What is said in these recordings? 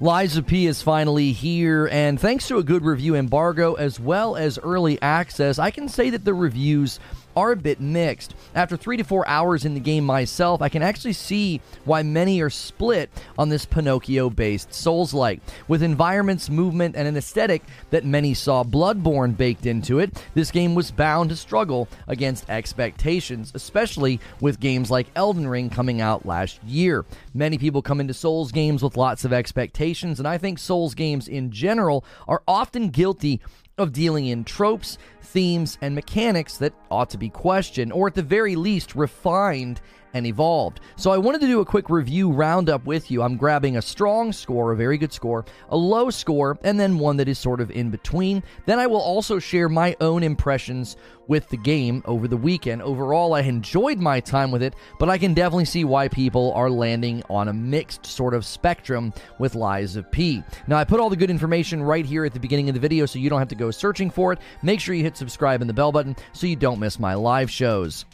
Of P is finally here, and thanks to a good review embargo as well as early access, I can say that the reviews are a bit mixed. After three to four hours in the game myself, I can actually see why many are split on this Pinocchio based Souls like. With environments, movement, and an aesthetic that many saw Bloodborne baked into it, this game was bound to struggle against expectations, especially with games like Elden Ring coming out last year. Many people come into Souls games with lots of expectations, and I think Souls games in general are often guilty of dealing in tropes, themes, and mechanics that ought to be questioned, or at the very least, refined and evolved. So I wanted to do a quick review roundup with you. I'm grabbing a strong score, a very good score, a low score, and then one that is sort of in between. Then I will also share my own impressions with the game over the weekend. Overall, I enjoyed my time with it, but I can definitely see why people are landing on a mixed sort of spectrum with Lies of P. Now, I put all the good information right here at the beginning of the video so you don't have to go searching for it. Make sure you hit subscribe and the bell button so you don't miss my live shows.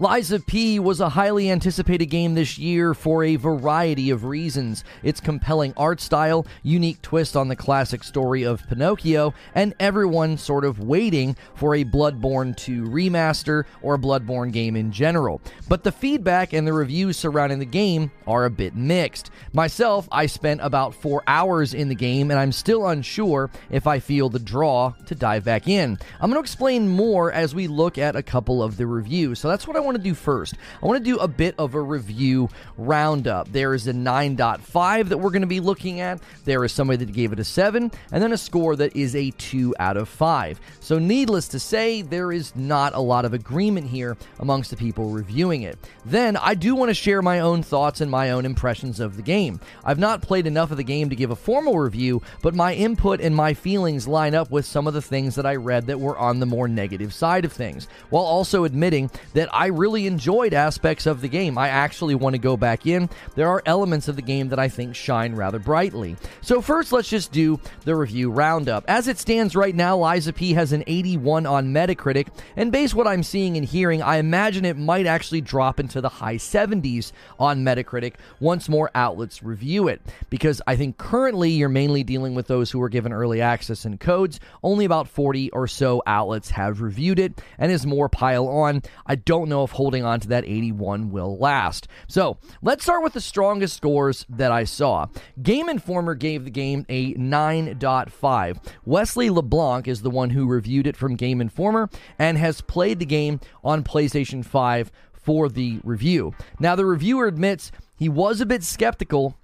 Of P was a highly anticipated game this year for a variety of reasons. Its compelling art style, unique twist on the classic story of Pinocchio, and everyone sort of waiting for a Bloodborne 2 remaster or Bloodborne game in general. But the feedback and the reviews surrounding the game are a bit mixed. Myself, I spent about four hours in the game, and I'm still unsure if I feel the draw to dive back in. I'm going to explain more as we look at a couple of the reviews. So that's what I want to do first. I want to do a bit of a review roundup. There is a 9.5 that we're going to be looking at. There is somebody that gave it a 7, and then a score that is a 2 out of 5. So, needless to say, there is not a lot of agreement here amongst the people reviewing it. Then, I do want to share my own thoughts and my own impressions of the game. I've not played enough of the game to give a formal review, but my input and my feelings line up with some of the things that I read that were on the more negative side of things, while also admitting that I really enjoyed aspects of the game. I actually want to go back in. There are elements of the game that I think shine rather brightly. So, first, let's just do the review roundup. As it stands right now, of P has an 81 on Metacritic, and based what I'm seeing and hearing, I imagine it might actually drop into the high 70s on Metacritic once more outlets review it. Because I think currently you're mainly dealing with those who were given early access and codes. Only about 40 or so outlets have reviewed it, and as more pile on, I don't know if holding on to that 81 will last. So let's start with the strongest scores that I saw. Game Informer gave the game a 9.5. Wesley LeBlanc is the one who reviewed it from Game Informer and has played the game on PlayStation 5 for the review. Now, the reviewer admits he was a bit skeptical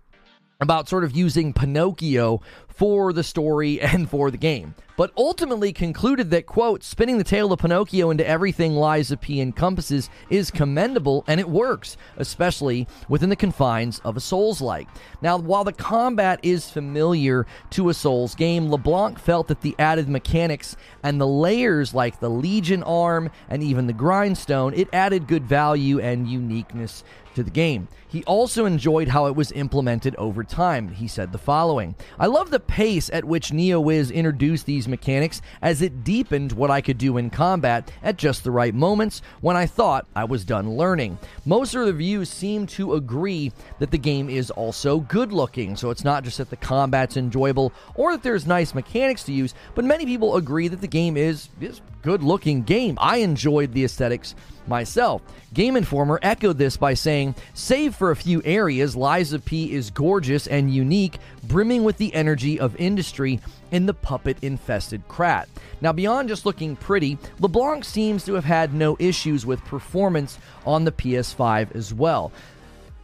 about sort of using Pinocchio for the story and for the game, but ultimately concluded that, quote, spinning the tale of Pinocchio into everything of P encompasses is commendable and it works, especially within the confines of a Souls like. Now, while the combat is familiar to a Souls game, LeBlanc felt that the added mechanics and the layers like the Legion arm and even the grindstone, it added good value and uniqueness to the game. He also enjoyed how it was implemented over time. He said the following I love the pace at which NeoWiz introduced these mechanics as it deepened what I could do in combat at just the right moments when I thought I was done learning. Most of the reviews seem to agree that the game is also good looking, so it's not just that the combat's enjoyable or that there's nice mechanics to use, but many people agree that the game is, is good looking game. I enjoyed the aesthetics myself. Game Informer echoed this by saying, Save for a few areas, Lies of P is gorgeous and unique, brimming with the energy of industry in the puppet infested Krat. Now, beyond just looking pretty, LeBlanc seems to have had no issues with performance on the PS5 as well.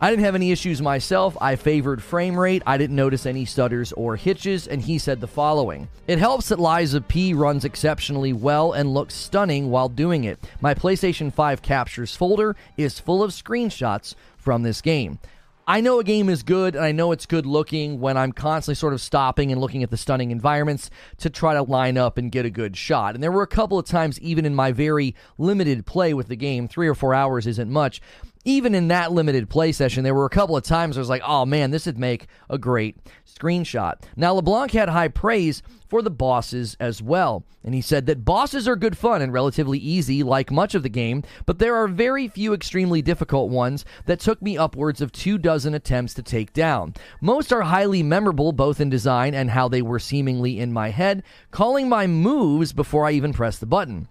I didn't have any issues myself. I favored frame rate. I didn't notice any stutters or hitches, and he said the following It helps that of P runs exceptionally well and looks stunning while doing it. My PlayStation 5 captures folder is full of screenshots from this game. I know a game is good and I know it's good looking when I'm constantly sort of stopping and looking at the stunning environments to try to line up and get a good shot. And there were a couple of times, even in my very limited play with the game, three or four hours isn't much, even in that limited play session, there were a couple of times I was like, oh man, this would make a great screenshot. Now, LeBlanc had high praise for the bosses as well. And he said that bosses are good fun and relatively easy, like much of the game, but there are very few extremely difficult ones that took me upwards of two dozen attempts to take down. Most are highly memorable, both in design and how they were seemingly in my head, calling my moves before I even pressed the button.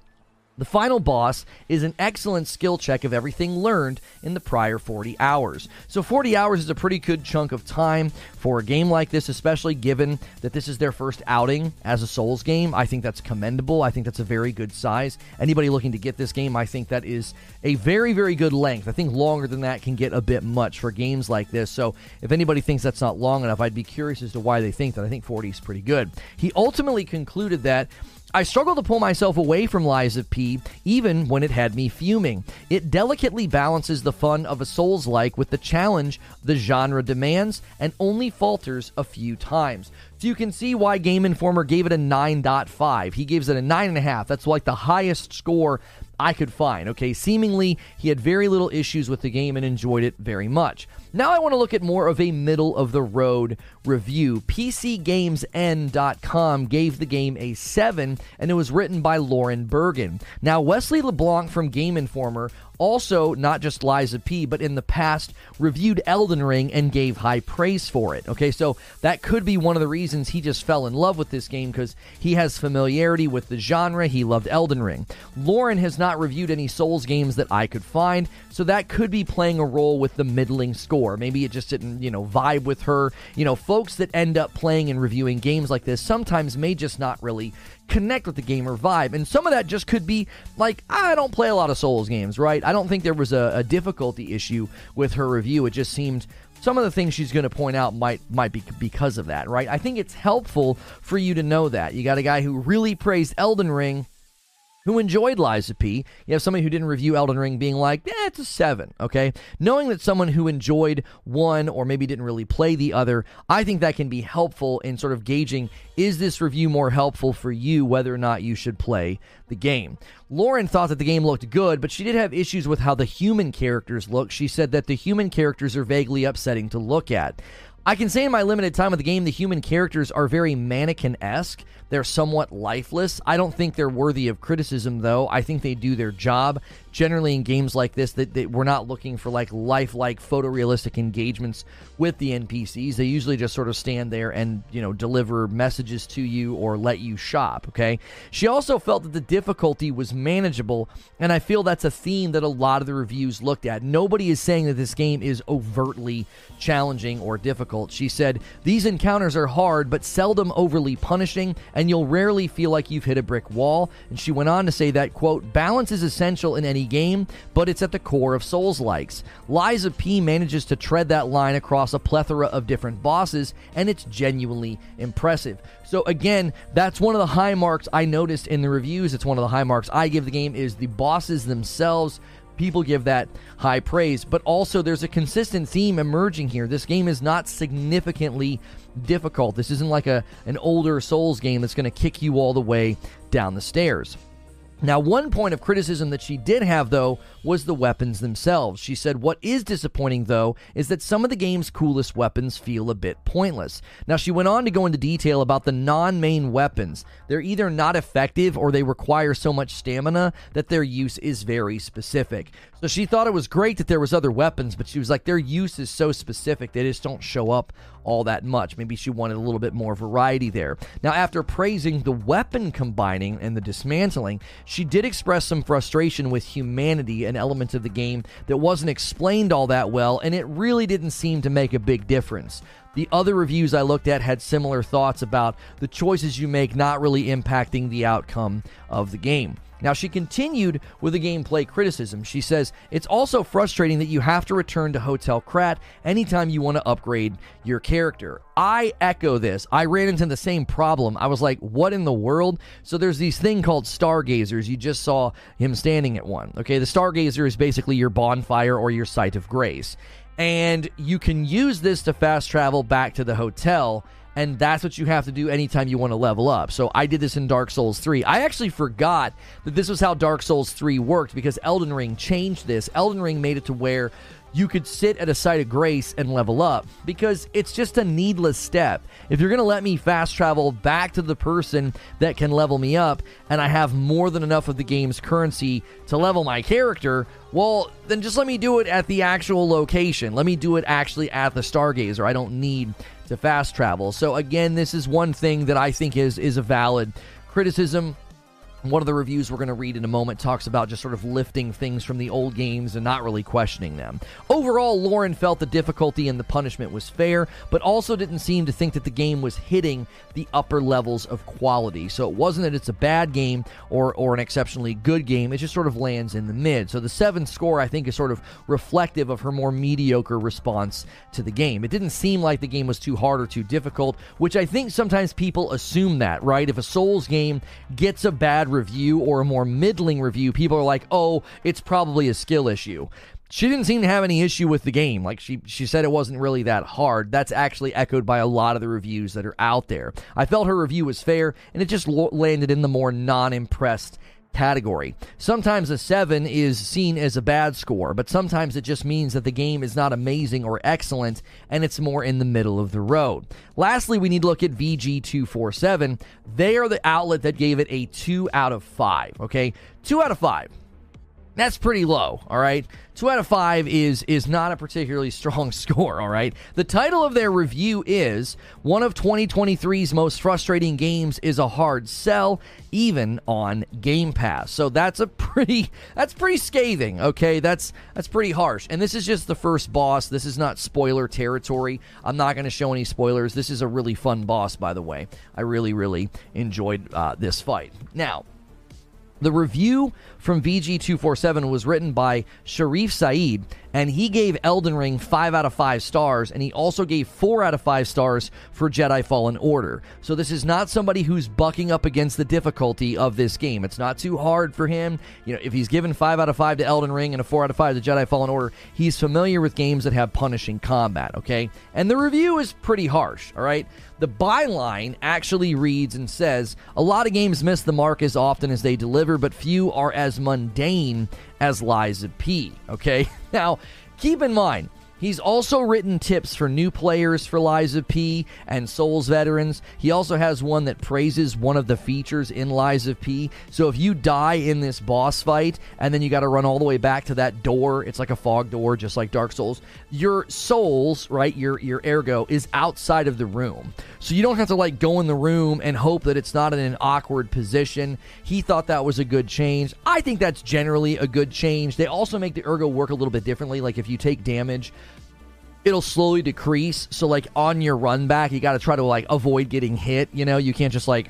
The final boss is an excellent skill check of everything learned in the prior 40 hours. So, 40 hours is a pretty good chunk of time for a game like this, especially given that this is their first outing as a Souls game. I think that's commendable. I think that's a very good size. Anybody looking to get this game, I think that is a very, very good length. I think longer than that can get a bit much for games like this. So, if anybody thinks that's not long enough, I'd be curious as to why they think that. I think 40 is pretty good. He ultimately concluded that I struggled to pull myself away from Lies of P, even when it had me fuming. It delicately balances the fun of a Souls like with the challenge the genre demands and only falters a few times. So you can see why Game Informer gave it a 9.5. He gives it a 9.5. That's like the highest score I could find. Okay, seemingly he had very little issues with the game and enjoyed it very much. Now I want to look at more of a middle of the road review. PCGamesN.com gave the game a 7, and it was written by Lauren Bergin. Now, Wesley LeBlanc from Game Informer also not just of P, but in the past reviewed Elden Ring and gave high praise for it. Okay, so that could be one of the reasons he just fell in love with this game because he has familiarity with the genre. He loved Elden Ring. Lauren has not reviewed any Souls games that I could find, so that could be playing a role with the middling score. Maybe it just didn't, you know, vibe with her. You know, folks that end up playing and reviewing games like this sometimes may just not really connect with the gamer vibe. And some of that just could be like, I don't play a lot of Souls games, right? I don't think there was a, a difficulty issue with her review. It just seemed some of the things she's going to point out might might be because of that, right? I think it's helpful for you to know that. You got a guy who really praised Elden Ring who enjoyed of P. You have somebody who didn't review Elden Ring being like, eh, it's a seven, okay? Knowing that someone who enjoyed one or maybe didn't really play the other, I think that can be helpful in sort of gauging is this review more helpful for you whether or not you should play the game? Lauren thought that the game looked good, but she did have issues with how the human characters look. She said that the human characters are vaguely upsetting to look at. I can say in my limited time of the game, the human characters are very mannequin esque. They're somewhat lifeless. I don't think they're worthy of criticism, though. I think they do their job. Generally, in games like this, that, that we're not looking for like lifelike, photorealistic engagements with the NPCs. They usually just sort of stand there and you know deliver messages to you or let you shop. Okay. She also felt that the difficulty was manageable, and I feel that's a theme that a lot of the reviews looked at. Nobody is saying that this game is overtly challenging or difficult. She said these encounters are hard, but seldom overly punishing and and you'll rarely feel like you've hit a brick wall. And she went on to say that, quote, balance is essential in any game, but it's at the core of Souls likes. Of P manages to tread that line across a plethora of different bosses, and it's genuinely impressive. So again, that's one of the high marks I noticed in the reviews. It's one of the high marks I give the game is the bosses themselves people give that high praise. But also, there's a consistent theme emerging here. This game is not significantly difficult. This isn't like a an older Souls game that's going to kick you all the way down the stairs. Now, one point of criticism that she did have, though, was the weapons themselves. She said, What is disappointing, though, is that some of the game's coolest weapons feel a bit pointless. Now, she went on to go into detail about the non main weapons. They're either not effective or they require so much stamina that their use is very specific. So she thought it was great that there was other weapons, but she was like, their use is so specific, they just don't show up all that much. Maybe she wanted a little bit more variety there. Now, after praising the weapon combining and the dismantling, she did express some frustration with humanity and elements of the game that wasn't explained all that well, and it really didn't seem to make a big difference. The other reviews I looked at had similar thoughts about the choices you make not really impacting the outcome of the game. Now, she continued with a gameplay criticism. She says, It's also frustrating that you have to return to Hotel Krat anytime you want to upgrade your character. I echo this. I ran into the same problem. I was like, What in the world? So there's these thing called stargazers. You just saw him standing at one. Okay, the stargazer is basically your bonfire or your site of grace. And you can use this to fast travel back to the hotel and that's what you have to do anytime you want to level up. So I did this in Dark Souls 3. I actually forgot that this was how Dark Souls 3 worked because Elden Ring changed this. Elden Ring made it to where you could sit at a site of grace and level up because it's just a needless step. If you're going to let me fast travel back to the person that can level me up and I have more than enough of the game's currency to level my character, well, then just let me do it at the actual location. Let me do it actually at the Stargazer. I don't need to fast travel. So again, this is one thing that I think is is a valid criticism one of the reviews we're going to read in a moment talks about just sort of lifting things from the old games and not really questioning them. Overall, Lauren felt the difficulty and the punishment was fair, but also didn't seem to think that the game was hitting the upper levels of quality. So it wasn't that it's a bad game or, or an exceptionally good game, it just sort of lands in the mid. So the 7 score, I think, is sort of reflective of her more mediocre response to the game. It didn't seem like the game was too hard or too difficult, which I think sometimes people assume that, right? If a Souls game gets a bad review or a more middling review, people are like, oh, it's probably a skill issue. She didn't seem to have any issue with the game. Like she she said it wasn't really that hard. That's actually echoed by a lot of the reviews that are out there. I felt her review was fair and it just landed in the more non-impressed category. Sometimes a 7 is seen as a bad score, but sometimes it just means that the game is not amazing or excellent and it's more in the middle of the road. Lastly, we need to look at VG247. They are the outlet that gave it a 2 out of 5, okay? 2 out of 5. That's pretty low, all right? Two out of five is is not a particularly strong score, all right? The title of their review is One of 2023's most frustrating games is a hard sell, even on Game Pass. So that's a pretty that's pretty scathing, okay? That's that's pretty harsh. And this is just the first boss. This is not spoiler territory. I'm not going to show any spoilers. This is a really fun boss, by the way. I really, really enjoyed uh, this fight. Now, the review from VG247 was written by Sherif Saed, and he gave Elden Ring 5 out of 5 stars, and he also gave 4 out of 5 stars for Jedi Fallen Order. So this is not somebody who's bucking up against the difficulty of this game. It's not too hard for him. You know, if he's given 5 out of 5 to Elden Ring and a 4 out of 5 to Jedi Fallen Order, he's familiar with games that have punishing combat, okay? And the review is pretty harsh, all right? The byline actually reads and says a lot of games miss the mark as often as they deliver, but few are as mundane as of P. Okay? Now, keep in mind, He's also written tips for new players for Lies of P and Souls veterans. He also has one that praises one of the features in Lies of P. So if you die in this boss fight and then you got to run all the way back to that door, it's like a fog door, just like Dark Souls. Your souls, right, your your ergo is outside of the room, so you don't have to like go in the room and hope that it's not in an awkward position. He thought that was a good change. I think that's generally a good change. They also make the ergo work a little bit differently. Like if you take damage it'll slowly decrease. So like on your run back, you got to try to like avoid getting hit. You know, you can't just like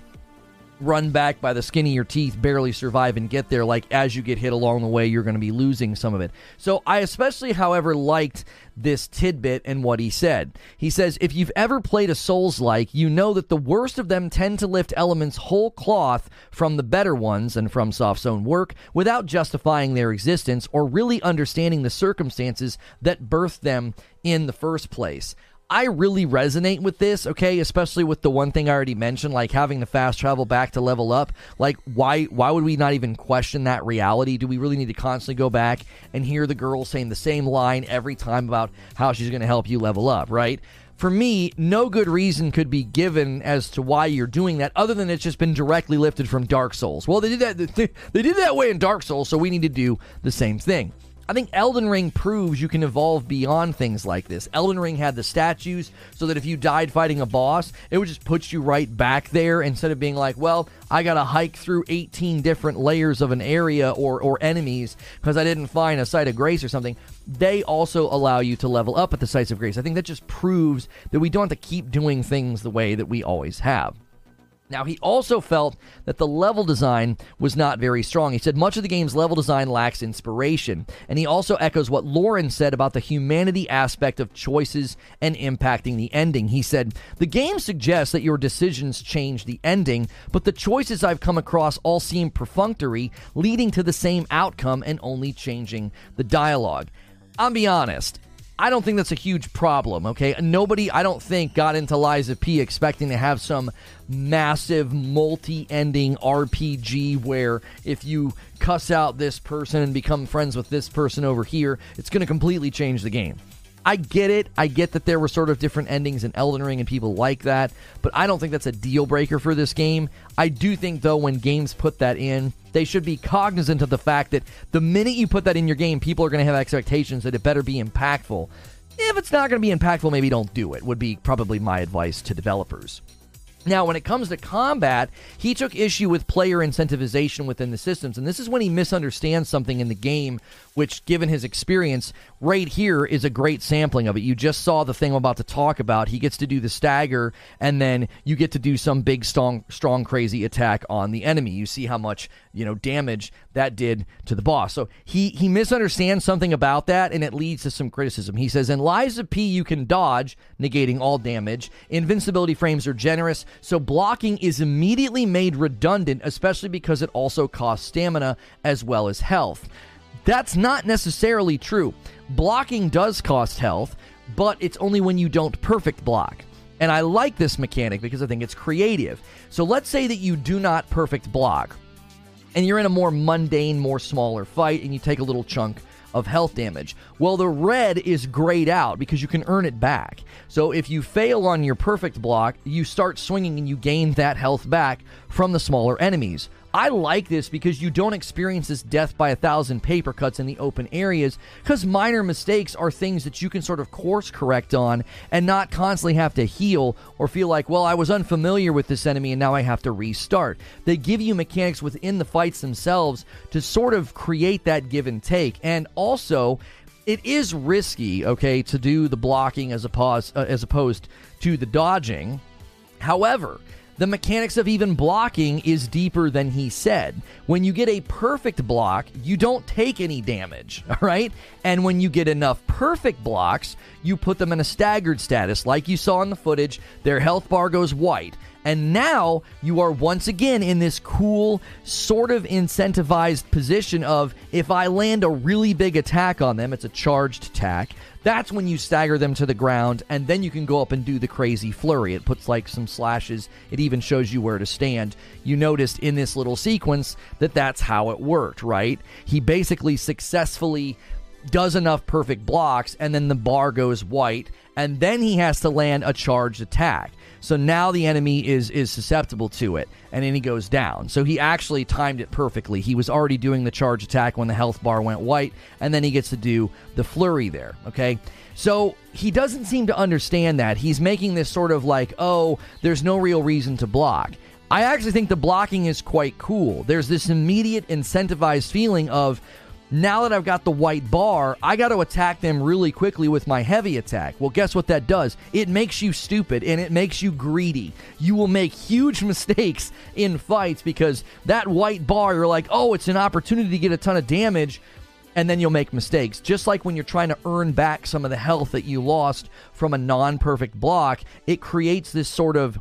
run back by the skin of your teeth, barely survive and get there. Like as you get hit along the way, you're going to be losing some of it. So I especially, however, liked this tidbit and what he said. He says, If you've ever played a Souls like, you know that the worst of them tend to lift elements whole cloth from the better ones and FromSoft's own work without justifying their existence or really understanding the circumstances that birthed them in the first place. I really resonate with this, okay, especially with the one thing I already mentioned, like having the fast travel back to level up. Like, why why would we not even question that reality? Do we really need to constantly go back and hear the girl saying the same line every time about how she's going to help you level up, right? For me, no good reason could be given as to why you're doing that, other than it's just been directly lifted from Dark Souls. Well, they did that. They did that way in Dark Souls, so we need to do the same thing. I think Elden Ring proves you can evolve beyond things like this. Elden Ring had the statues so that if you died fighting a boss, it would just put you right back there instead of being like, well, I got to hike through 18 different layers of an area or, or enemies because I didn't find a site of grace or something. They also allow you to level up at the sites of grace. I think that just proves that we don't have to keep doing things the way that we always have. Now, he also felt that the level design was not very strong. He said much of the game's level design lacks inspiration. And he also echoes what Lauren said about the humanity aspect of choices and impacting the ending. He said, The game suggests that your decisions change the ending, but the choices I've come across all seem perfunctory, leading to the same outcome and only changing the dialogue. I'll be honest, I don't think that's a huge problem, okay? Nobody, I don't think, got into Lies of P expecting to have some massive multi ending RPG where if you cuss out this person and become friends with this person over here, it's going to completely change the game. I get it. I get that there were sort of different endings in Elden Ring and people like that, but I don't think that's a deal breaker for this game. I do think, though, when games put that in, they should be cognizant of the fact that the minute you put that in your game, people are going to have expectations that it better be impactful. If it's not going to be impactful, maybe don't do it, would be probably my advice to developers. Now, when it comes to combat, he took issue with player incentivization within the systems, and this is when he misunderstands something in the game, which, given his experience, right here is a great sampling of it. You just saw the thing I'm about to talk about. He gets to do the stagger, and then you get to do some big, strong, strong, crazy attack on the enemy. You see how much you know damage that did to the boss. So he he misunderstands something about that, and it leads to some criticism. He says, "In of P, you can dodge, negating all damage. Invincibility frames are generous." So blocking is immediately made redundant, especially because it also costs stamina as well as health. That's not necessarily true. Blocking does cost health, but it's only when you don't perfect block. And I like this mechanic because I think it's creative. So let's say that you do not perfect block, and you're in a more mundane, more smaller fight, and you take a little chunk of health damage. Well, the red is grayed out because you can earn it back. So if you fail on your perfect block, you start swinging and you gain that health back from the smaller enemies. I like this because you don't experience this death by a thousand paper cuts in the open areas because minor mistakes are things that you can sort of course correct on and not constantly have to heal or feel like, well, I was unfamiliar with this enemy and now I have to restart. They give you mechanics within the fights themselves to sort of create that give and take. And also, it is risky, okay, to do the blocking as opposed, uh, as opposed to the dodging. However, the mechanics of even blocking is deeper than he said. When you get a perfect block, you don't take any damage, all right? And when you get enough perfect blocks, you put them in a staggered status. Like you saw in the footage, their health bar goes white. And now you are once again in this cool, sort of incentivized position of if I land a really big attack on them, it's a charged attack, that's when you stagger them to the ground, and then you can go up and do the crazy flurry. It puts like some slashes, it even shows you where to stand. You noticed in this little sequence that that's how it worked, right? He basically successfully does enough perfect blocks, and then the bar goes white, and then he has to land a charged attack. So now the enemy is is susceptible to it, and then he goes down. So he actually timed it perfectly. He was already doing the charge attack when the health bar went white, and then he gets to do the flurry there. Okay. So he doesn't seem to understand that. He's making this sort of like, oh, there's no real reason to block. I actually think the blocking is quite cool. There's this immediate incentivized feeling of, now that I've got the white bar, I got to attack them really quickly with my heavy attack. Well, guess what that does? It makes you stupid and it makes you greedy. You will make huge mistakes in fights because that white bar, you're like, oh, it's an opportunity to get a ton of damage. And then you'll make mistakes. Just like when you're trying to earn back some of the health that you lost from a non perfect block, it creates this sort of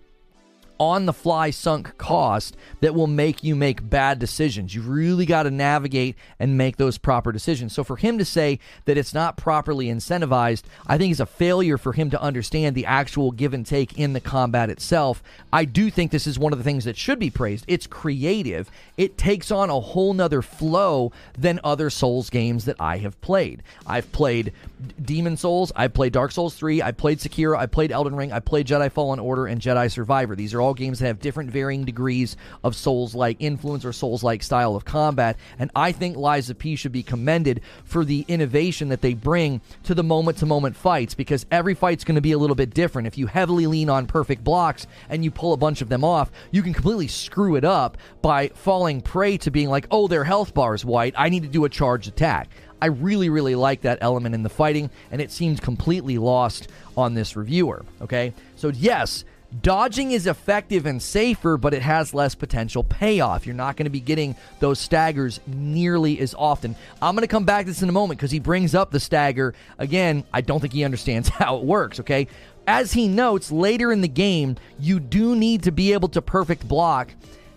on the fly sunk cost that will make you make bad decisions. You've really got to navigate and make those proper decisions. So for him to say that it's not properly incentivized, I think is a failure for him to understand the actual give and take in the combat itself. I do think this is one of the things that should be praised. It's creative. It takes on a whole nother flow than other Souls games that I have played. I've played Demon Souls, I've played Dark Souls 3, I've played Sekiro, I played Elden Ring, I played Jedi Fallen Order and Jedi Survivor. These are all games that have different varying degrees of Souls like influence or Souls like style of combat. And I think Lies of P should be commended for the innovation that they bring to the moment to moment fights because every fight's going to be a little bit different. If you heavily lean on perfect blocks and you pull a bunch of them off, you can completely screw it up by falling prey to being like, oh, their health bar is white. I need to do a charged attack. I really, really like that element in the fighting, and it seems completely lost on this reviewer. Okay, so yes, Dodging is effective and safer, but it has less potential payoff. You're not going to be getting those staggers nearly as often. I'm going to come back to this in a moment because he brings up the stagger. Again, I don't think he understands how it works, okay? As he notes later in the game, you do need to be able to perfect block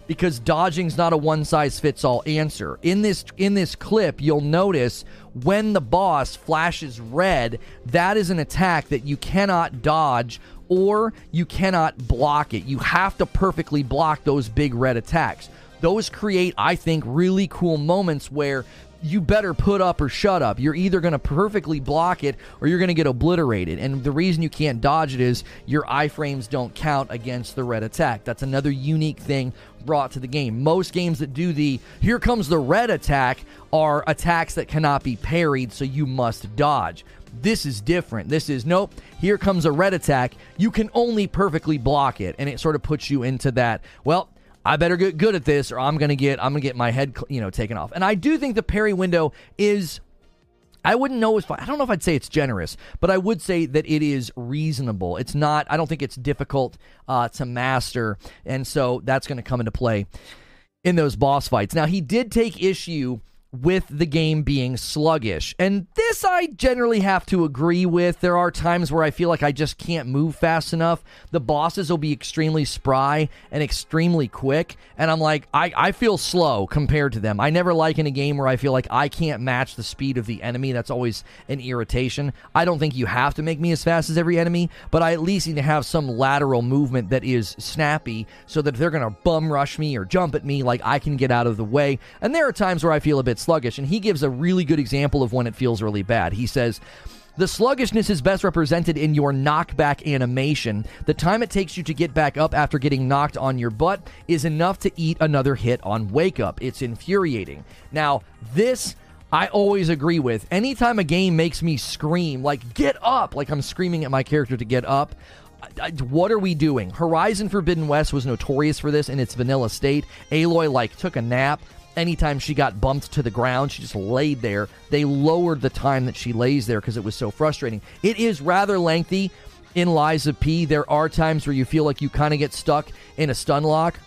because dodging's not a one size fits all answer. In this in this clip, you'll notice when the boss flashes red, that is an attack that you cannot dodge or you cannot block it. You have to perfectly block those big red attacks. Those create, I think, really cool moments where you better put up or shut up. You're either going to perfectly block it or you're going to get obliterated. And the reason you can't dodge it is your iframes don't count against the red attack. That's another unique thing brought to the game. Most games that do the here comes the red attack are attacks that cannot be parried, so you must dodge. This is different. This is nope, here comes a red attack. You can only perfectly block it. And it sort of puts you into that, well, I better get good at this or I'm going to get I'm going to get my head, you know, taken off. And I do think the parry window is I wouldn't know if I don't know if I'd say it's generous, but I would say that it is reasonable. It's not. I don't think it's difficult uh, to master, and so that's going to come into play in those boss fights. Now he did take issue with the game being sluggish. And this I generally have to agree with. There are times where I feel like I just can't move fast enough. The bosses will be extremely spry and extremely quick. And I'm like, I, I feel slow compared to them. I never like in a game where I feel like I can't match the speed of the enemy. That's always an irritation. I don't think you have to make me as fast as every enemy, but I at least need to have some lateral movement that is snappy so that if they're going to bum rush me or jump at me, like I can get out of the way. And there are times where I feel a bit sluggish. And he gives a really good example of when it feels really bad. He says, the sluggishness is best represented in your knockback animation. The time it takes you to get back up after getting knocked on your butt is enough to eat another hit on wake up. It's infuriating. Now, this I always agree with. Anytime a game makes me scream, like, get up, like I'm screaming at my character to get up, what are we doing? Horizon Forbidden West was notorious for this in its vanilla state. Aloy, like, took a nap anytime she got bumped to the ground, she just laid there. They lowered the time that she lays there because it was so frustrating. It is rather lengthy in Lies of P. There are times where you feel like you kind of get stuck in a stun lock.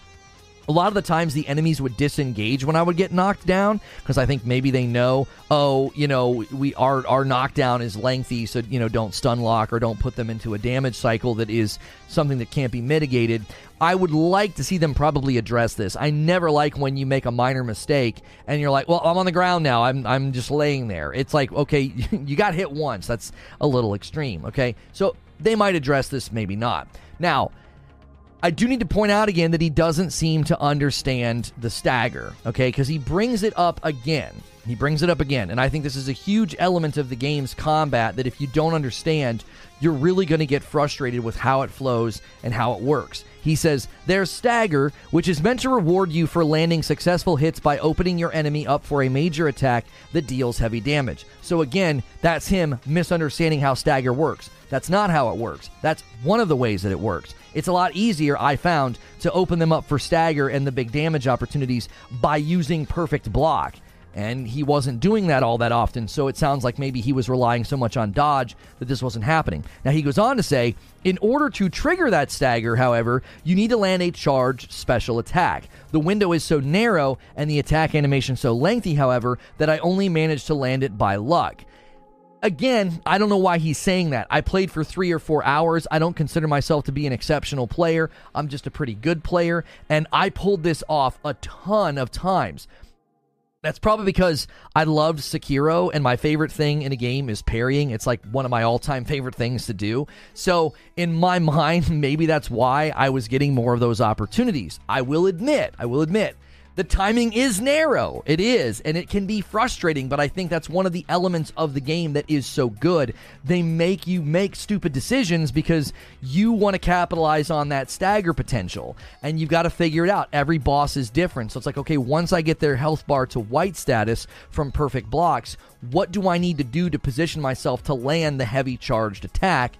A lot of the times the enemies would disengage when I would get knocked down because I think maybe they know, oh, you know, we our our knockdown is lengthy, so you know, don't stun lock or don't put them into a damage cycle that is something that can't be mitigated. I would like to see them probably address this. I never like when you make a minor mistake and you're like, "Well, I'm on the ground now. I'm I'm just laying there." It's like, "Okay, you got hit once. That's a little extreme." Okay? So they might address this, maybe not. Now, I do need to point out again that he doesn't seem to understand the stagger, okay? Because he brings it up again. He brings it up again. And I think this is a huge element of the game's combat that if you don't understand, you're really going to get frustrated with how it flows and how it works. He says, There's Stagger, which is meant to reward you for landing successful hits by opening your enemy up for a major attack that deals heavy damage. So again, that's him misunderstanding how Stagger works. That's not how it works. That's one of the ways that it works. It's a lot easier, I found, to open them up for stagger and the big damage opportunities by using perfect block. And he wasn't doing that all that often, so it sounds like maybe he was relying so much on dodge that this wasn't happening. Now, he goes on to say in order to trigger that stagger, however, you need to land a charged special attack. The window is so narrow and the attack animation so lengthy, however, that I only managed to land it by luck again, I don't know why he's saying that. I played for three or four hours. I don't consider myself to be an exceptional player. I'm just a pretty good player. And I pulled this off a ton of times. That's probably because I loved Sekiro, and my favorite thing in a game is parrying. It's like one of my all time favorite things to do. So, in my mind, maybe that's why I was getting more of those opportunities. I will admit, I will admit, the timing is narrow. It is, and it can be frustrating, but I think that's one of the elements of the game that is so good. They make you make stupid decisions because you want to capitalize on that stagger potential, and you've got to figure it out. Every boss is different. So it's like, okay, once I get their health bar to white status from perfect blocks, what do I need to do to position myself to land the heavy charged attack?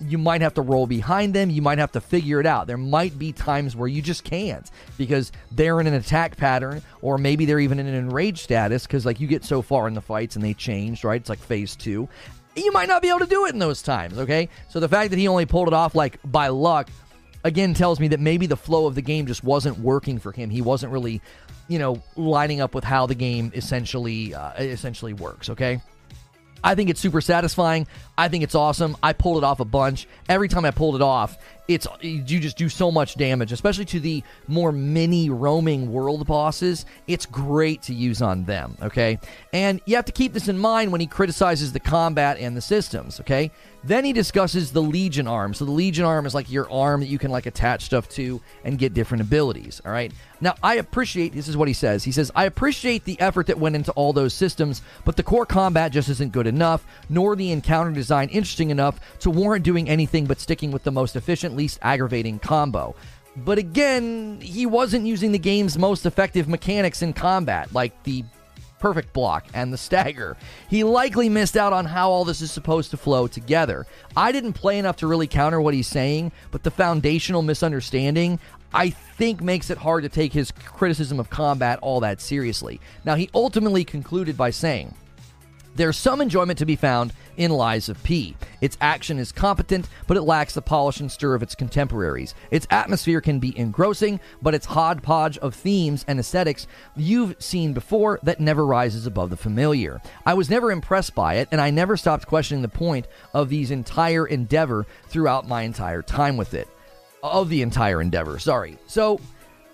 You might have to roll behind them. You might have to figure it out. There might be times where you just can't because they're in an attack pattern, or maybe they're even in an enraged status because, like, you get so far in the fights and they changed, right? It's like phase two. You might not be able to do it in those times, okay? So the fact that he only pulled it off, like, by luck, again tells me that maybe the flow of the game just wasn't working for him. He wasn't really, you know, lining up with how the game essentially uh, essentially works, okay? I think it's super satisfying. I think it's awesome. I pulled it off a bunch. Every time I pulled it off, it's you just do so much damage, especially to the more mini roaming world bosses. It's great to use on them, okay? And you have to keep this in mind when he criticizes the combat and the systems, okay? Then he discusses the Legion arm. So the Legion arm is like your arm that you can like attach stuff to and get different abilities, all right? Now, I appreciate this is what he says. He says, "I appreciate the effort that went into all those systems, but the core combat just isn't good enough, nor the encounter design interesting enough to warrant doing anything but sticking with the most efficient, least aggravating combo." But again, he wasn't using the game's most effective mechanics in combat, like the perfect block and the stagger. He likely missed out on how all this is supposed to flow together. I didn't play enough to really counter what he's saying, but the foundational misunderstanding I think makes it hard to take his criticism of combat all that seriously. Now, he ultimately concluded by saying, there's some enjoyment to be found in Lies of P. Its action is competent, but it lacks the polish and stir of its contemporaries. Its atmosphere can be engrossing, but its hodgepodge of themes and aesthetics you've seen before that never rises above the familiar. I was never impressed by it, and I never stopped questioning the point of these entire endeavor throughout my entire time with it. Of the entire endeavor, sorry. So,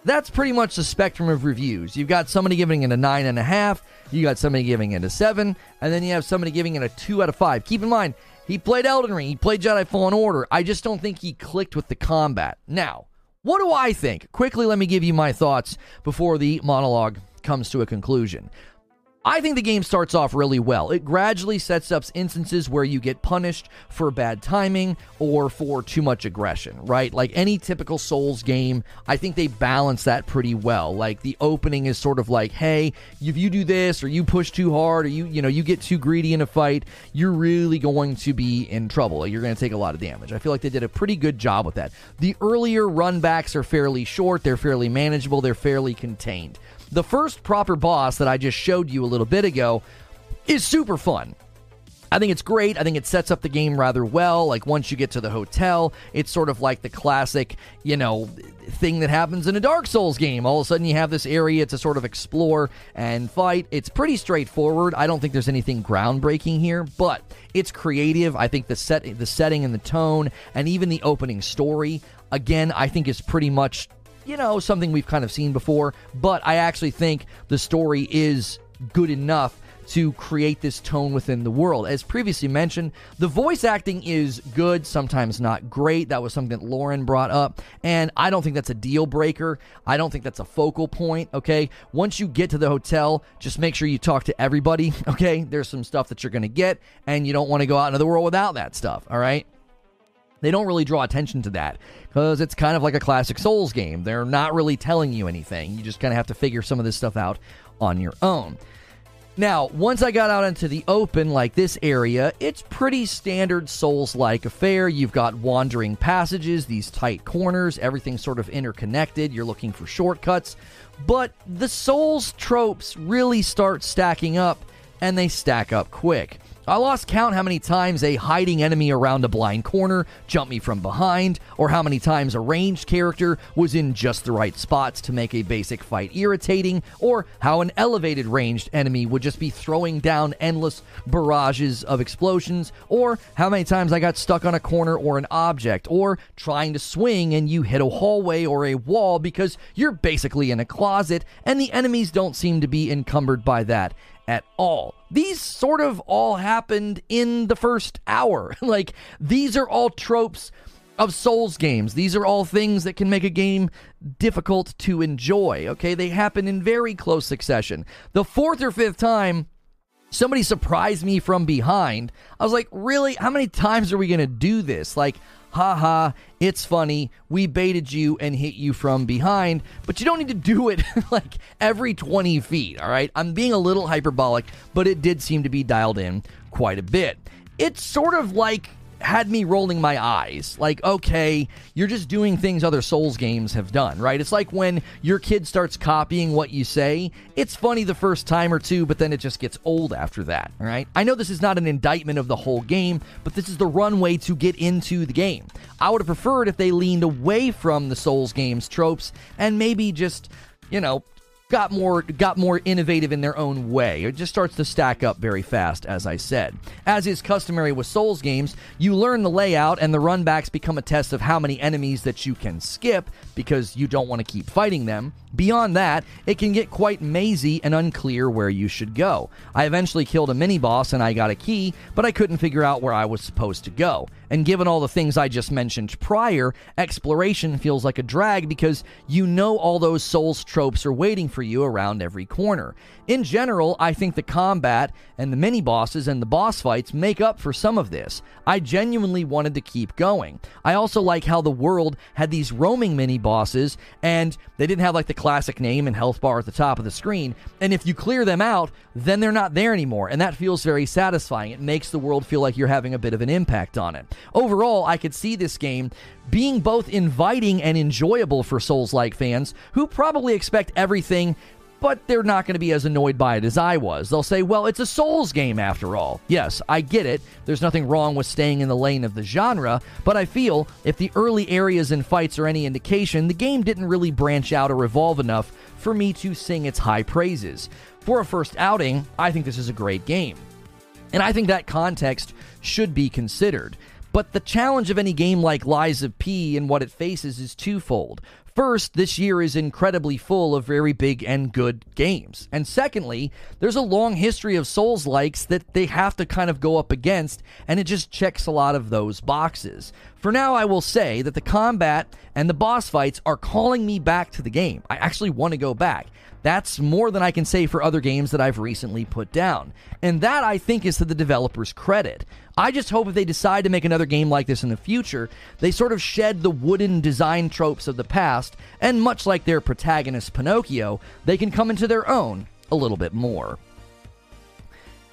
that's pretty much the spectrum of reviews. You've got somebody giving it a nine and a half, you got somebody giving it a seven, and then you have somebody giving it a two out of five. Keep in mind, he played Elden Ring, he played Jedi Fallen Order. I just don't think he clicked with the combat. Now, what do I think? Quickly, let me give you my thoughts before the monologue comes to a conclusion. I think the game starts off really well. It gradually sets up instances where you get punished for bad timing or for too much aggression, right? Like any typical Souls game, I think they balance that pretty well. Like the opening is sort of like, hey, if you do this or you push too hard or you, you know, you get too greedy in a fight, you're really going to be in trouble. You're going to take a lot of damage. I feel like they did a pretty good job with that. The earlier runbacks are fairly short, they're fairly manageable, they're fairly contained. The first proper boss that I just showed you a little bit ago is super fun. I think it's great. I think it sets up the game rather well. Like once you get to the hotel, it's sort of like the classic, you know, thing that happens in a Dark Souls game. All of a sudden you have this area to sort of explore and fight. It's pretty straightforward. I don't think there's anything groundbreaking here, but it's creative. I think the set the setting and the tone and even the opening story again, I think is pretty much you know, something we've kind of seen before, but I actually think the story is good enough to create this tone within the world. As previously mentioned, the voice acting is good, sometimes not great. That was something that Lauren brought up, and I don't think that's a deal breaker. I don't think that's a focal point, okay? Once you get to the hotel, just make sure you talk to everybody, okay? There's some stuff that you're going to get, and you don't want to go out into the world without that stuff, all right? They don't really draw attention to that because it's kind of like a classic Souls game. They're not really telling you anything. You just kind of have to figure some of this stuff out on your own. Now, once I got out into the open, like this area, it's pretty standard Souls like affair. You've got wandering passages, these tight corners, everything's sort of interconnected. You're looking for shortcuts. But the Souls tropes really start stacking up, and they stack up quick. I lost count how many times a hiding enemy around a blind corner jumped me from behind, or how many times a ranged character was in just the right spots to make a basic fight irritating, or how an elevated ranged enemy would just be throwing down endless barrages of explosions, or how many times I got stuck on a corner or an object, or trying to swing and you hit a hallway or a wall because you're basically in a closet and the enemies don't seem to be encumbered by that at all. These sort of all happened in the first hour. like, these are all tropes of Souls games. These are all things that can make a game difficult to enjoy. Okay, they happen in very close succession. The fourth or fifth time, somebody surprised me from behind. I was like, really? How many times are we going to do this? Like, haha, it's funny. We baited you and hit you from behind, but you don't need to do it like every 20 feet, all right? I'm being a little hyperbolic, but it did seem to be dialed in quite a bit. It's sort of like had me rolling my eyes. Like, okay, you're just doing things other Souls games have done, right? It's like when your kid starts copying what you say. It's funny the first time or two, but then it just gets old after that, right? I know this is not an indictment of the whole game, but this is the runway to get into the game. I would have preferred if they leaned away from the Souls games tropes and maybe just, you know, got more got more innovative in their own way. It just starts to stack up very fast, as I said. As is customary with Souls games, you learn the layout and the runbacks become a test of how many enemies that you can skip because you don't want to keep fighting them. Beyond that, it can get quite mazy and unclear where you should go. I eventually killed a mini boss and I got a key, but I couldn't figure out where I was supposed to go. And given all the things I just mentioned prior, exploration feels like a drag because you know all those Souls tropes are waiting for you around every corner. In general, I think the combat and the mini bosses and the boss fights make up for some of this. I genuinely wanted to keep going. I also like how the world had these roaming mini bosses and they didn't have like the classic name and health bar at the top of the screen. And if you clear them out, then they're not there anymore. And that feels very satisfying. It makes the world feel like you're having a bit of an impact on it. Overall, I could see this game being both inviting and enjoyable for Souls like fans who probably expect everything but they're not going to be as annoyed by it as I was. They'll say, well, it's a Souls game after all. Yes, I get it. There's nothing wrong with staying in the lane of the genre, but I feel if the early areas and fights are any indication, the game didn't really branch out or evolve enough for me to sing its high praises. For a first outing, I think this is a great game. And I think that context should be considered. But the challenge of any game like Lies of P and what it faces is twofold. First, this year is incredibly full of very big and good games. And secondly, there's a long history of Souls likes that they have to kind of go up against, and it just checks a lot of those boxes. For now, I will say that the combat and the boss fights are calling me back to the game. I actually want to go back. That's more than I can say for other games that I've recently put down. And that, I think, is to the developer's credit. I just hope if they decide to make another game like this in the future, they sort of shed the wooden design tropes of the past, and much like their protagonist Pinocchio, they can come into their own a little bit more.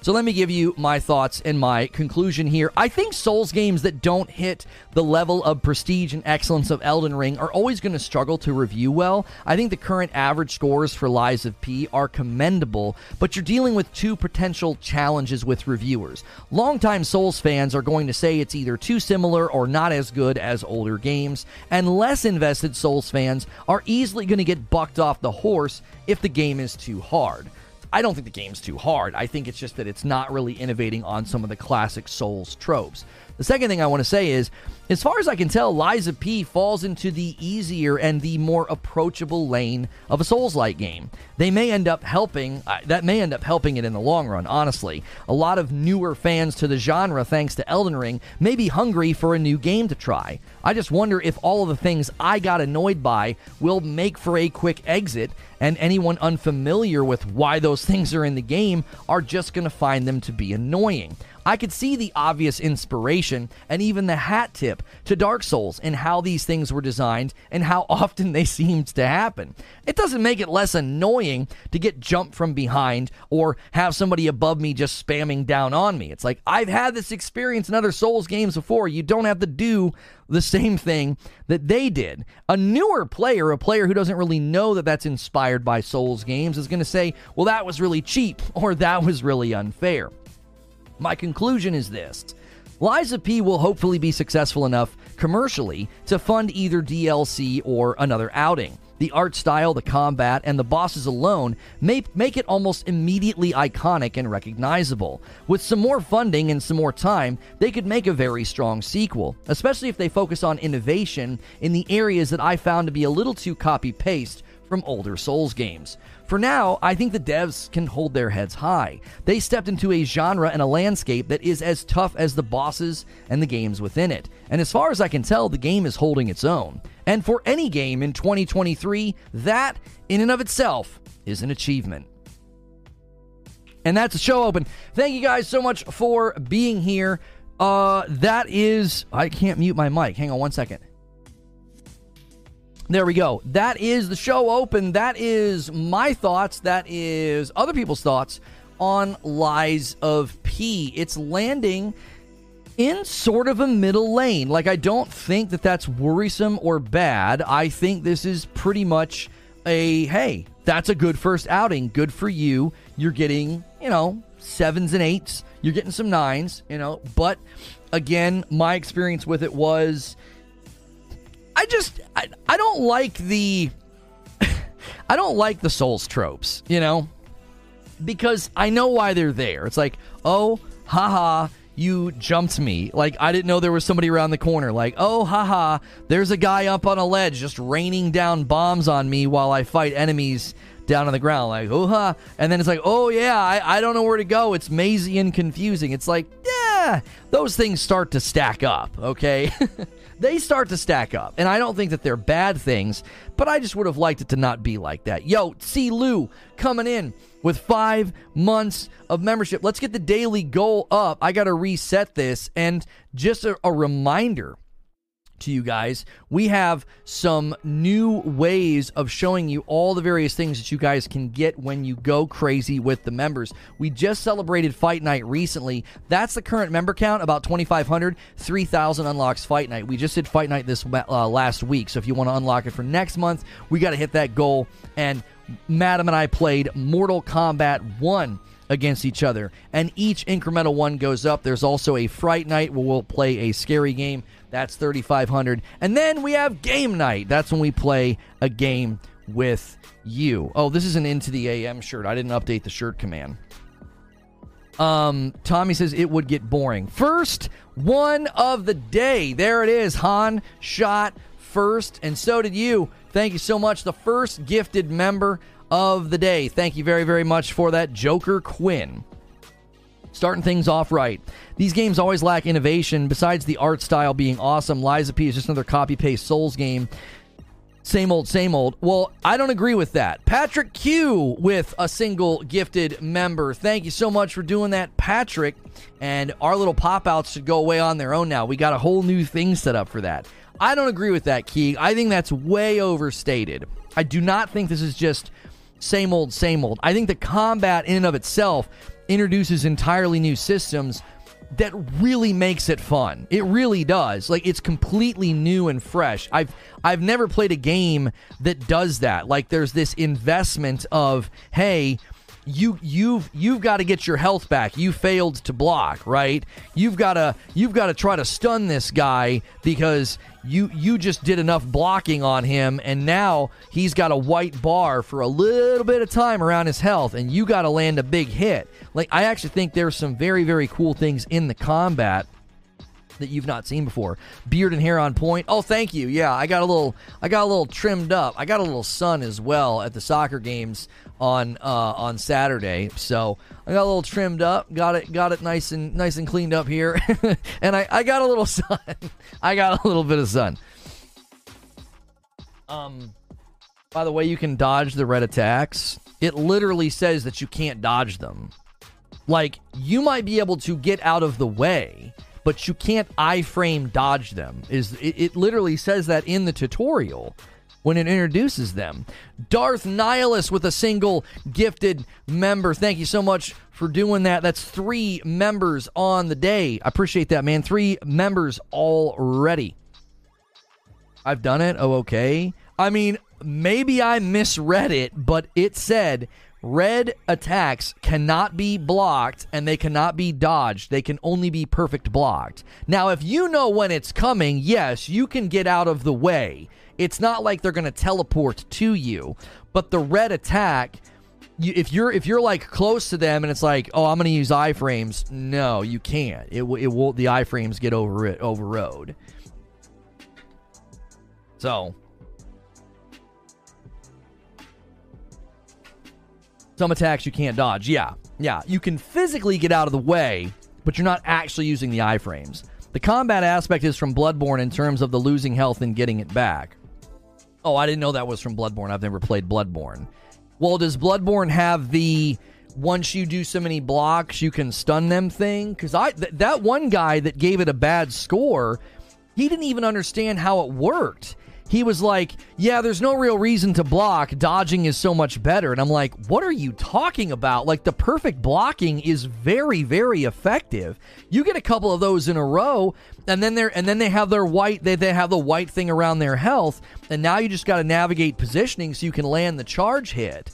So let me give you my thoughts and my conclusion here. I think Souls games that don't hit the level of prestige and excellence of Elden Ring are always going to struggle to review well. I think the current average scores for Lies of P are commendable, but you're dealing with two potential challenges with reviewers. Longtime Souls fans are going to say it's either too similar or not as good as older games, and less invested Souls fans are easily going to get bucked off the horse if the game is too hard. I don't think the game's too hard. I think it's just that it's not really innovating on some of the classic Souls tropes. The second thing I want to say is, as far as I can tell, Lies of P falls into the easier and the more approachable lane of a Souls-like game. They may end up helping. Uh, that may end up helping it in the long run. Honestly, a lot of newer fans to the genre, thanks to Elden Ring, may be hungry for a new game to try. I just wonder if all of the things I got annoyed by will make for a quick exit, and anyone unfamiliar with why those things are in the game are just going to find them to be annoying. I could see the obvious inspiration and even the hat tip to Dark Souls and how these things were designed and how often they seemed to happen. It doesn't make it less annoying to get jumped from behind or have somebody above me just spamming down on me. It's like, I've had this experience in other Souls games before. You don't have to do the same thing that they did. A newer player, a player who doesn't really know that that's inspired by Souls games, is going to say, well, that was really cheap or that was really unfair. My conclusion is this. Of P will hopefully be successful enough commercially to fund either DLC or another outing. The art style, the combat, and the bosses alone may make it almost immediately iconic and recognizable. With some more funding and some more time, they could make a very strong sequel, especially if they focus on innovation in the areas that I found to be a little too copy paste from older Souls games. For now, I think the devs can hold their heads high. They stepped into a genre and a landscape that is as tough as the bosses and the games within it. And as far as I can tell, the game is holding its own. And for any game in 2023, that, in and of itself, is an achievement. And that's the show open. Thank you guys so much for being here. Uh, that is, I can't mute my mic. Hang on one second. There we go. That is the show open. That is my thoughts. That is other people's thoughts on Lies of P. It's landing in sort of a middle lane. Like, I don't think that that's worrisome or bad. I think this is pretty much a hey, that's a good first outing. Good for you. You're getting, you know, sevens and eights. You're getting some nines, you know. But again, my experience with it was I just I, I don't like the I don't like the Souls tropes, you know, because I know why they're there. It's like, oh, haha, you jumped me. Like, I didn't know there was somebody around the corner. Like, oh, haha, there's a guy up on a ledge just raining down bombs on me while I fight enemies down on the ground. Like, oh, ha. And then it's like, oh, yeah, I, I don't know where to go. It's mazy and confusing. It's like, yeah, those things start to stack up, okay? they start to stack up. And I don't think that they're bad things, but I just would have liked it to not be like that. Yo, see Lou coming in with five months of membership. Let's get the daily goal up. I got to reset this. And just a, a reminder to you guys. We have some new ways of showing you all the various things that you guys can get when you go crazy with the members. We just celebrated Fight Night recently. That's the current member count, about 2,500. 3,000 unlocks Fight Night. We just did Fight Night this uh, last week. So if you want to unlock it for next month, we got to hit that goal. And Madam and I played Mortal Kombat 1 against each other. And each incremental one goes up. There's also a Fright Night where we'll play a scary game. That's 3,500. And then we have Game Night. That's when we play a game with you. Oh, this is an Into the AM shirt. I didn't update the shirt command. Um, Tommy says it would get boring. First one of the day. There it is. Han shot first, and so did you. Thank you so much. The first gifted member of the day. Thank you very, very much for that, Joker Quinn starting things off right. These games always lack innovation. Besides the art style being awesome, Lies of P is just another copy paste Souls game. Same old, same old. Well, I don't agree with that. Patrick Q with a single gifted member. Thank you so much for doing that, Patrick. And our little pop outs should go away on their own now. We got a whole new thing set up for that. I don't agree with that, Key. I think that's way overstated. I do not think this is just same old, same old. I think the combat in and of itself introduces entirely new systems that really makes it fun. It really does. Like it's completely new and fresh. I've I've never played a game that does that. Like there's this investment of, hey, you you've you've got to get your health back. You failed to block, right? You've got to you've got to try to stun this guy because you you just did enough blocking on him and now he's got a white bar for a little bit of time around his health and you got to land a big hit. Like I actually think there's some very very cool things in the combat that you've not seen before. Beard and hair on point. Oh, thank you. Yeah, I got a little I got a little trimmed up. I got a little sun as well at the soccer games on uh, on Saturday. So I got a little trimmed up, got it got it nice and nice and cleaned up here, and I, I got a little sun. I got a little bit of sun. Um, by the way, you can dodge the red attacks. It literally says that you can't dodge them. Like you might be able to get out of the way, but you can't iframe dodge them. Is it, it literally says that in the tutorial when it introduces them. Darth Nihilus with a single gifted member. Thank you so much for doing that. That's three members on the day. I appreciate that, man. Three members already. I've done it. Oh, okay. I mean, maybe I misread it, but it said red attacks cannot be blocked and they cannot be dodged. They can only be perfect blocked. Now, if you know when it's coming, yes, you can get out of the way. It's not like they're going to teleport to you, but the red attack. If you're if you're like close to them and it's like oh I'm going to use iframes no you can't it it will the iframes get over it overrode so some attacks you can't dodge yeah yeah you can physically get out of the way but you're not actually using the iframes the combat aspect is from bloodborne in terms of the losing health and getting it back Oh, I didn't know that was from Bloodborne. I've never played Bloodborne. Well, does Bloodborne have the once you do so many blocks you can stun them thing? Because I th- that one guy that gave it a bad score, he didn't even understand how it worked he was like, Yeah, there's no real reason to block. Dodging is so much better. And I'm like, What are you talking about? Like, the perfect blocking is very, very effective. You get a couple of those in a row, and then they're and then they have their white they, they have the white thing around their health and now you just got to navigate positioning so you can land the charge hit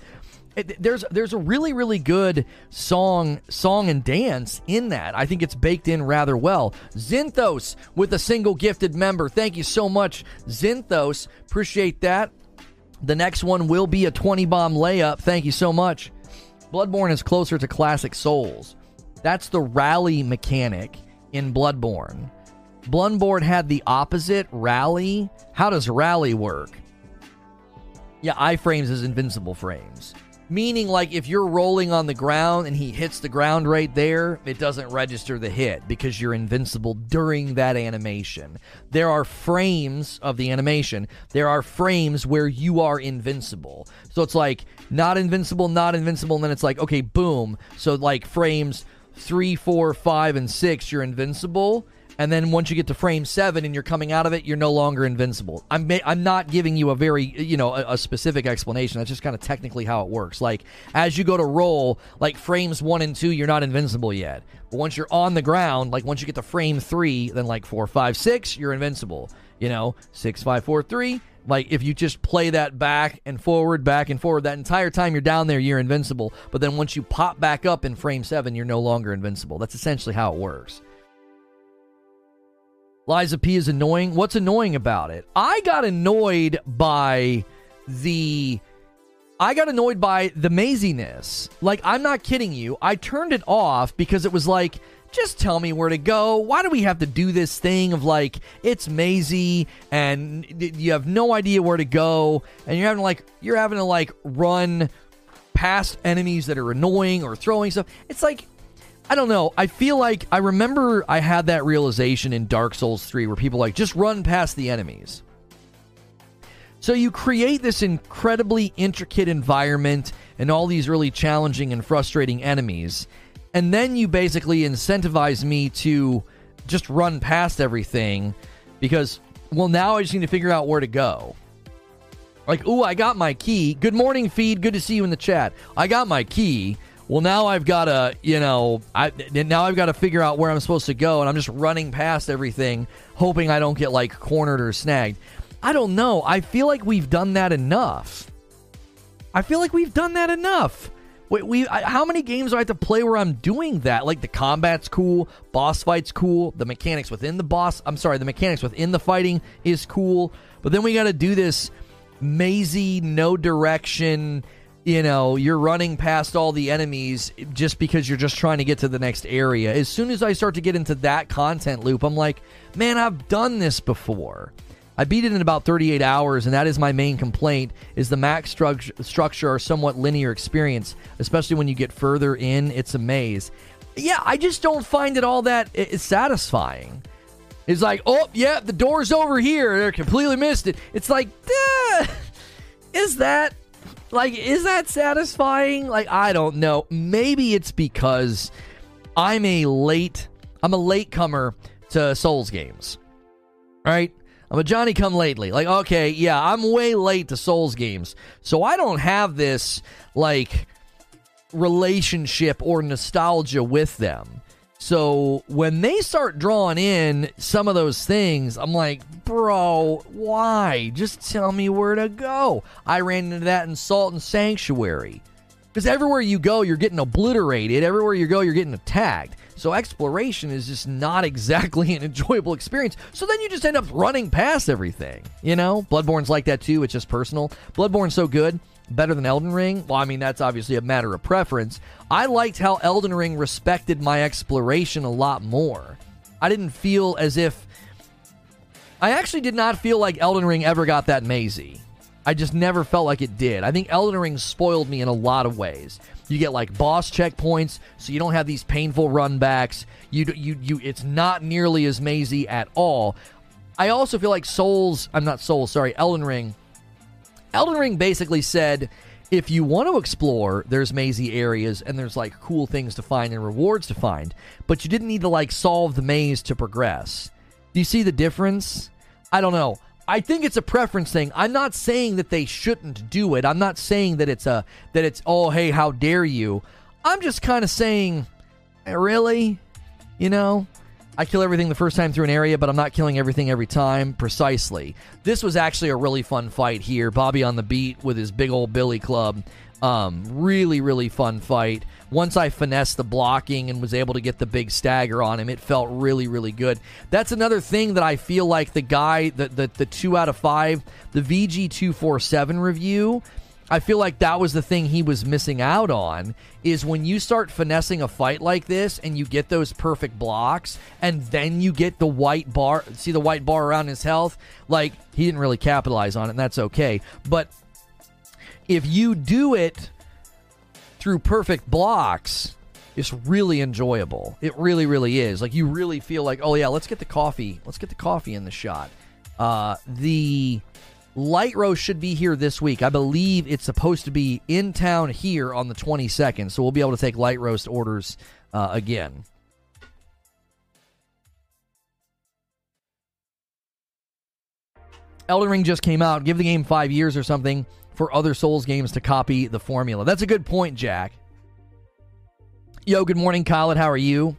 there's there's a really really good song song and dance in that. I think it's baked in rather well. Zinthos with a single gifted member. Thank you so much, Zinthos. Appreciate that. The next one will be a 20 bomb layup. Thank you so much. Bloodborne is closer to classic Souls. That's the rally mechanic in Bloodborne. Bloodborne had the opposite rally. How does rally work? Yeah, iframes is invincible frames. Meaning, like, if you're rolling on the ground and he hits the ground right there, it doesn't register the hit because you're invincible during that animation. There are frames of the animation, there are frames where you are invincible. So it's like, not invincible, not invincible, and then it's like, okay, boom. So, like, frames three, four, five, and six, you're invincible and then once you get to frame seven and you're coming out of it, you're no longer invincible. I'm I'm not giving you a very you know a, a specific explanation. That's just kind of technically how it works. Like as you go to roll, like frames one and two, you're not invincible yet. But once you're on the ground, like once you get to frame three, then like four, five, six, you're invincible. You know, six, five, four, three. Like if you just play that back and forward, back and forward, that entire time you're down there, you're invincible. But then once you pop back up in frame seven, you're no longer invincible. That's essentially how it works. Lies of P is annoying. What's annoying about it? I got annoyed by the I got annoyed by the maziness. Like I'm not kidding you. I turned it off because it was like just tell me where to go. Why do we have to do this thing of like it's mazy and you have no idea where to go and you're having like you're having to like run past enemies that are annoying or throwing stuff. It's like I don't know. I feel like I remember I had that realization in Dark Souls 3 where people like just run past the enemies. So you create this incredibly intricate environment and all these really challenging and frustrating enemies. And then you basically incentivize me to just run past everything because, well, now I just need to figure out where to go. Like, ooh, I got my key. Good morning, feed. Good to see you in the chat. I got my key well now i've got to you know i now i've got to figure out where i'm supposed to go and i'm just running past everything hoping i don't get like cornered or snagged. I don't know. I feel like we've done that enough. I feel like we've done that enough. We, we I, how many games do i have to play where i'm doing that? Like the combat's cool boss fights cool the mechanics within the boss i'm sorry the mechanics within the fighting is cool but then we got to do this mazy no direction you know, you're running past all the enemies just because you're just trying to get to the next area. As soon as I start to get into that content loop, I'm like, man, I've done this before. I beat it in about 38 hours, and that is my main complaint: is the max stru- structure or somewhat linear experience, especially when you get further in. It's a maze. Yeah, I just don't find it all that satisfying. It's like, oh yeah, the door's over here. They completely missed it. It's like, is that like, is that satisfying? Like, I don't know. Maybe it's because I'm a late, I'm a late comer to Souls games. Right? I'm a Johnny come lately. Like, okay, yeah, I'm way late to Souls games. So I don't have this, like, relationship or nostalgia with them. So when they start drawing in some of those things, I'm like, bro, why? Just tell me where to go. I ran into that in Salt and Sanctuary. Because everywhere you go, you're getting obliterated. Everywhere you go, you're getting attacked. So exploration is just not exactly an enjoyable experience. So then you just end up running past everything. You know, Bloodborne's like that too. It's just personal. Bloodborne's so good better than Elden Ring? Well, I mean, that's obviously a matter of preference. I liked how Elden Ring respected my exploration a lot more. I didn't feel as if. I actually did not feel like Elden Ring ever got that mazy. I just never felt like it did. I think Elden Ring spoiled me in a lot of ways. You get like boss checkpoints, so you don't have these painful runbacks. You you you. It's not nearly as mazy at all. I also feel like Souls. I'm not Souls. Sorry, Elden Ring Elden Ring basically said if you want to explore, there's mazy areas and there's like cool things to find and rewards to find, but you didn't need to like solve the maze to progress. Do you see the difference? I don't know. I think it's a preference thing. I'm not saying that they shouldn't do it. I'm not saying that it's a that it's oh hey how dare you. I'm just kind of saying eh, really, you know, I kill everything the first time through an area, but I'm not killing everything every time. Precisely. This was actually a really fun fight here. Bobby on the beat with his big old Billy club. Um, really, really fun fight. Once I finessed the blocking and was able to get the big stagger on him, it felt really, really good. That's another thing that I feel like the guy, the the, the two out of five, the VG two four seven review. I feel like that was the thing he was missing out on is when you start finessing a fight like this and you get those perfect blocks and then you get the white bar see the white bar around his health like he didn't really capitalize on it and that's okay but if you do it through perfect blocks, it's really enjoyable. It really, really is. Like you really feel like, oh yeah, let's get the coffee. Let's get the coffee in the shot. Uh, the light roast should be here this week. I believe it's supposed to be in town here on the 22nd, so we'll be able to take light roast orders uh, again. Elden Ring just came out. Give the game five years or something for other Souls games to copy the formula. That's a good point, Jack. Yo, good morning, Khaled. How are you?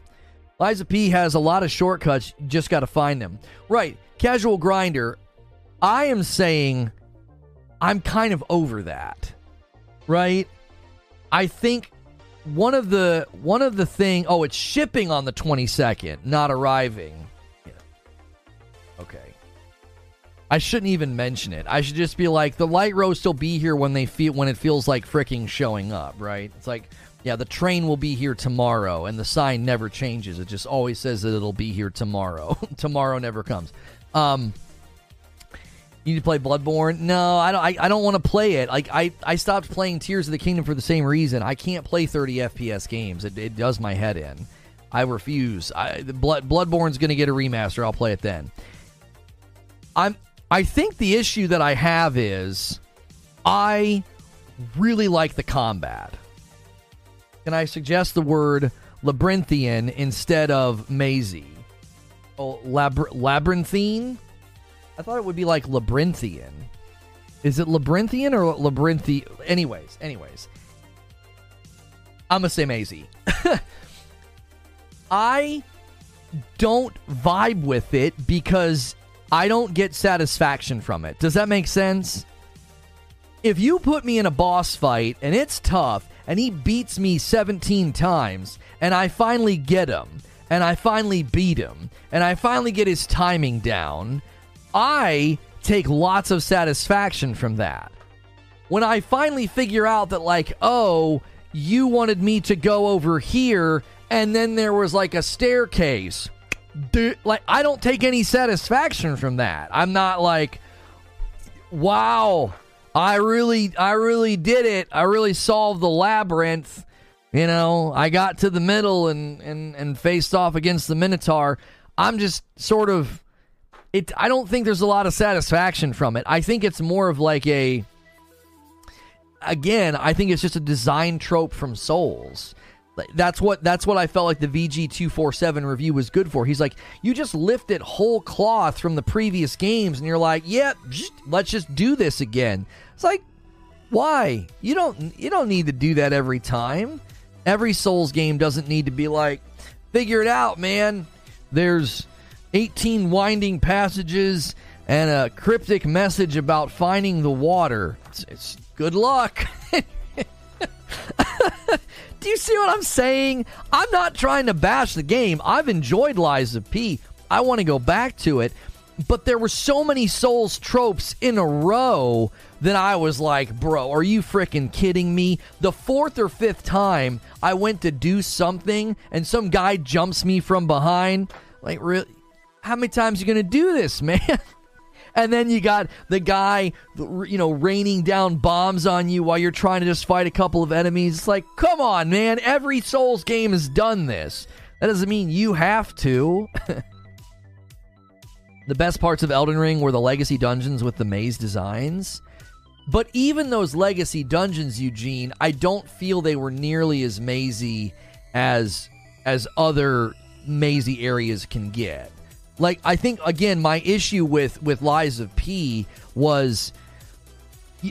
Lies of P has a lot of shortcuts. You just got to find them. Right. Casual grinder. I am saying I'm kind of over that. Right? I think one of the one of the thing oh it's shipping on the 22nd not arriving yeah. okay I shouldn't even mention it. I should just be like, the light roast will be here when they feel when it feels like freaking showing up, right? It's like, yeah, the train will be here tomorrow, and the sign never changes. It just always says that it'll be here tomorrow. tomorrow never comes. Um, you need to play Bloodborne? No, I don't. I, I don't want to play it. Like I, I stopped playing Tears of the Kingdom for the same reason. I can't play 30 FPS games. It, it does my head in. I refuse. I, Blood Bloodborne's going to get a remaster. I'll play it then. I'm I think the issue that I have is I really like the combat. Can I suggest the word labyrinthian instead of mazy? Oh, labr- labyrinthine? I thought it would be like labyrinthian. Is it labyrinthian or labyrinthy? Anyways, anyways. I'm to say mazy. I don't vibe with it because I don't get satisfaction from it. Does that make sense? If you put me in a boss fight and it's tough and he beats me 17 times and I finally get him and I finally beat him and I finally get his timing down, I take lots of satisfaction from that. When I finally figure out that, like, oh, you wanted me to go over here and then there was like a staircase like I don't take any satisfaction from that. I'm not like, wow, I really, I really did it. I really solved the labyrinth. You know, I got to the middle and and and faced off against the Minotaur. I'm just sort of it. I don't think there's a lot of satisfaction from it. I think it's more of like a. Again, I think it's just a design trope from Souls that's what that's what I felt like the VG two four seven review was good for. He's like, you just lifted whole cloth from the previous games, and you're like, yep, yeah, let's just do this again. It's like, why? You don't you don't need to do that every time. Every Souls game doesn't need to be like, figure it out, man. There's 18 winding passages and a cryptic message about finding the water. It's, it's good luck. Do you see what I'm saying? I'm not trying to bash the game. I've enjoyed Lies of P. I want to go back to it. But there were so many Souls tropes in a row that I was like, bro, are you freaking kidding me? The fourth or fifth time I went to do something and some guy jumps me from behind. Like, really? How many times are you to do this, man? and then you got the guy, you know, raining down bombs on you while you're trying to just fight a couple of enemies. It's like, come on, man. Every Souls game has done this. That doesn't mean you have to. the best parts of Elden Ring were the legacy dungeons with the maze designs. But even those legacy dungeons, Eugene, I don't feel they were nearly as mazy as as other mazy areas can get like I think again my issue with with Lies of P was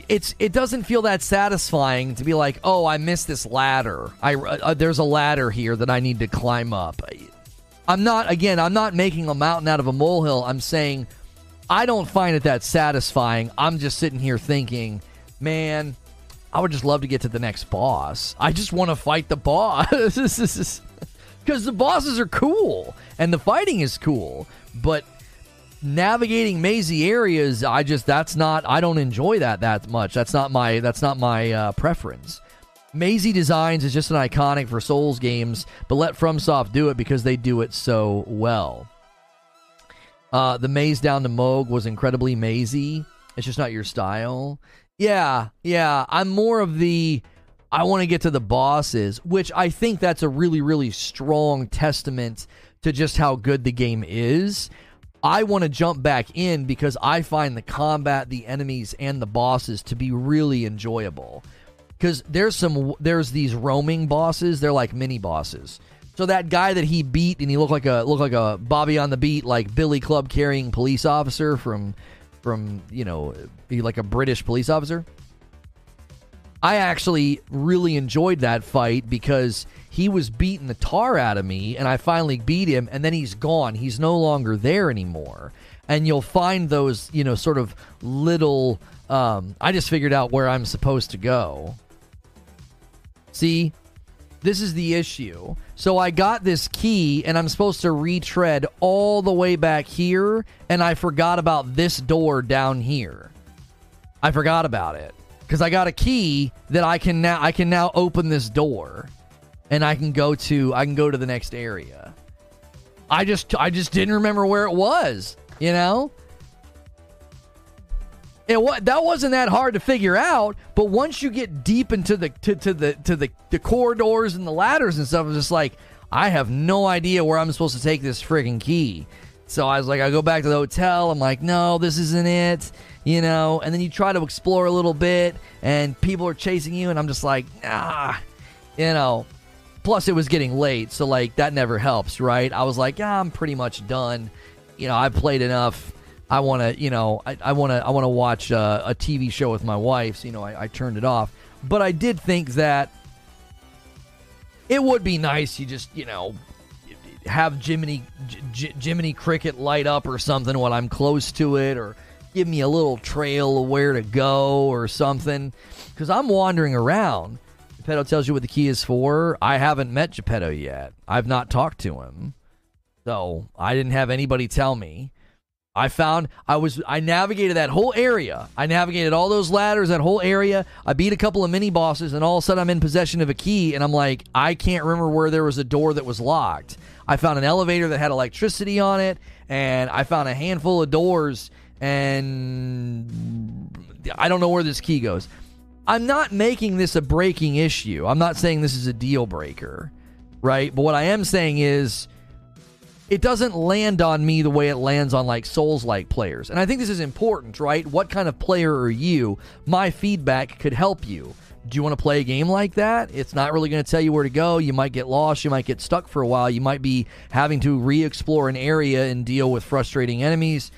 it's it doesn't feel that satisfying to be like oh I missed this ladder I uh, there's a ladder here that I need to climb up I'm not again I'm not making a mountain out of a molehill I'm saying I don't find it that satisfying I'm just sitting here thinking man I would just love to get to the next boss. I just want to fight the boss. Because the bosses are cool and the fighting is cool. But navigating mazy areas, I just, that's not, I don't enjoy that that much. That's not my, that's not my uh, preference. Mazy Designs is just an iconic for Souls games, but let FromSoft do it because they do it so well. Uh, the maze down to Mohg was incredibly mazy. It's just not your style. Yeah, yeah. I'm more of the I want to get to the bosses, which I think that's a really, really strong testament to just how good the game is. I want to jump back in because I find the combat, the enemies, and the bosses to be really enjoyable. Because there's some, there's these roaming bosses. They're like mini bosses. So that guy that he beat and he looked like a looked like a Bobby on the beat, like Billy Club carrying police officer from from you know like a British police officer. I actually really enjoyed that fight because he was beating the tar out of me and I finally beat him and then he's gone. He's no longer there anymore. And you'll find those, you know, sort of little um I just figured out where I'm supposed to go. See? This is the issue. So I got this key and I'm supposed to retread all the way back here and I forgot about this door down here. I forgot about it because I got a key that I can now I can now open this door and I can go to I can go to the next area. I just I just didn't remember where it was, you know? It what that wasn't that hard to figure out, but once you get deep into the to, to the to the, the corridors and the ladders and stuff, it's just like I have no idea where I'm supposed to take this frigging key. So I was like, I go back to the hotel. I'm like, no, this isn't it, you know. And then you try to explore a little bit, and people are chasing you, and I'm just like, ah, you know. Plus, it was getting late, so like that never helps, right? I was like, yeah, I'm pretty much done. You know, I've played enough. I want to, you know, I want to, I want to watch uh, a TV show with my wife. So, you know, I, I turned it off. But I did think that it would be nice. You just, you know, have Jiminy J- Jiminy Cricket light up or something when I'm close to it, or give me a little trail of where to go or something. Because I'm wandering around. Geppetto tells you what the key is for. I haven't met Geppetto yet. I've not talked to him, so I didn't have anybody tell me. I found I was I navigated that whole area. I navigated all those ladders, that whole area. I beat a couple of mini bosses, and all of a sudden I'm in possession of a key, and I'm like, I can't remember where there was a door that was locked. I found an elevator that had electricity on it, and I found a handful of doors, and I don't know where this key goes. I'm not making this a breaking issue. I'm not saying this is a deal breaker, right? But what I am saying is it doesn't land on me the way it lands on like souls like players. And I think this is important, right? What kind of player are you? My feedback could help you. Do you want to play a game like that? It's not really going to tell you where to go. You might get lost. You might get stuck for a while. You might be having to re explore an area and deal with frustrating enemies.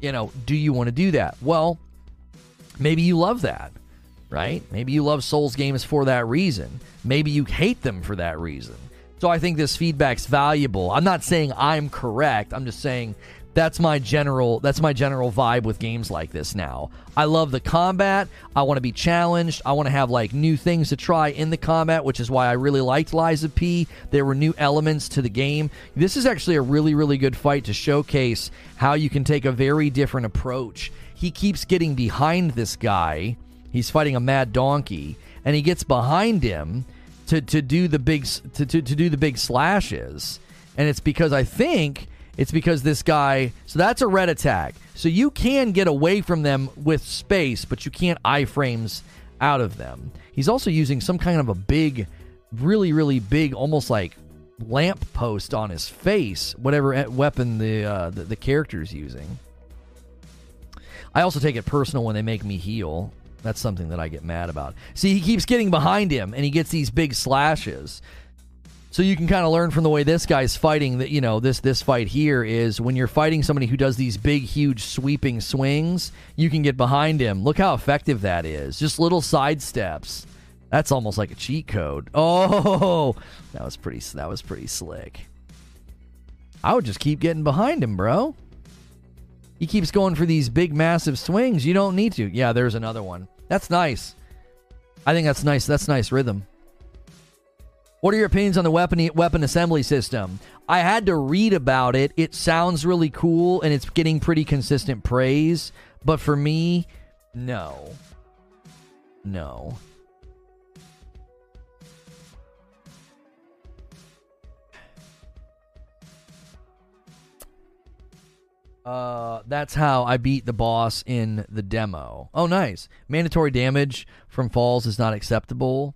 You know, do you want to do that? Well, maybe you love that, right? Maybe you love Souls games for that reason. Maybe you hate them for that reason. So I think this feedback's valuable. I'm not saying I'm correct. I'm just saying that's my general that's my general vibe with games like this now. I love the combat. I want to be challenged. I want to have like new things to try in the combat, which is why I really liked of P. There were new elements to the game. This is actually a really really good fight to showcase how you can take a very different approach. He keeps getting behind this guy. He's fighting a mad donkey and he gets behind him to to do the big to, to, to do the big slashes, and it's because I think it's because this guy. So that's a red attack. So you can get away from them with space, but you can't iframes out of them. He's also using some kind of a big, really really big, almost like lamp post on his face. Whatever weapon the uh, the, the character's using. I also take it personal when they make me heal. That's something that I get mad about. See, he keeps getting behind him and he gets these big slashes. So you can kind of learn from the way this guy's fighting that you know this this fight here is when you're fighting somebody who does these big huge sweeping swings, you can get behind him. Look how effective that is. Just little side steps. That's almost like a cheat code. Oh, that was pretty that was pretty slick. I would just keep getting behind him, bro. He keeps going for these big massive swings. You don't need to. Yeah, there's another one. That's nice. I think that's nice. That's nice rhythm. What are your opinions on the weapon weapon assembly system? I had to read about it. It sounds really cool and it's getting pretty consistent praise, but for me, no. No. Uh, that's how I beat the boss in the demo. Oh, nice. Mandatory damage from falls is not acceptable.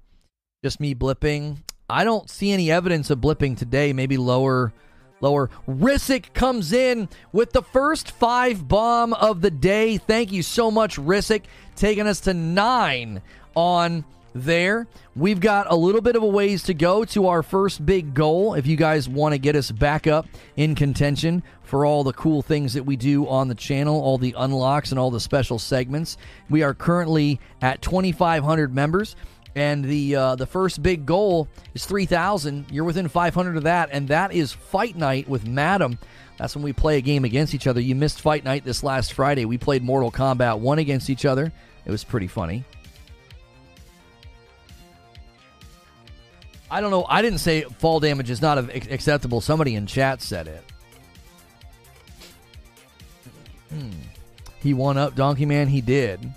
Just me blipping. I don't see any evidence of blipping today. Maybe lower, lower. Rissick comes in with the first five bomb of the day. Thank you so much, Rissick, taking us to nine on there. We've got a little bit of a ways to go to our first big goal. If you guys want to get us back up in contention for all the cool things that we do on the channel, all the unlocks and all the special segments, we are currently at 2,500 members. And the uh, the first big goal is 3,000. You're within 500 of that, and that is Fight Night with Madam. That's when we play a game against each other. You missed Fight Night this last Friday. We played Mortal Kombat 1 against each other. It was pretty funny. I don't know. I didn't say fall damage is not acceptable. Somebody in chat said it. Hmm. He won up Donkey Man. He did.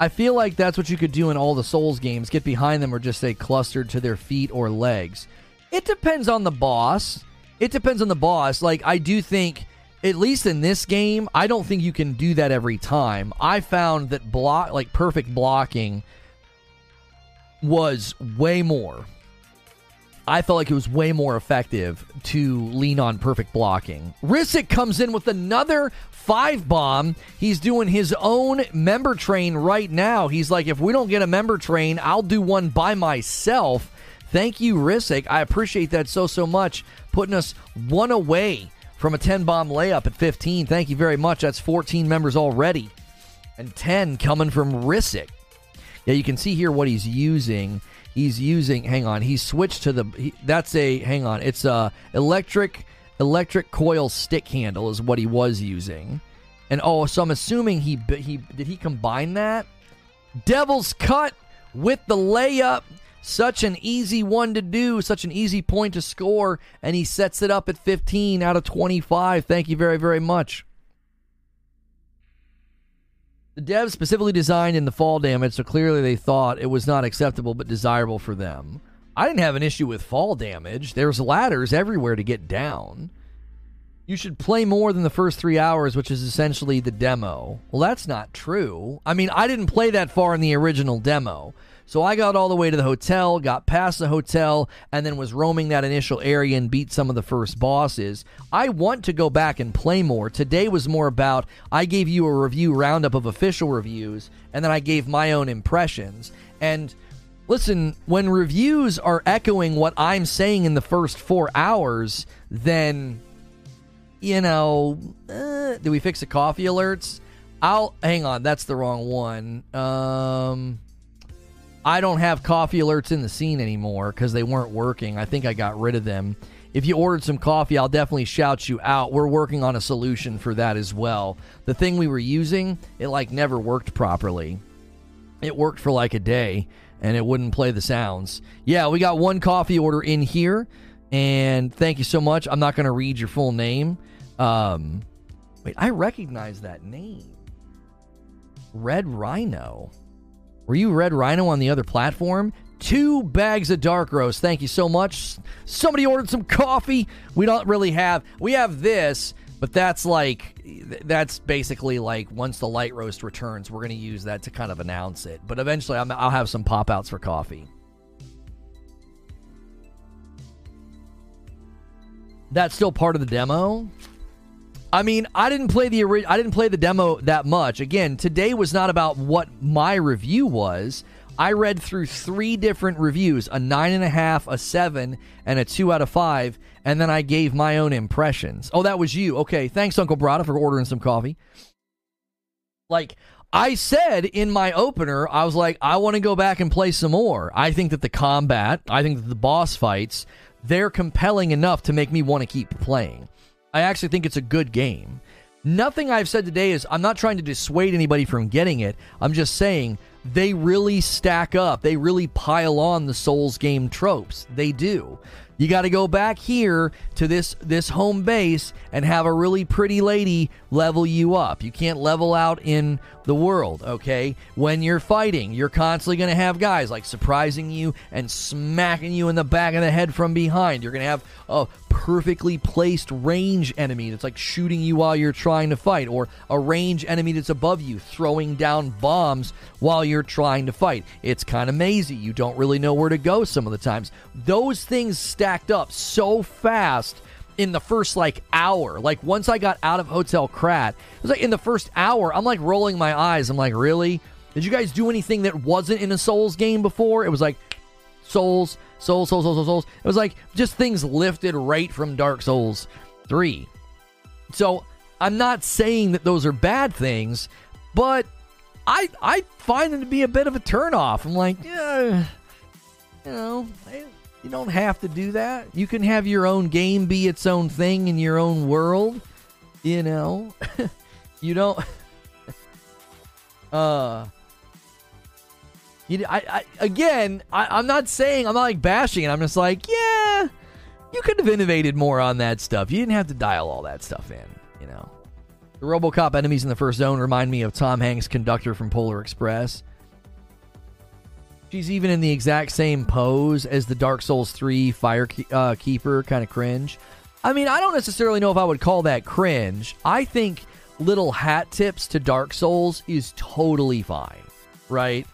I feel like that's what you could do in all the Souls games. Get behind them or just say clustered to their feet or legs. It depends on the boss. It depends on the boss. Like, I do think, at least in this game, I don't think you can do that every time. I found that block, like perfect blocking, was way more I felt like it was way more effective to lean on perfect blocking. Rissick comes in with another five bomb. He's doing his own member train right now. He's like, if we don't get a member train, I'll do one by myself. Thank you, Rissick. I appreciate that so, so much. Putting us one away from a 10 bomb layup at 15. Thank you very much. That's 14 members already. And 10 coming from Rissick. Yeah, you can see here what he's using he's using hang on he switched to the he, that's a hang on it's a electric electric coil stick handle is what he was using. And oh so i'm assuming he he did he combine that? Devil's cut with the layup. Such an easy one to do such an easy point to score and he sets it up at 15 out of 25 thank you very very much the devs specifically designed in the fall damage, so clearly they thought it was not acceptable but desirable for them. I didn't have an issue with fall damage. There's ladders everywhere to get down. You should play more than the first three hours, which is essentially the demo. Well, that's not true. I mean, I didn't play that far in the original demo. So I got all the way to the hotel, got past the hotel, and then was roaming that initial area and beat some of the first bosses. I want to go back and play more. Today was more about I gave you a review roundup of official reviews, and then I gave my own impressions. And listen, when reviews are echoing what I'm saying in the first four hours, then, you know, uh, do we fix the coffee alerts? I'll hang on. That's the wrong one. Um, I don't have coffee alerts in the scene anymore because they weren't working. I think I got rid of them. If you ordered some coffee, I'll definitely shout you out. We're working on a solution for that as well. The thing we were using, it like never worked properly. It worked for like a day and it wouldn't play the sounds. Yeah, we got one coffee order in here and thank you so much. I'm not going to read your full name. Um, wait, I recognize that name. Red Rhino. Were you Red Rhino on the other platform? Two bags of dark roast. Thank you so much. Somebody ordered some coffee. We don't really have. We have this, but that's like that's basically like once the light roast returns, we're going to use that to kind of announce it. But eventually, i will have some pop outs for coffee. That's still part of the demo. I mean, I didn't play the I didn't play the demo that much. Again, today was not about what my review was. I read through three different reviews: a nine and a half, a seven, and a two out of five, and then I gave my own impressions. Oh, that was you. Okay, thanks, Uncle Brada, for ordering some coffee. Like I said in my opener, I was like, I want to go back and play some more. I think that the combat, I think that the boss fights, they're compelling enough to make me want to keep playing. I actually think it's a good game. Nothing I've said today is I'm not trying to dissuade anybody from getting it. I'm just saying they really stack up. They really pile on the Souls game tropes. They do. You got to go back here to this this home base and have a really pretty lady level you up. You can't level out in the world, okay? When you're fighting, you're constantly going to have guys like surprising you and smacking you in the back of the head from behind. You're going to have a perfectly placed range enemy that's like shooting you while you're trying to fight, or a range enemy that's above you throwing down bombs while you're trying to fight. It's kind of mazy. You don't really know where to go some of the times. Those things stacked up so fast in the first like hour. Like once I got out of Hotel Krat, it was like in the first hour, I'm like rolling my eyes. I'm like, really? Did you guys do anything that wasn't in a Souls game before? It was like Souls, Souls, Souls, Souls, Souls. It was like just things lifted right from Dark Souls 3. So I'm not saying that those are bad things, but I I find them to be a bit of a turnoff. I'm like, yeah, you know, you don't have to do that. You can have your own game be its own thing in your own world. You know, you don't. uh, you, I, I again, I, I'm not saying I'm not like bashing it. I'm just like, yeah, you could have innovated more on that stuff. You didn't have to dial all that stuff in. You know, the RoboCop enemies in the first zone remind me of Tom Hanks' conductor from Polar Express. She's even in the exact same pose as the Dark Souls 3 Fire uh, Keeper, kind of cringe. I mean, I don't necessarily know if I would call that cringe. I think little hat tips to Dark Souls is totally fine, right?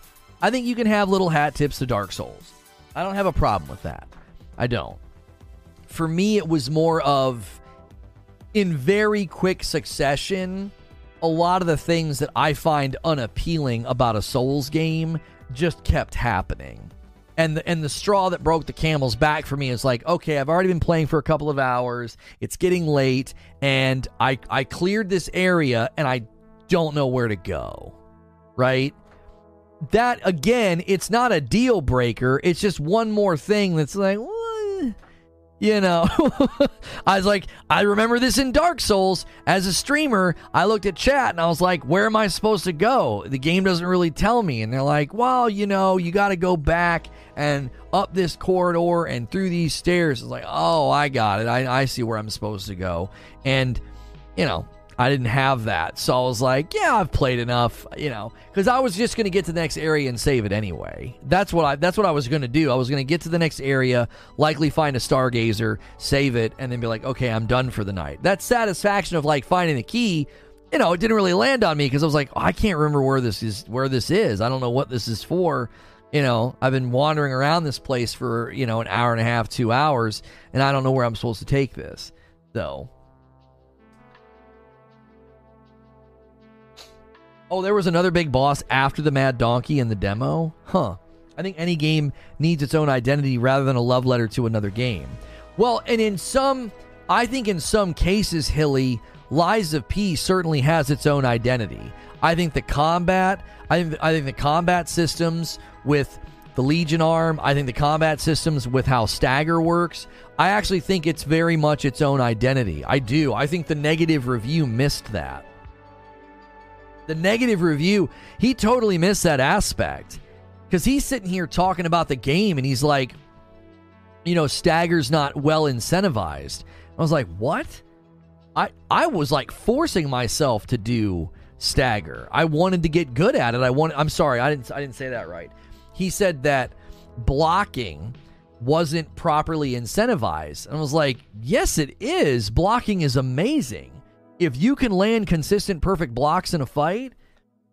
I think you can have little hat tips to Dark Souls. I don't have a problem with that. I don't. For me, it was more of in very quick succession, a lot of the things that I find unappealing about a Souls game just kept happening. And the, and the straw that broke the camel's back for me is like, okay, I've already been playing for a couple of hours. It's getting late, and I I cleared this area, and I don't know where to go. Right? That again, it's not a deal breaker. It's just one more thing that's like, you know, I was like, I remember this in Dark Souls. As a streamer, I looked at chat and I was like, where am I supposed to go? The game doesn't really tell me. And they're like, well, you know, you got to go back and up this corridor and through these stairs. It's like, oh, I got it. I, I see where I'm supposed to go. And, you know, I didn't have that. So I was like, yeah, I've played enough, you know, cuz I was just going to get to the next area and save it anyway. That's what I that's what I was going to do. I was going to get to the next area, likely find a stargazer, save it and then be like, "Okay, I'm done for the night." That satisfaction of like finding the key, you know, it didn't really land on me cuz I was like, oh, "I can't remember where this is where this is. I don't know what this is for." You know, I've been wandering around this place for, you know, an hour and a half, 2 hours, and I don't know where I'm supposed to take this. So, Oh, there was another big boss after the Mad Donkey in the demo? Huh. I think any game needs its own identity rather than a love letter to another game. Well, and in some, I think in some cases, Hilly, Lies of P certainly has its own identity. I think the combat, I think, I think the combat systems with the Legion arm, I think the combat systems with how Stagger works, I actually think it's very much its own identity. I do. I think the negative review missed that the negative review, he totally missed that aspect. Because he's sitting here talking about the game and he's like, you know, Stagger's not well incentivized. I was like, what? I I was like forcing myself to do Stagger. I wanted to get good at it. I want I'm sorry, I didn't I didn't say that right. He said that blocking wasn't properly incentivized. And I was like, yes, it is. Blocking is amazing if you can land consistent perfect blocks in a fight,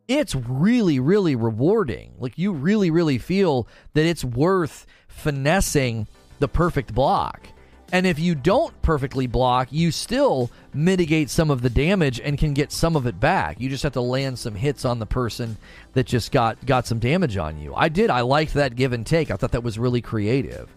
it's really, really rewarding. Like you really, really feel that it's worth finessing the perfect block. And if you don't perfectly block, you still mitigate some of the damage and can get some of it back. You just have to land some hits on the person that just got got some damage on you. I did. I liked that give and take. I thought that was really creative.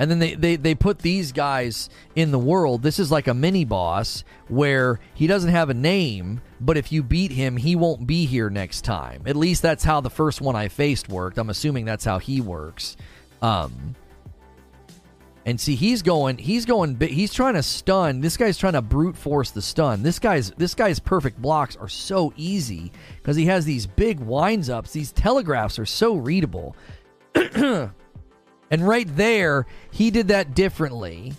And then they, they, they put these guys in the world. This is like a mini boss where he doesn't have a name, but if you beat him, he won't be here next time. At least that's how the first one I faced worked. I'm assuming that's how he works. Um, And see, he's going, he's going, he's trying to stun. This guy's trying to brute force the stun. This guy's, this guy's perfect blocks are so easy because he has these big winds ups. These telegraphs are so readable. and right there, he did that differently.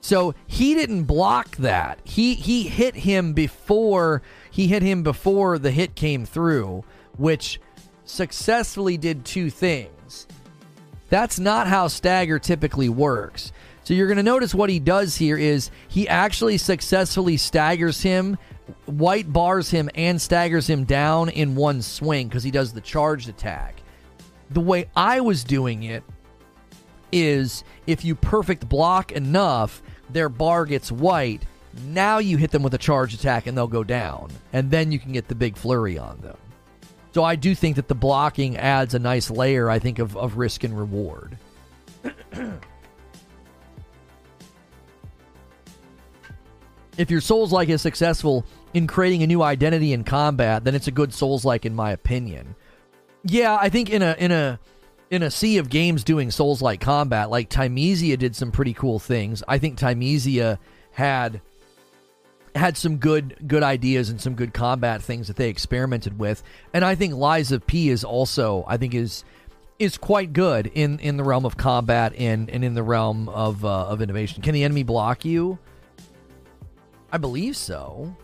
So he didn't block that. He he hit him before he hit him before the hit came through, which successfully did two things. That's not how stagger typically works. So you're going to notice what he does here is he actually successfully staggers him, white bars him, and staggers him down in one swing because he does the charged attack. The way I was doing it is if you perfect block enough, their bar gets white. Now you hit them with a charge attack and they'll go down. And then you can get the big flurry on them. So I do think that the blocking adds a nice layer, I think, of, of risk and reward. if your Souls like is successful in creating a new identity in combat, then it's a good Souls like in my opinion. Yeah, I think in a in a in a sea of games doing Souls like combat, like Thymesia did some pretty cool things. I think Thymesia had had some good good ideas and some good combat things that they experimented with. And I think Lies of P is also I think is is quite good in in the realm of combat and and in the realm of uh, of innovation. Can the enemy block you? I believe so.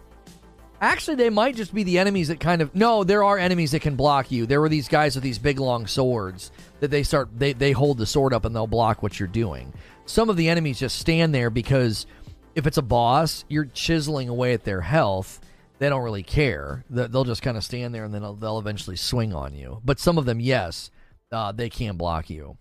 Actually, they might just be the enemies that kind of no. There are enemies that can block you. There were these guys with these big long swords that they start they they hold the sword up and they'll block what you're doing. Some of the enemies just stand there because if it's a boss, you're chiseling away at their health. They don't really care. They'll just kind of stand there and then they'll eventually swing on you. But some of them, yes, uh, they can block you.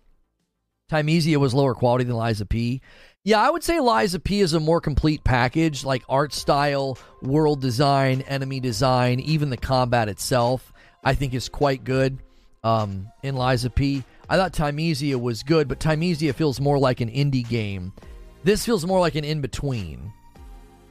Thymesia was lower quality than Lies of P. Yeah, I would say Lies of P is a more complete package, like art style, world design, enemy design, even the combat itself. I think is quite good um, in Lies of P. I thought Thymesia was good, but Thymesia feels more like an indie game this feels more like an in between.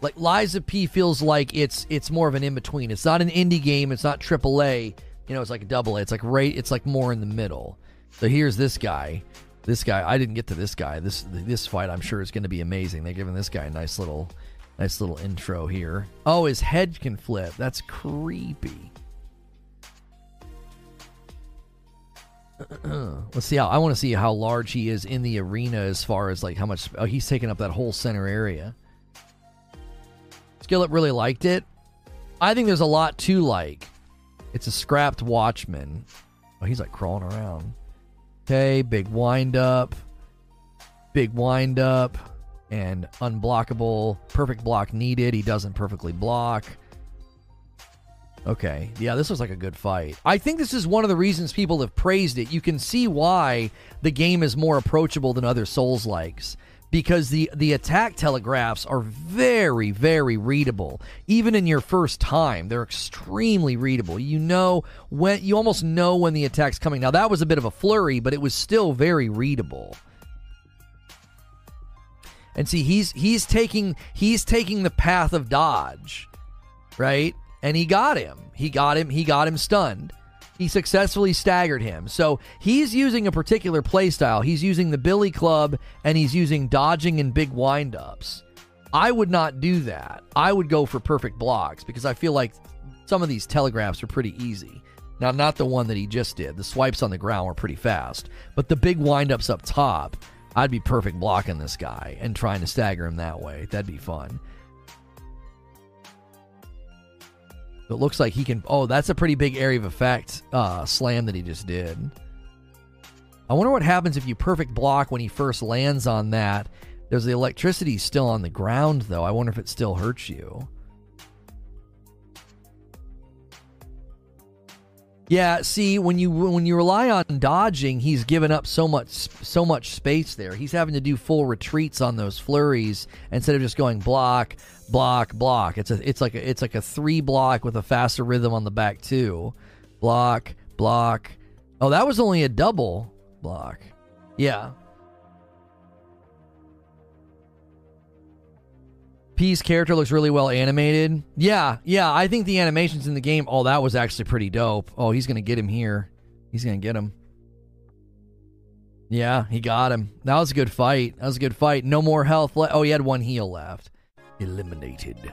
Like Lies of P feels like it's it's more of an in between. It's not an indie game. It's not AAA. You know, it's like a double A. It's like right. It's like more in the middle. So here's this guy. This guy. I didn't get to this guy. This this fight I'm sure is going to be amazing. They're giving this guy a nice little nice little intro here. Oh, his head can flip. That's creepy. Let's see how I want to see how large he is in the arena as far as like how much oh, he's taking up that whole center area. Skillet really liked it. I think there's a lot to like. It's a scrapped Watchman. Oh, he's like crawling around. Okay, big wind up. Big wind up. And unblockable. Perfect block needed. He doesn't perfectly block. Okay. Yeah, this was like a good fight. I think this is one of the reasons people have praised it. You can see why the game is more approachable than other Souls likes. Because the, the attack telegraphs are very, very readable. Even in your first time, they're extremely readable. You know when you almost know when the attack's coming. Now that was a bit of a flurry, but it was still very readable. And see, he's he's taking he's taking the path of dodge, right? and he got him. He got him. He got him stunned. He successfully staggered him. So he's using a particular playstyle. He's using the Billy Club and he's using dodging and big windups. I would not do that. I would go for perfect blocks because I feel like some of these telegraphs are pretty easy. Now, not the one that he just did. The swipes on the ground were pretty fast, but the big windups up top, I'd be perfect blocking this guy and trying to stagger him that way. That'd be fun. It looks like he can. Oh, that's a pretty big area of effect uh, slam that he just did. I wonder what happens if you perfect block when he first lands on that. There's the electricity still on the ground, though. I wonder if it still hurts you. Yeah, see, when you when you rely on dodging, he's given up so much so much space there. He's having to do full retreats on those flurries instead of just going block, block, block. It's a it's like a it's like a three block with a faster rhythm on the back too. Block, block. Oh, that was only a double block. Yeah. P's character looks really well animated. Yeah, yeah, I think the animations in the game, oh, that was actually pretty dope. Oh, he's going to get him here. He's going to get him. Yeah, he got him. That was a good fight. That was a good fight. No more health. Le- oh, he had one heal left. Eliminated.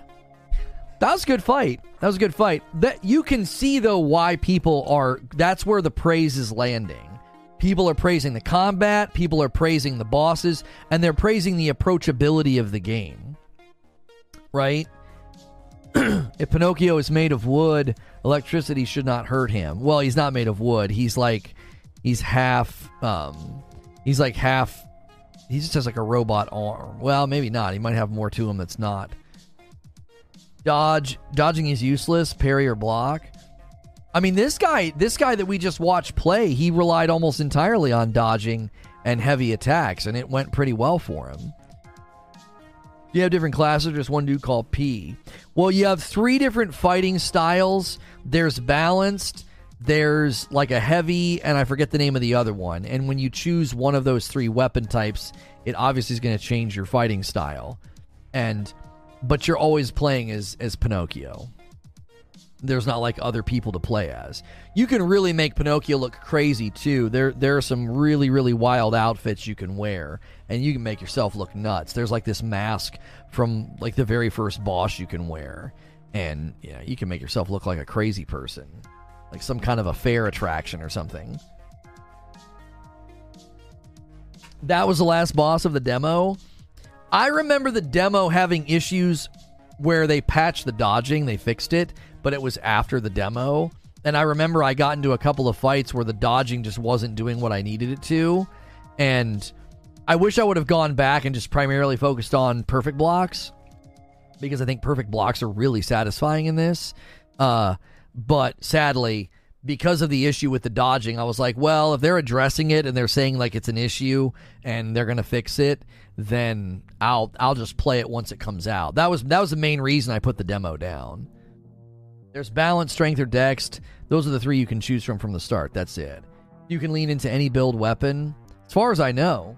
That was a good fight. That was a good fight. That you can see though why people are. That's where the praise is landing. People are praising the combat. People are praising the bosses, and they're praising the approachability of the game. Right? if Pinocchio is made of wood, electricity should not hurt him. Well, he's not made of wood. He's like he's half um he's like half he just has like a robot arm. Well, maybe not. He might have more to him that's not. Dodge dodging is useless, parry or block. I mean, this guy, this guy that we just watched play, he relied almost entirely on dodging and heavy attacks, and it went pretty well for him. You have different classes, just one dude called P. Well, you have three different fighting styles. There's balanced, there's like a heavy, and I forget the name of the other one. And when you choose one of those three weapon types, it obviously is going to change your fighting style. And but you're always playing as as Pinocchio. There's not like other people to play as. You can really make Pinocchio look crazy too. There there are some really really wild outfits you can wear and you can make yourself look nuts. There's like this mask from like the very first boss you can wear and yeah, you can make yourself look like a crazy person like some kind of a fair attraction or something. That was the last boss of the demo. I remember the demo having issues where they patched the dodging, they fixed it, but it was after the demo. And I remember I got into a couple of fights where the dodging just wasn't doing what I needed it to. And I wish I would have gone back and just primarily focused on perfect blocks because I think perfect blocks are really satisfying in this. Uh, but sadly, because of the issue with the dodging, I was like, well, if they're addressing it and they're saying like it's an issue and they're gonna fix it, then I'll I'll just play it once it comes out. That was that was the main reason I put the demo down. There's balance, strength, or dex. Those are the three you can choose from from the start. That's it. You can lean into any build weapon, as far as I know.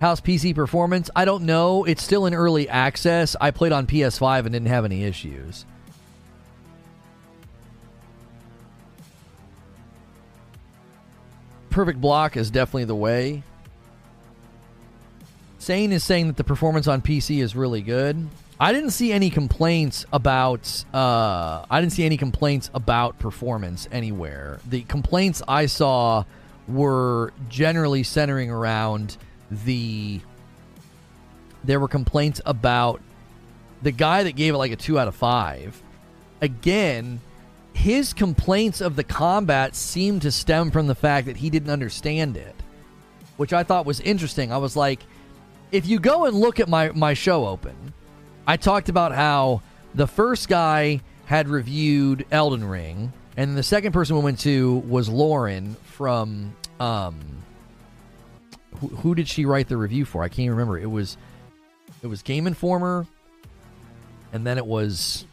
How's PC performance? I don't know. It's still in early access. I played on PS5 and didn't have any issues. perfect block is definitely the way. Sane is saying that the performance on PC is really good. I didn't see any complaints about. Uh, I didn't see any complaints about performance anywhere. The complaints I saw were generally centering around the. There were complaints about the guy that gave it like a two out of five. Again, his complaints of the combat seemed to stem from the fact that he didn't understand it, which I thought was interesting. I was like, if you go and look at my, my show open, I talked about how the first guy had reviewed Elden Ring, and the second person we went to was Lauren from. Um, who, did she write the review for? I can't even remember. It was it was Game Informer, and then it was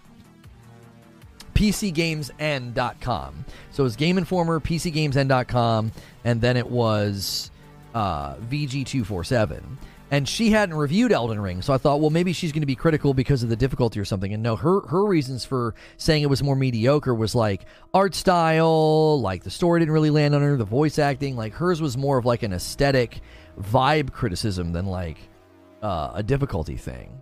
PCGamesN.com. So it was Game Informer, PCGamesN.com, and then it was uh, VG247. And she hadn't reviewed Elden Ring, so I thought, well, maybe she's going to be critical because of the difficulty or something. And no, her her reasons for saying it was more mediocre was like art style, like the story didn't really land on her, the voice acting. Like hers was more of like an aesthetic vibe criticism than like uh, a difficulty thing.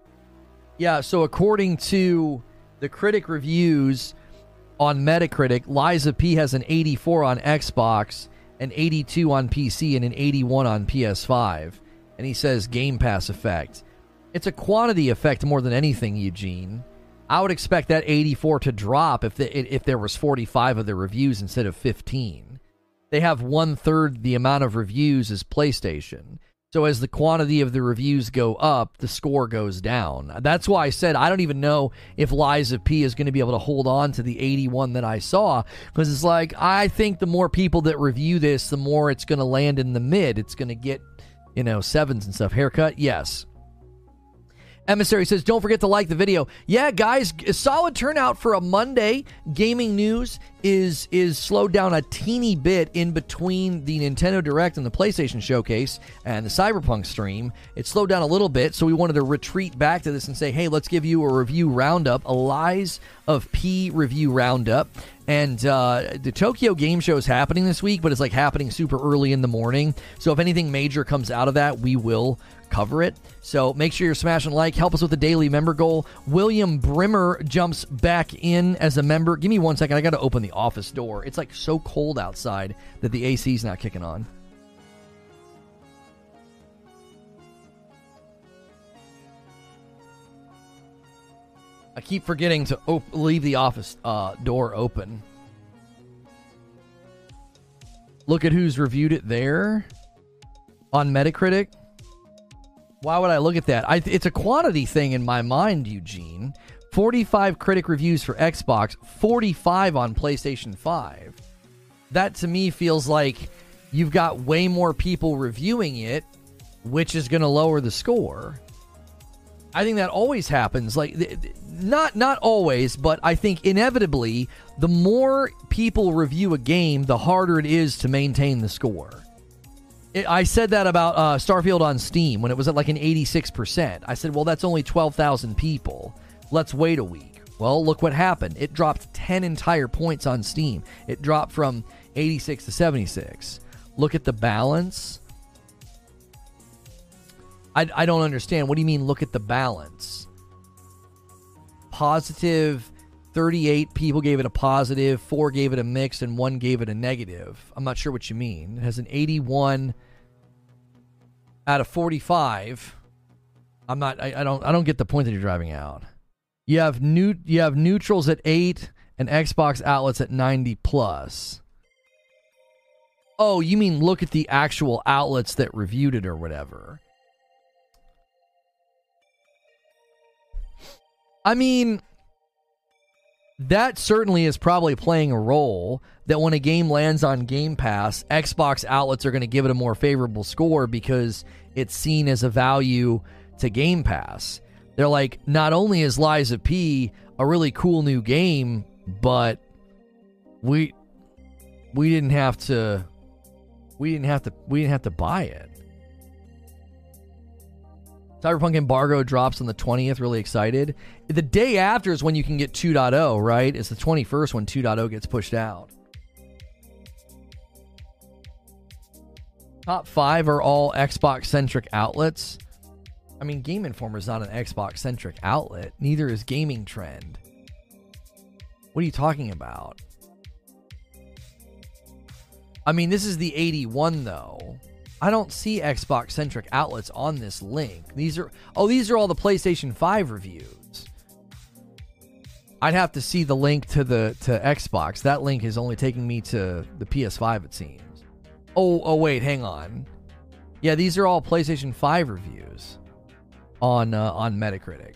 Yeah, so according to the critic reviews, on Metacritic, of P has an 84 on Xbox, an 82 on PC, and an 81 on PS5. And he says Game Pass effect. It's a quantity effect more than anything, Eugene. I would expect that 84 to drop if the, if there was 45 of the reviews instead of 15. They have one third the amount of reviews as PlayStation. So as the quantity of the reviews go up, the score goes down. That's why I said I don't even know if Lies of P is going to be able to hold on to the 81 that I saw because it's like I think the more people that review this, the more it's going to land in the mid. It's going to get, you know, sevens and stuff. Haircut, yes. Emissary says, don't forget to like the video. Yeah, guys, solid turnout for a Monday. Gaming news is is slowed down a teeny bit in between the Nintendo Direct and the PlayStation Showcase and the Cyberpunk stream. It slowed down a little bit, so we wanted to retreat back to this and say, hey, let's give you a review roundup, a Lies of P review roundup. And uh, the Tokyo Game Show is happening this week, but it's like happening super early in the morning. So if anything major comes out of that, we will cover it. So make sure you're smashing like. Help us with the daily member goal. William Brimmer jumps back in as a member. Give me one second. I got to open the office door. It's like so cold outside that the AC's not kicking on. I keep forgetting to op- leave the office uh, door open. Look at who's reviewed it there on Metacritic. Why would I look at that? I, it's a quantity thing in my mind, Eugene. 45 critic reviews for Xbox, 45 on PlayStation 5. That to me feels like you've got way more people reviewing it, which is going to lower the score. I think that always happens. Like not not always, but I think inevitably the more people review a game, the harder it is to maintain the score. I said that about uh, Starfield on Steam when it was at like an 86%. I said, well, that's only 12,000 people. Let's wait a week. Well, look what happened. It dropped 10 entire points on Steam. It dropped from 86 to 76. Look at the balance. I, I don't understand. What do you mean, look at the balance? Positive 38 people gave it a positive, 4 gave it a mix, and 1 gave it a negative. I'm not sure what you mean. It has an 81 out of 45. I'm not I, I don't I don't get the point that you're driving out. You have new you have neutrals at 8 and Xbox outlets at 90 plus. Oh, you mean look at the actual outlets that reviewed it or whatever. I mean, that certainly is probably playing a role that when a game lands on Game Pass, Xbox outlets are going to give it a more favorable score because it's seen as a value to Game Pass. They're like, not only is of P a really cool new game, but we we didn't have to we didn't have to we didn't have to buy it. Cyberpunk embargo drops on the 20th. Really excited. The day after is when you can get 2.0, right? It's the 21st when 2.0 gets pushed out. Top five are all Xbox centric outlets. I mean, Game Informer is not an Xbox centric outlet, neither is Gaming Trend. What are you talking about? I mean, this is the 81 though. I don't see Xbox centric outlets on this link. These are oh, these are all the PlayStation 5 reviews. I'd have to see the link to the to Xbox. That link is only taking me to the PS5 it seems. Oh, oh wait, hang on. Yeah, these are all PlayStation 5 reviews on uh, on Metacritic.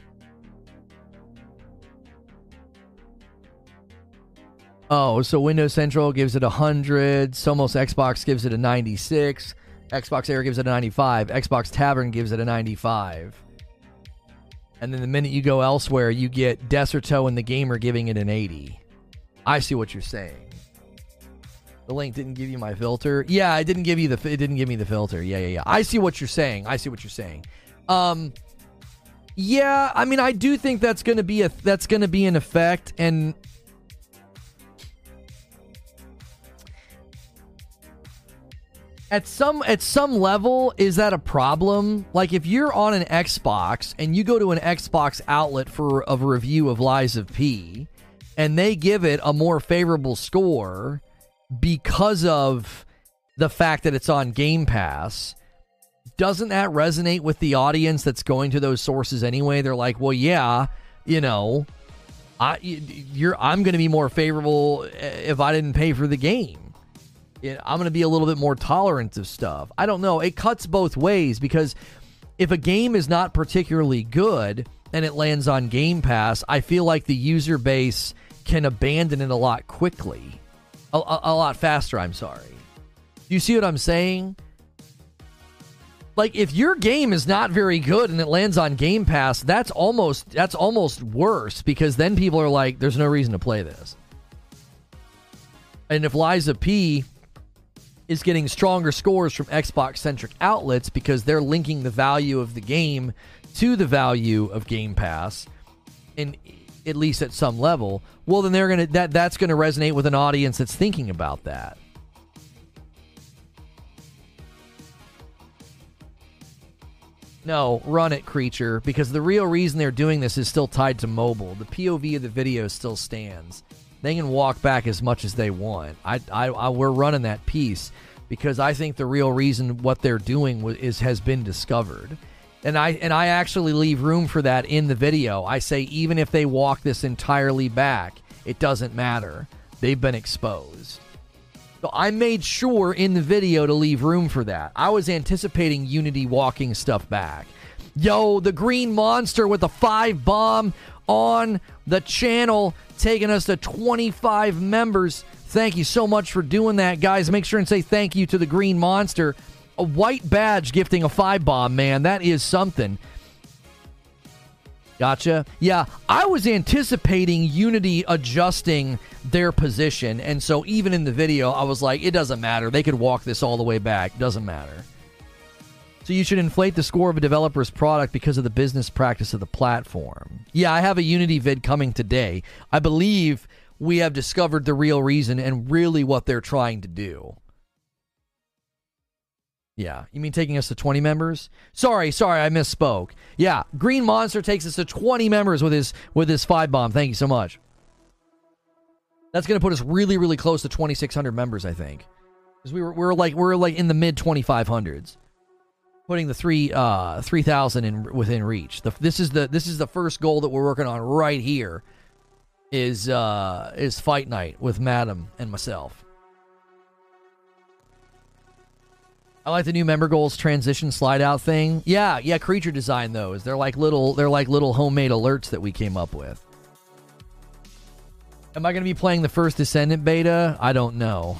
Oh, so Windows Central gives it a 100, Somos Xbox gives it a 96, XboxEra gives it a 95. Xbox Tavern gives it a 95. And then the minute you go elsewhere, you get Deserto and the Gamer giving it an 80. I see what you're saying. The link didn't give you my filter. Yeah, it didn't give you the it didn't give me the filter. Yeah, yeah, yeah. I see what you're saying. I see what you're saying. Um yeah, I mean I do think that's going to be a that's going to be an effect and at some at some level is that a problem? Like if you're on an xbox and you go to an xbox outlet for a review of lies of p and they give it a more favorable score because of the fact that it's on game pass doesn't that resonate with the audience that's going to those sources anyway? They're like well yeah you know I, you're I'm going to be more favorable eh, if I didn't pay for the game I'm going to be a little bit more tolerant of stuff. I don't know. It cuts both ways because if a game is not particularly good and it lands on Game Pass, I feel like the user base can abandon it a lot quickly, a, a, a lot faster. I'm sorry. You see what I'm saying? like if your game is not very good and it lands on Game Pass, that's almost that's almost worse because then people are like, "There's no reason to play this." And if Lies of P is getting stronger scores from Xbox centric outlets because they're linking the value of the game to the value of Game Pass, and at least at some level, well then they're gonna that that's gonna resonate with an audience that's thinking about that. No, run it, creature, because the real reason they're doing this is still tied to mobile. The POV of the video still stands. They can walk back as much as they want. I, I, I we're running that piece because I think the real reason what they're doing is has been discovered. And I and I actually leave room for that in the video. I say even if they walk this entirely back, it doesn't matter. They've been exposed. So I made sure in the video to leave room for that. I was anticipating Unity walking stuff back. Yo, the green monster with a five bomb on the channel, taking us to 25 members. Thank you so much for doing that, guys. Make sure and say thank you to the green monster. A white badge gifting a five bomb, man. That is something. Gotcha. Yeah, I was anticipating Unity adjusting their position, and so even in the video, I was like, it doesn't matter. They could walk this all the way back. Doesn't matter. So you should inflate the score of a developer's product because of the business practice of the platform. Yeah, I have a Unity vid coming today. I believe we have discovered the real reason and really what they're trying to do. Yeah, you mean taking us to 20 members? Sorry, sorry, I misspoke. Yeah, Green Monster takes us to 20 members with his with his five bomb. Thank you so much. That's going to put us really really close to 2600 members, I think. Cuz we were we are like we are like in the mid 2500s. Putting the 3 uh 3000 in within reach. The, this is the this is the first goal that we're working on right here is uh is fight night with Madam and myself. I like the new member goals transition slide out thing. Yeah, yeah, creature design those. They're like little they're like little homemade alerts that we came up with. Am I going to be playing the first Descendant beta? I don't know.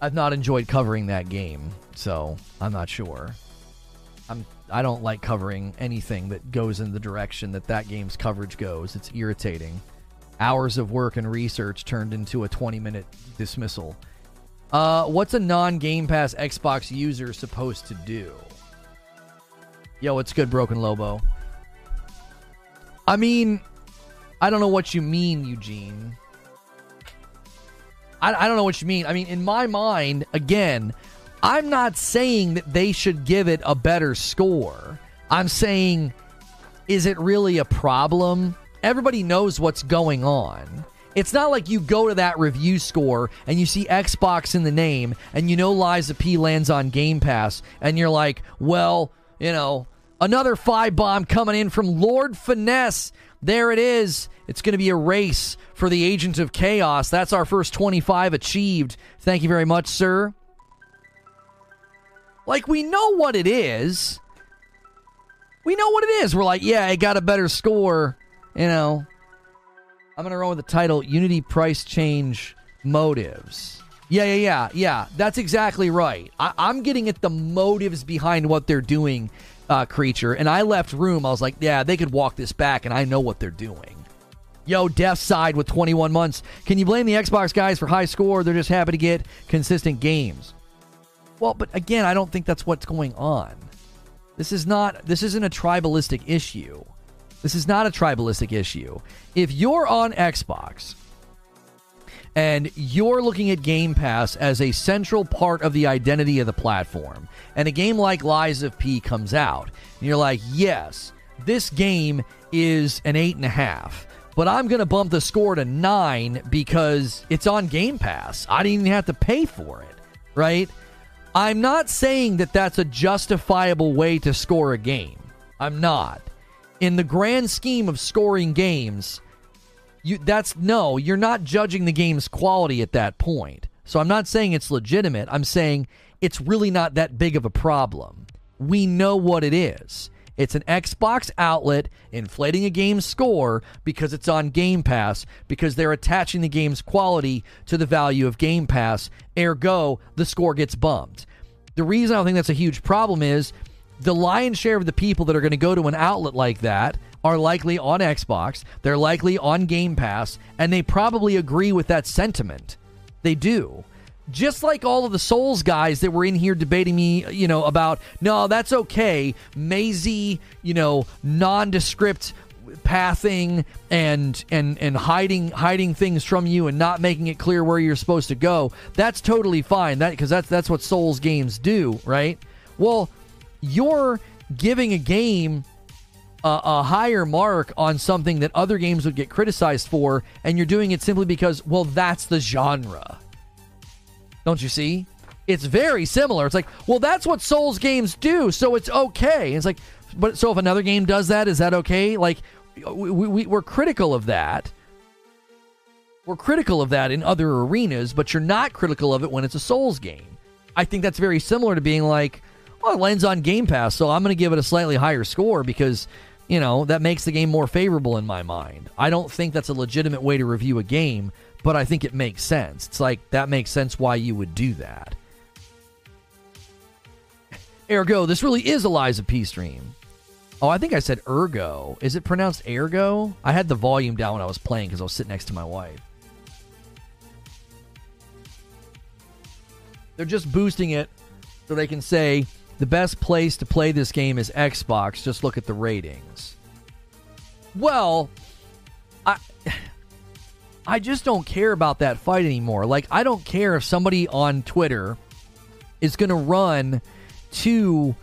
I've not enjoyed covering that game, so I'm not sure. I'm don't like covering anything that goes in the direction that that game's coverage goes. It's irritating. Hours of work and research turned into a 20 minute dismissal. Uh, what's a non Game Pass Xbox user supposed to do? Yo, it's good, Broken Lobo. I mean, I don't know what you mean, Eugene. I, I don't know what you mean. I mean, in my mind, again, I'm not saying that they should give it a better score. I'm saying, is it really a problem? Everybody knows what's going on. It's not like you go to that review score and you see Xbox in the name and you know of P lands on Game Pass and you're like, well, you know, another five bomb coming in from Lord Finesse. There it is. It's going to be a race for the Agent of Chaos. That's our first 25 achieved. Thank you very much, sir. Like, we know what it is. We know what it is. We're like, yeah, it got a better score. You know, I'm going to run with the title Unity Price Change Motives. Yeah, yeah, yeah, yeah. That's exactly right. I- am getting at the motives behind what they're doing, uh, creature. And I left room. I was like, yeah, they could walk this back, and I know what they're doing. Yo, Death Side with 21 months. Can you blame the Xbox guys for high score? They're just happy to get consistent games. Well, but again, I don't think that's what's going on. This is not. This isn't a tribalistic issue. This is not a tribalistic issue. If you're on Xbox and you're looking at Game Pass as a central part of the identity of the platform, and a game like Lies of P comes out, and you're like, yes, this game is an eight and a half. But I'm going to bump the score to nine because it's on Game Pass. I didn't even have to pay for it, right? I'm not saying that that's a justifiable way to score a game. I'm not in the grand scheme of scoring games, you that's no, you're not judging the game's quality at that point. So I'm not saying it's legitimate. I'm saying it's really not that big of a problem. We know what it is. It's an Xbox outlet inflating a game's score because it's on Game Pass, because they're attaching the game's quality to the value of Game Pass. Ergo, the score gets bumped. The reason I don't think that's a huge problem is the lion's share of the people that are going to go to an outlet like that are likely on Xbox, they're likely on Game Pass, and they probably agree with that sentiment. They do. Just like all of the Souls guys that were in here debating me, you know, about, no, that's okay. Mazy, you know, nondescript pathing and and and hiding hiding things from you and not making it clear where you're supposed to go that's totally fine that because that's that's what souls games do right well you're giving a game a, a, higher mark on something that other games would get criticized for, and you're doing it simply because, well, that's the genre. Don't you see? It's very similar. It's like, well, that's what Souls games do, so it's okay. It's like, but so if another game does that, is that okay? Like, we, we, we're critical of that. We're critical of that in other arenas, but you're not critical of it when it's a Souls game. I think that's very similar to being like, well, it lands on Game Pass, so I'm going to give it a slightly higher score because you know, that makes the game more favorable in my mind. I don't think that's a legitimate way to review a game, but I think it makes sense. It's like that makes sense why you would do that. Ergo, this really is a Lies of P stream. Oh, I think I said ergo. Is it pronounced ergo? I had the volume down when I was playing because I was sitting next to my wife. They're just boosting it so they can say the best place to play this game is Xbox. Just look at the ratings. Well, I I just don't care about that fight anymore. Like I don't care if somebody on Twitter is going to run to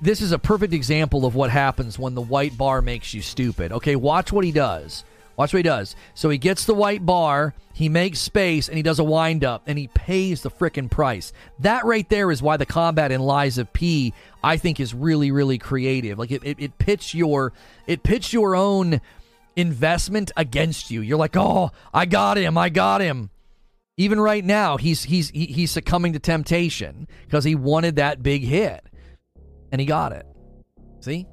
this is a perfect example of what happens when the white bar makes you stupid. Okay, watch what he does. Watch what he does. So he gets the white bar, he makes space, and he does a wind up, and he pays the frickin' price. That right there is why the combat in Lies of P, I think, is really, really creative. Like it, it, it pits your it pits your own investment against you. You're like, oh, I got him, I got him. Even right now, he's he's he's succumbing to temptation because he wanted that big hit, and he got it. See,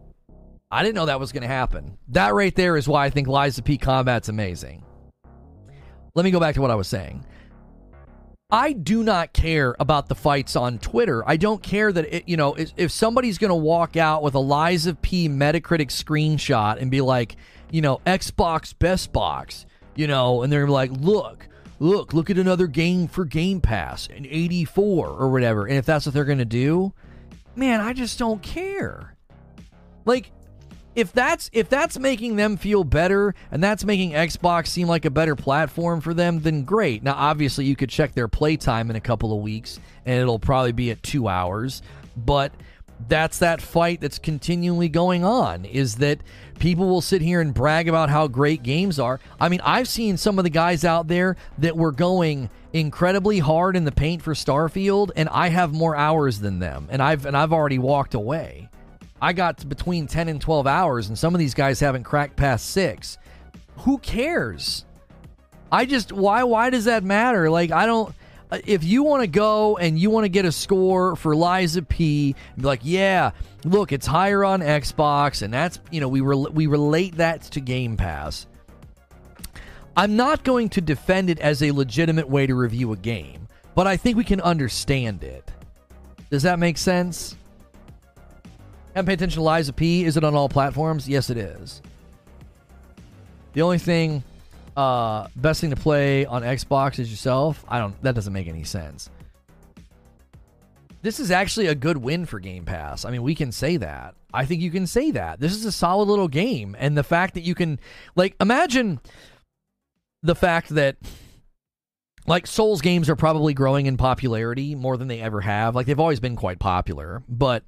I didn't know that was going to happen. That right there is why I think Lies of P combat's amazing. Let me go back to what I was saying. I do not care about the fights on Twitter. I don't care that it, you know, if somebody's going to walk out with a Lies of P Metacritic screenshot and be like, you know, Xbox best box, you know, and they're like, look, look, look at another game for Game Pass, an 84 or whatever. And if that's what they're going to do, man, I just don't care. Like, if that's if that's making them feel better and that's making Xbox seem like a better platform for them, then great. Now, obviously, you could check their playtime in a couple of weeks, and it'll probably be at two hours. But that's that fight that's continually going on. Is that people will sit here and brag about how great games are? I mean, I've seen some of the guys out there that were going incredibly hard in the paint for Starfield, and I have more hours than them, and I've and I've already walked away. I got between 10 and 12 hours, and some of these guys haven't cracked past six. Who cares? I just, why, why does that matter? Like, I don't, if you want to go and you want to get a score for Lies of P, be like, yeah, look, it's higher on Xbox, and that's, you know, we, re- we relate that to Game Pass. I'm not going to defend it as a legitimate way to review a game, but I think we can understand it. Does that make sense? Haven't paid attention to of P. Is it on all platforms? Yes, it is. The only thing, uh, best thing to play on Xbox is yourself. I don't. That doesn't make any sense. This is actually a good win for Game Pass. I mean, we can say that. I think you can say that. This is a solid little game, and the fact that you can, like, imagine the fact that like Souls games are probably growing in popularity more than they ever have. Like they've always been quite popular, but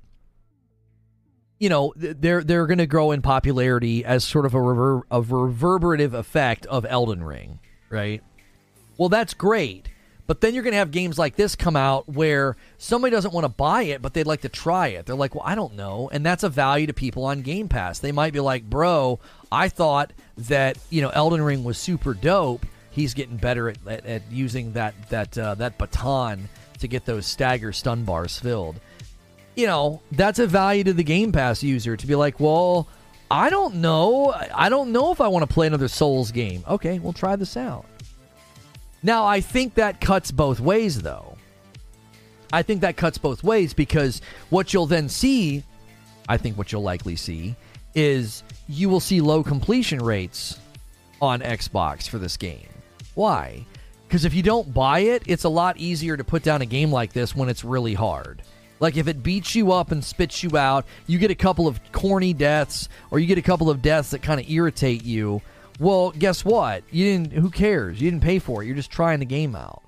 you know they're they're going to grow in popularity as sort of a, rever- a reverberative effect of Elden Ring, right? Well, that's great. But then you're going to have games like this come out where somebody doesn't want to buy it, but they'd like to try it. They're like, well, I don't know. And that's a value to people on Game Pass. They might be like, bro, I thought that, you know, Elden Ring was super dope. He's getting better at, at, at using that, that, uh, that baton to get those stagger stun bars filled you know, that's a value to the Game Pass user to be like, well, I don't know. I don't know if I want to play another Souls game. Okay, we'll try this out. Now, I think that cuts both ways, though. I think that cuts both ways because what you'll then see, I think what you'll likely see, is you will see low completion rates on Xbox for this game. Why? Because if you don't buy it, it's a lot easier to put down a game like this when it's really hard. Like if it beats you up and spits you out, you get a couple of corny deaths, or you get a couple of deaths that kind of irritate you. Well, guess what? You didn't. Who cares? You didn't pay for it. You're just trying the game out.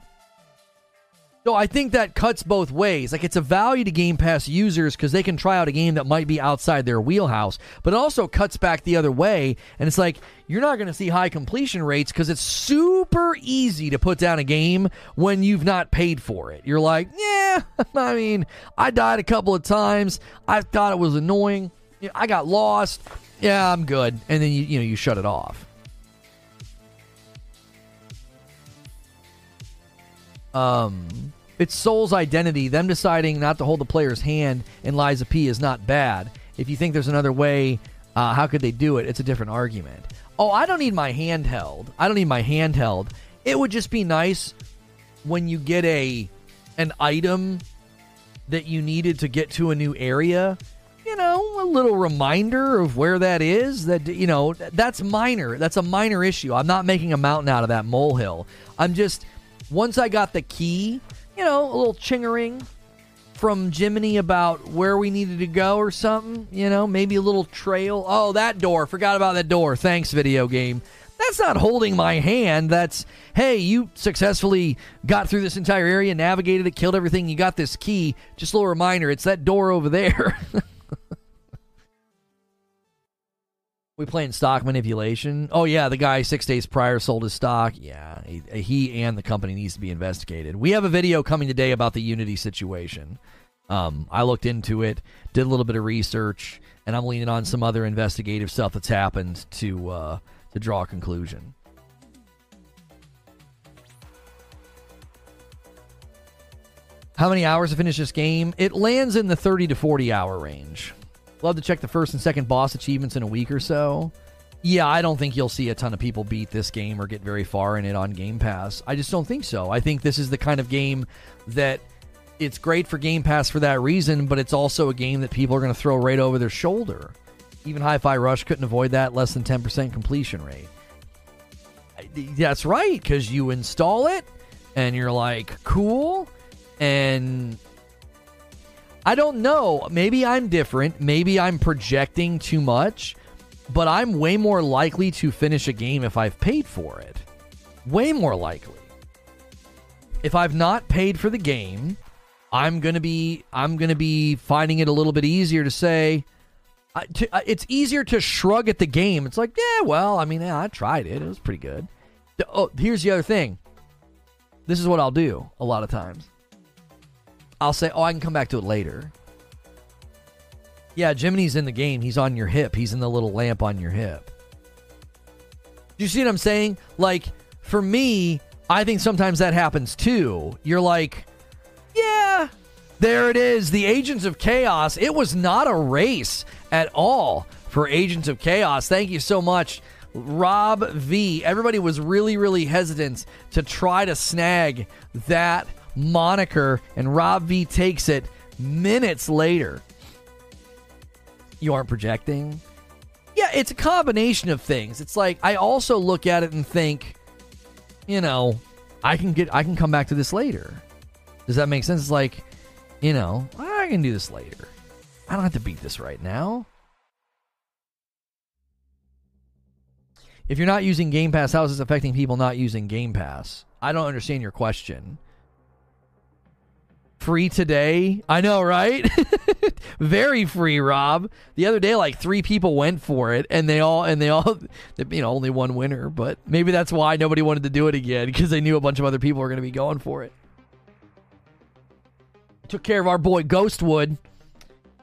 So I think that cuts both ways. Like it's a value to Game Pass users because they can try out a game that might be outside their wheelhouse, but it also cuts back the other way. And it's like you're not going to see high completion rates because it's super easy to put down a game when you've not paid for it. You're like, yeah, I mean, I died a couple of times. I thought it was annoying. I got lost. Yeah, I'm good. And then you you know you shut it off. Um it's Soul's identity. Them deciding not to hold the player's hand in Lies of P is not bad. If you think there's another way, uh, how could they do it? It's a different argument. Oh, I don't need my hand held. I don't need my hand held. It would just be nice when you get a an item that you needed to get to a new area. You know, a little reminder of where that is. That you know, that's minor. That's a minor issue. I'm not making a mountain out of that molehill. I'm just once I got the key you know, a little chingering from Jiminy about where we needed to go or something. You know, maybe a little trail. Oh, that door. Forgot about that door. Thanks, video game. That's not holding my hand. That's, hey, you successfully got through this entire area, navigated it, killed everything. You got this key. Just a little reminder it's that door over there. We playing stock manipulation. Oh yeah, the guy six days prior sold his stock. Yeah, he, he, and the company needs to be investigated. We have a video coming today about the Unity situation. Um, I looked into it, did a little bit of research, and I'm leaning on some other investigative stuff that's happened to uh, to draw a conclusion. How many hours to finish this game? It lands in the 30 to 40 hour range. Love to check the first and second boss achievements in a week or so. Yeah, I don't think you'll see a ton of people beat this game or get very far in it on Game Pass. I just don't think so. I think this is the kind of game that it's great for Game Pass for that reason, but it's also a game that people are going to throw right over their shoulder. Even Hi Fi Rush couldn't avoid that less than 10% completion rate. That's right, because you install it and you're like, cool. And I don't know. Maybe I'm different. Maybe I'm projecting too much, but I'm way more likely to finish a game if I've paid for it. Way more likely. If I've not paid for the game, I'm going to be I'm going to be finding it a little bit easier to say uh, to, uh, it's easier to shrug at the game. It's like, yeah, well, I mean, yeah, I tried it. It was pretty good. Oh, here's the other thing. This is what I'll do a lot of times. I'll say, oh, I can come back to it later. Yeah, Jiminy's in the game. He's on your hip. He's in the little lamp on your hip. Do you see what I'm saying? Like, for me, I think sometimes that happens too. You're like, yeah, there it is. The Agents of Chaos. It was not a race at all for Agents of Chaos. Thank you so much. Rob V. Everybody was really, really hesitant to try to snag that moniker, and Rob V takes it minutes later. You aren't projecting? Yeah, it's a combination of things. It's like I also look at it and think, you know, I can get I can come back to this later. Does that make sense? It's like, you know, I can do this later. I don't have to beat this right now. If you're not using Game Pass, how is this affecting people not using Game Pass? I don't understand your question free today. I know, right? Very free, Rob. The other day, like three people went for it, and they all and they all, you know, only one winner. But maybe that's why nobody wanted to do it again because they knew a bunch of other people were going to be going for it. Took care of our boy Ghostwood.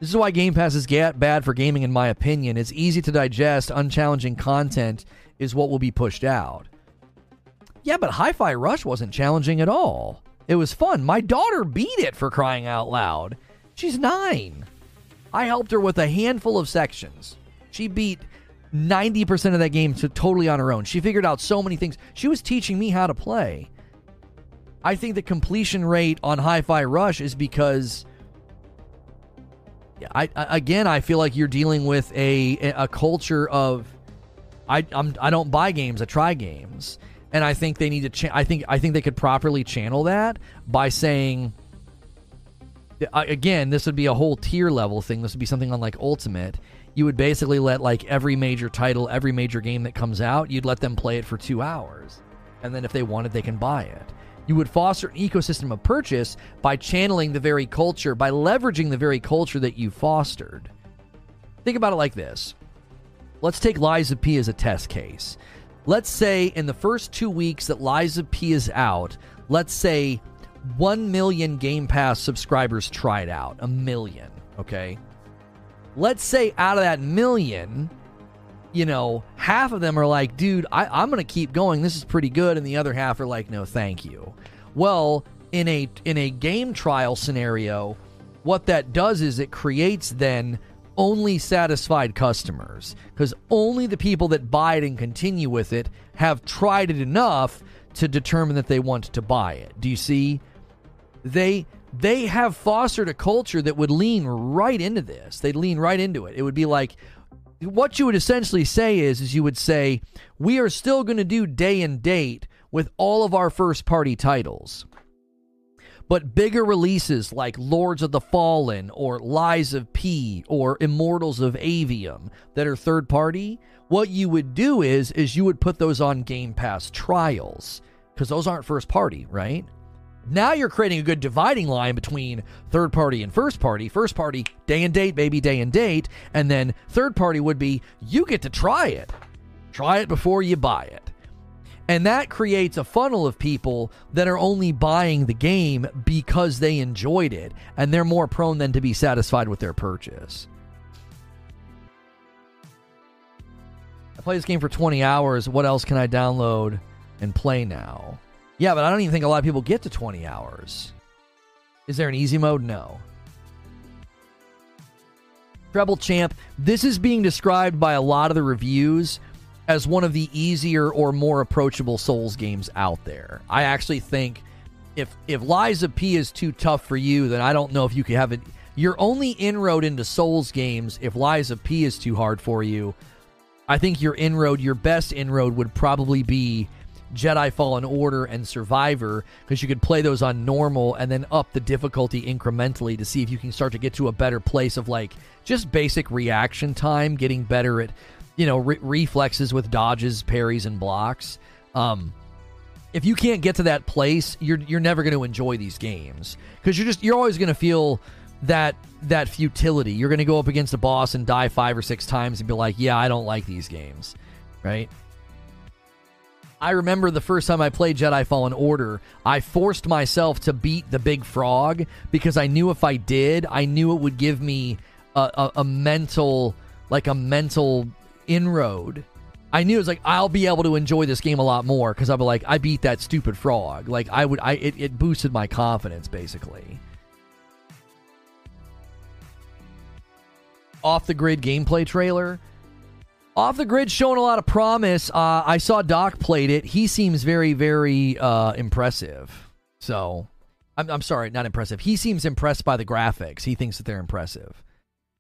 This is why Game Pass is bad for gaming, in my opinion. It's easy to digest, unchallenging content is what will be pushed out. Yeah, but Hi Fi Rush wasn't challenging at all. It was fun. My daughter beat it for crying out loud. She's nine. I helped her with a handful of sections. She beat 90% of that game to totally on her own. She figured out so many things. She was teaching me how to play. I think the completion rate on Hi-Fi Rush is because I, again I feel like you're dealing with a a culture of I I'm, I don't buy games, I try games. And I think they need to cha- I think I think they could properly channel that by saying again, this would be a whole tier level thing. This would be something on like Ultimate. You would basically let like every major title, every major game that comes out, you'd let them play it for 2 hours. And then if they wanted, they can buy it. You would foster an ecosystem of purchase by channeling the very culture, by leveraging the very culture that you fostered. Think about it like this. Let's take Lies of P as a test case. Let's say in the first two weeks that of P is out, let's say 1 million Game Pass subscribers tried out. A million, okay? Let's say out of that million, you know, half of them are like, dude, I, am going to keep going. This is pretty good. And the other half are like, no, thank you. Well, in a in a game trial scenario, what that does is it creates then only satisfied customers because only the people that buy it and continue with it have tried it enough to determine that they want to buy it. Do you see? They they have fostered a culture that would lean right into this. They'd lean right into it. It would be like, what you would essentially say is is you would say we are still going to do day and date with all of our first party titles but bigger releases like Lords of the Fallen or Lies of P or Immortals of Aveum that are third party what you would do is is you would put those on Game Pass trials because those aren't first party right now you're creating a good dividing line between third party and first party. First party, day and date, baby, day and date. And then third party would be you get to try it. Try it before you buy it. And that creates a funnel of people that are only buying the game because they enjoyed it. And they're more prone than to be satisfied with their purchase. I play this game for 20 hours. What else can I download and play now? Yeah, but I don't even think a lot of people get to 20 hours. Is there an easy mode? No. Treble Champ, this is being described by a lot of the reviews as one of the easier or more approachable Souls games out there. I actually think if if of P is too tough for you, then I don't know if you could have it. Your only inroad into Souls games, if of P is too hard for you, I think your inroad, your best inroad, would probably be Jedi Fallen Order and Survivor because you could play those on normal and then up the difficulty incrementally to see if you can start to get to a better place of like just basic reaction time, getting better at you know re- reflexes with dodges, parries, and blocks. Um, if you can't get to that place, you're you're never going to enjoy these games because you're just you're always going to feel that that futility. You're going to go up against a boss and die five or six times and be like, "Yeah, I don't like these games," right? I remember the first time I played Jedi Fallen Order, I forced myself to beat the big frog because I knew if I did, I knew it would give me a, a, a mental, like a mental inroad. I knew it was like I'll be able to enjoy this game a lot more because I'll be like I beat that stupid frog. Like I would, I it, it boosted my confidence basically. Off the grid gameplay trailer off the grid showing a lot of promise. Uh, I saw Doc played it. He seems very, very uh, impressive. So, I'm, I'm sorry, not impressive. He seems impressed by the graphics. He thinks that they're impressive.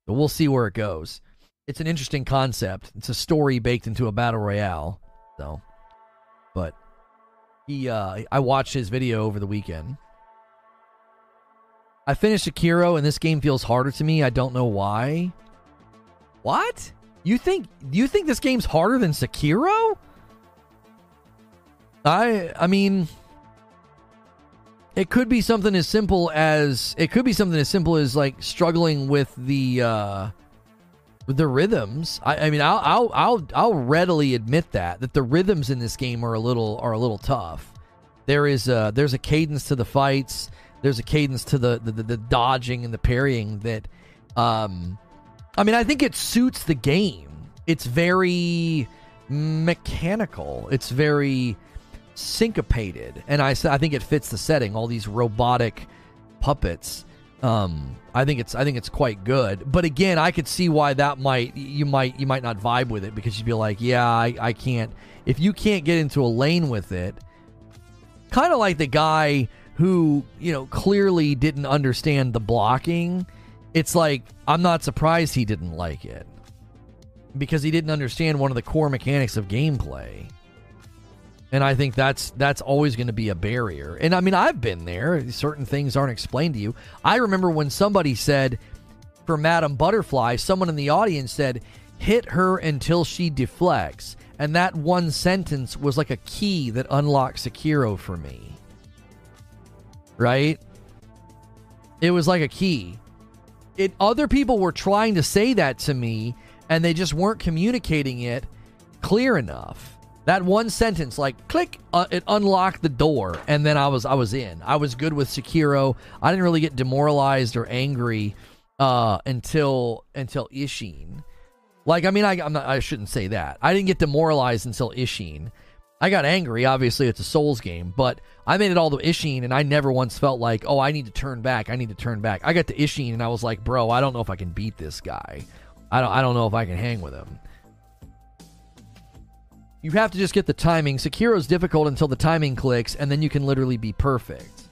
But we'll see where it goes. It's an interesting concept. It's a story baked into a battle royale. So, but he, uh, I watched his video over the weekend. I finished Sekiro, and this game feels harder to me. I don't know why. What? You think you think this game's harder than Sekiro? I I mean it could be something as simple as it could be something as simple as like struggling with the uh the rhythms. I, I mean I'll, I'll I'll I'll readily admit that that the rhythms in this game are a little are a little tough. There is a there's a cadence to the fights. There's a cadence to the the, the, the dodging and the parrying that um I mean, I think it suits the game. It's very mechanical. It's very syncopated, and I I think it fits the setting. All these robotic puppets. Um, I think it's I think it's quite good. But again, I could see why that might you might you might not vibe with it because you'd be like, yeah, I, I can't. If you can't get into a lane with it, kind of like the guy who, you know, clearly didn't understand the blocking. It's like, I'm not surprised he didn't like it because he didn't understand one of the core mechanics of gameplay. And I think that's that's always going to be a barrier. And I mean, I've been there. Certain things aren't explained to you. I remember when somebody said for Madam Butterfly, someone in the audience said, "Hit her until she deflects." And that one sentence was like a key that unlocked Sekiro for me. Right? It was like a key. It other people were trying to say that to me and they just weren't communicating it clear enough. That one sentence, like click, uh, it unlocked the door, and then I was I was in. I was good with Sekiro. I didn't really get demoralized or angry uh, until until Isshin. Like I mean, I not, I shouldn't say that. I didn't get demoralized until Isshin. I got angry. Obviously, it's a Souls game, but I made it all to Isshin, and I never once felt like, oh, I need to turn back. I need to turn back. I got to Isshin, and I was like, bro, I don't know if I can beat this guy. I don't I don't know if I can hang with him. You have to just get the timing. Sekiro's difficult until the timing clicks, and then you can literally be perfect.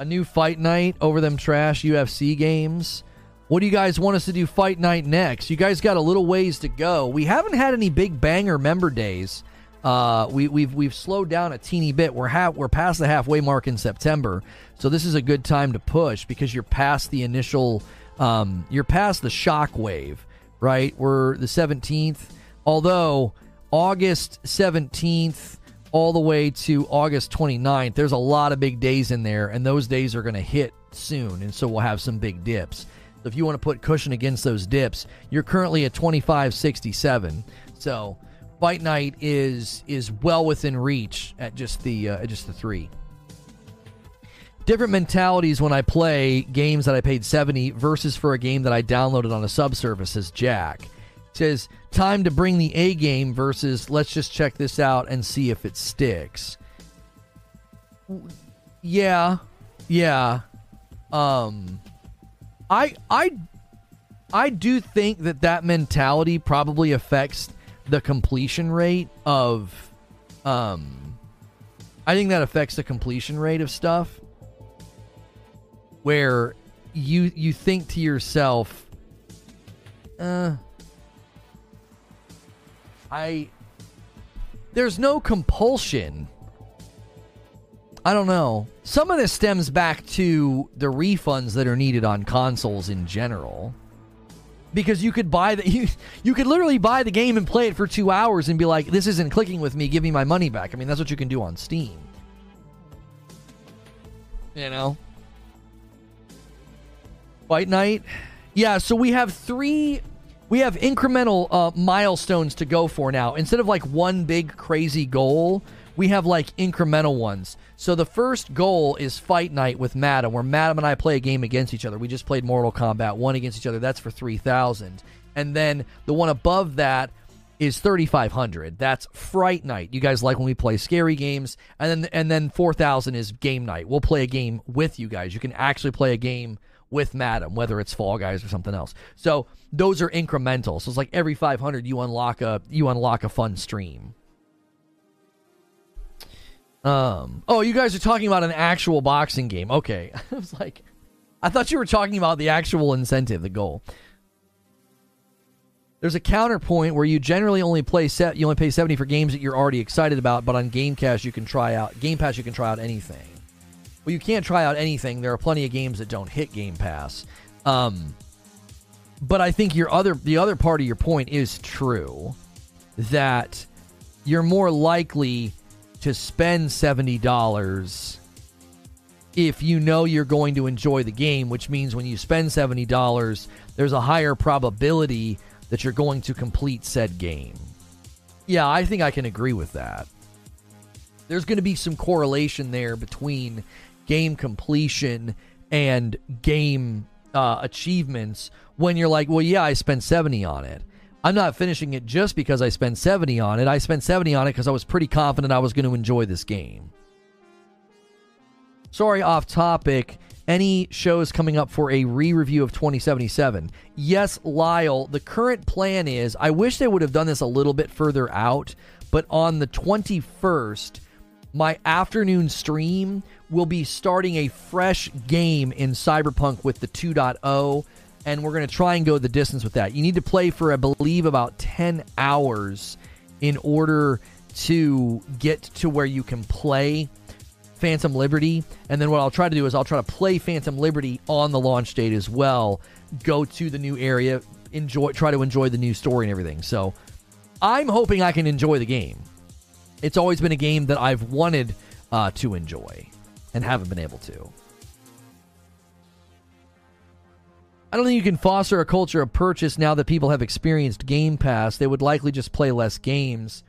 A new fight night over them trash UFC games. What do you guys want us to do fight night next? You guys got a little ways to go. We haven't had any big banger member days. Uh, we, we've we've slowed down a teeny bit. We're half we're past the halfway mark in September, so this is a good time to push because you're past the initial, um, you're past the shock wave right? We're the 17th. Although August 17th all the way to August 29th, there's a lot of big days in there, and those days are going to hit soon, and so we'll have some big dips. So if you want to put cushion against those dips, you're currently at 2567. So fight night is is well within reach at just the uh, at just the three different mentalities when I play games that I paid 70 versus for a game that I downloaded on a subservice, says Jack. It says, time to bring the A game versus let's just check this out and see if it sticks. Yeah. Yeah. Um I I I do think that that mentality probably affects the completion rate of um I think that affects the completion rate of stuff where you you think to yourself, uh, I there's no compulsion. I don't know. Some of this stems back to the refunds that are needed on consoles in general. Because you could buy the you, you could literally buy the game and play it for 2 hours and be like this isn't clicking with me, give me my money back. I mean, that's what you can do on Steam. You know? Fight Night. Yeah, so we have three we have incremental uh, milestones to go for now. Instead of like one big crazy goal, we have like incremental ones. So the first goal is Fight Night with Madam, where Madam and I play a game against each other. We just played Mortal Kombat 1 against each other. That's for 3,000. And then the one above that is 3500 that's fright night you guys like when we play scary games and then and then 4000 is game night we'll play a game with you guys you can actually play a game with Madam, whether it's Fall Guys or something else. So those are incremental. So it's like every 500 you unlock a you unlock a fun stream. Um. Oh, you guys are talking about an actual boxing game. Okay, I was like, I thought you were talking about the actual incentive, the goal. There's a counterpoint where you generally only play set. You only pay 70 for games that you're already excited about, but on Game Pass you can try out Game Pass. You can try out anything. Well, you can't try out anything. There are plenty of games that don't hit Game Pass. Um, but I think your other the other part of your point is true that you're more likely to spend seventy dollars if you know you're going to enjoy the game, which means when you spend seventy dollars, there's a higher probability that you're going to complete said game. Yeah, I think I can agree with that. There's going to be some correlation there between game completion and game uh, achievements when you're like, well, yeah, I spent 70 on it. I'm not finishing it just because I spent 70 on it. I spent 70 on it because I was pretty confident I was going to enjoy this game. Sorry, off topic. Any shows coming up for a re review of 2077? Yes, Lyle. The current plan is I wish they would have done this a little bit further out, but on the 21st, my afternoon stream will be starting a fresh game in Cyberpunk with the 2.0 and we're going to try and go the distance with that. You need to play for I believe about 10 hours in order to get to where you can play Phantom Liberty. And then what I'll try to do is I'll try to play Phantom Liberty on the launch date as well. Go to the new area, enjoy, try to enjoy the new story and everything. So I'm hoping I can enjoy the game. It's always been a game that I've wanted uh, to enjoy and haven't been able to. I don't think you can foster a culture of purchase now that people have experienced Game Pass. They would likely just play less games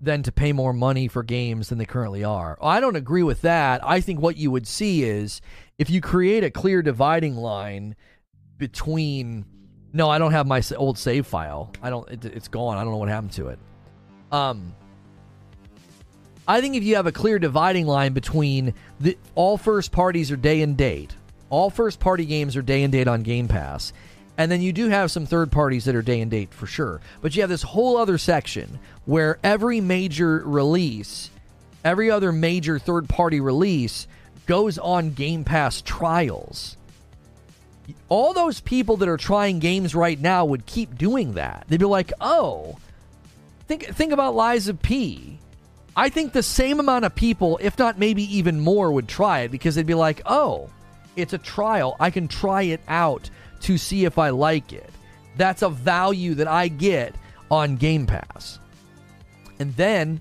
than to pay more money for games than they currently are. I don't agree with that. I think what you would see is if you create a clear dividing line between no, I don't have my old save file. I don't it, it's gone. I don't know what happened to it. Um I think if you have a clear dividing line between the all first parties are day and date. All first party games are day and date on Game Pass and then you do have some third parties that are day and date for sure. But you have this whole other section where every major release, every other major third party release goes on Game Pass trials. All those people that are trying games right now would keep doing that. They'd be like, "Oh, think think about Lies of P." I think the same amount of people, if not maybe even more, would try it because they'd be like, "Oh, it's a trial. I can try it out." to see if I like it. That's a value that I get on Game Pass. And then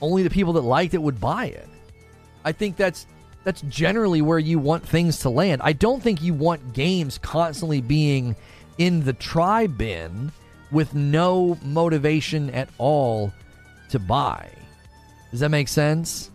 only the people that liked it would buy it. I think that's that's generally where you want things to land. I don't think you want games constantly being in the try bin with no motivation at all to buy. Does that make sense?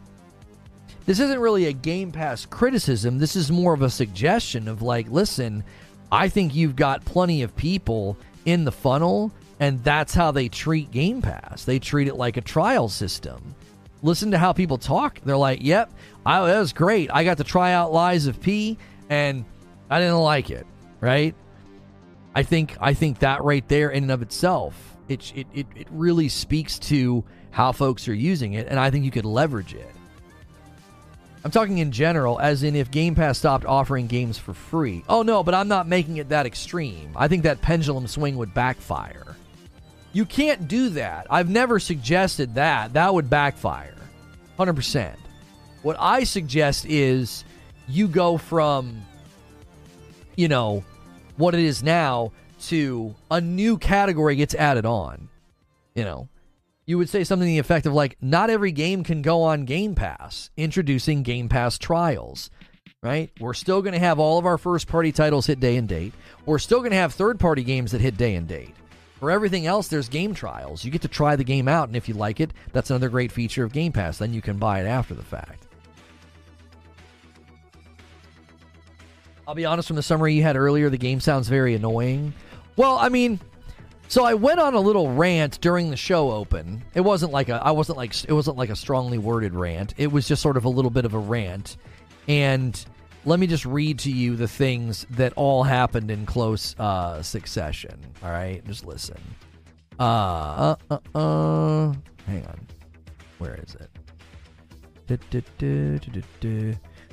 this isn't really a Game Pass criticism. This is more of a suggestion of like, listen, I think you've got plenty of people in the funnel, and that's how they treat Game Pass. They treat it like a trial system. Listen to how people talk. They're like, yep, I, that was great. I got to try out Lies of P, and I didn't like it, right? I think I think that right there in and of itself, it, it, it, it really speaks to how folks are using it, and I think you could leverage it. I'm talking in general, as in if Game Pass stopped offering games for free. Oh no, but I'm not making it that extreme. I think that pendulum swing would backfire. You can't do that. I've never suggested that. That would backfire. 100%. What I suggest is you go from, you know, what it is now to a new category gets added on. You know, you would say something in the effect of like, not every game can go on Game Pass, introducing Game Pass trials, right? We're still going to have all of our first party titles hit day and date. We're still going to have third party games that hit day and date. For everything else, there's game trials. You get to try the game out, and if you like it, that's another great feature of Game Pass. Then you can buy it after the fact. I'll be honest, from the summary you had earlier, the game sounds very annoying. Well, I mean, so I went on a little rant during the show open. It wasn't like a I wasn't like it wasn't like a strongly worded rant. It was just sort of a little bit of a rant. And let me just read to you the things that all happened in close uh, succession. All right, just listen. Uh, uh, uh, uh hang on. Where is it?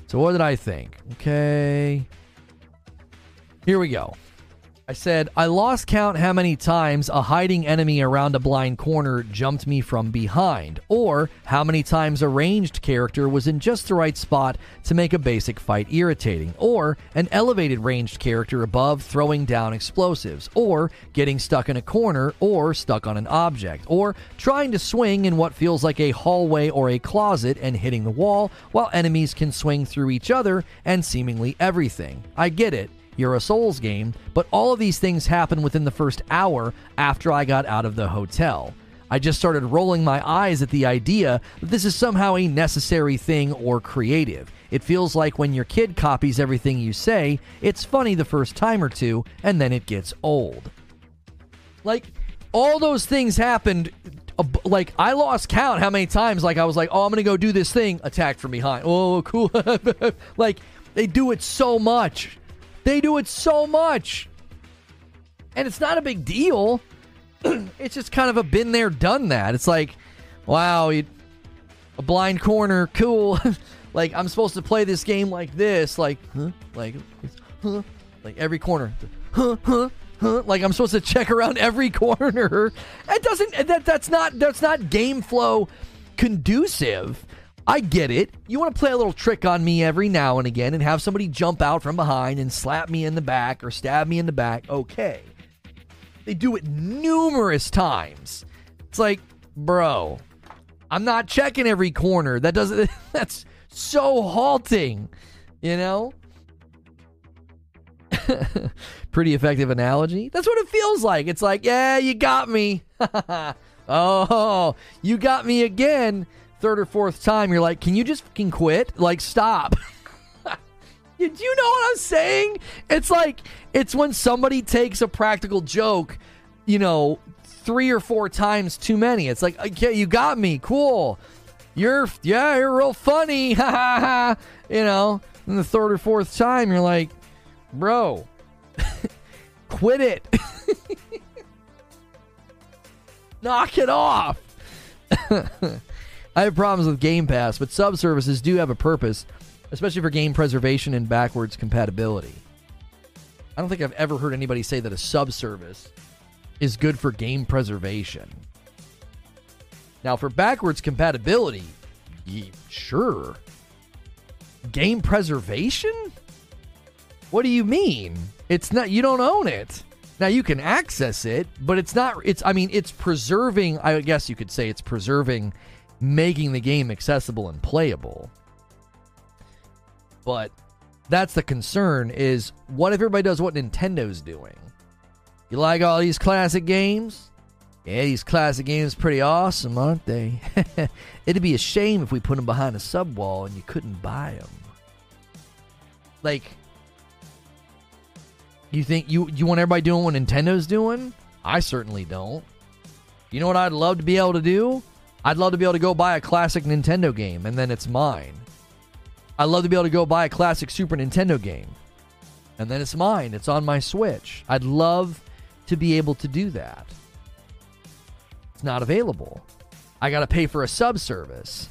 So what did I think? Okay. Here we go. I said, I lost count how many times a hiding enemy around a blind corner jumped me from behind, or how many times a ranged character was in just the right spot to make a basic fight irritating, or an elevated ranged character above throwing down explosives, or getting stuck in a corner, or stuck on an object, or trying to swing in what feels like a hallway or a closet and hitting the wall, while enemies can swing through each other and seemingly everything. I get it. You're a Souls game, but all of these things happen within the first hour after I got out of the hotel. I just started rolling my eyes at the idea that this is somehow a necessary thing or creative. It feels like when your kid copies everything you say, it's funny the first time or two, and then it gets old. Like, all those things happened. Uh, like, I lost count how many times, like, I was like, oh, I'm gonna go do this thing, attacked from behind. Oh, cool. like, they do it so much. They do it so much. And it's not a big deal. it's just kind of a been there, done that. It's like, wow, you, a blind corner, cool. like I'm supposed to play this game like this, like, huh? like, huh? like every corner, huh, huh, huh? Like I'm supposed to check around every corner. It doesn't. That that's not that's not game flow conducive. I get it. You want to play a little trick on me every now and again and have somebody jump out from behind and slap me in the back or stab me in the back. Okay. They do it numerous times. It's like, bro, I'm not checking every corner. That doesn't that's so halting, you know? Pretty effective analogy. That's what it feels like. It's like, yeah, you got me. oh, you got me again. Third or fourth time, you're like, can you just fucking quit? Like, stop. Do you know what I'm saying? It's like, it's when somebody takes a practical joke, you know, three or four times too many. It's like, okay, you got me. Cool. You're, yeah, you're real funny. Ha ha ha. You know, and the third or fourth time, you're like, bro, quit it. Knock it off. I have problems with Game Pass, but subservices do have a purpose, especially for game preservation and backwards compatibility. I don't think I've ever heard anybody say that a subservice is good for game preservation. Now, for backwards compatibility, sure. Game preservation? What do you mean? It's not you don't own it. Now you can access it, but it's not it's I mean it's preserving I guess you could say it's preserving making the game accessible and playable. But that's the concern is what if everybody does what Nintendo's doing? You like all these classic games? Yeah, these classic games pretty awesome, aren't they? It'd be a shame if we put them behind a sub wall and you couldn't buy them. Like, you think you you want everybody doing what Nintendo's doing? I certainly don't. You know what I'd love to be able to do? I'd love to be able to go buy a classic Nintendo game and then it's mine. I'd love to be able to go buy a classic Super Nintendo game and then it's mine. It's on my Switch. I'd love to be able to do that. It's not available. I got to pay for a sub service.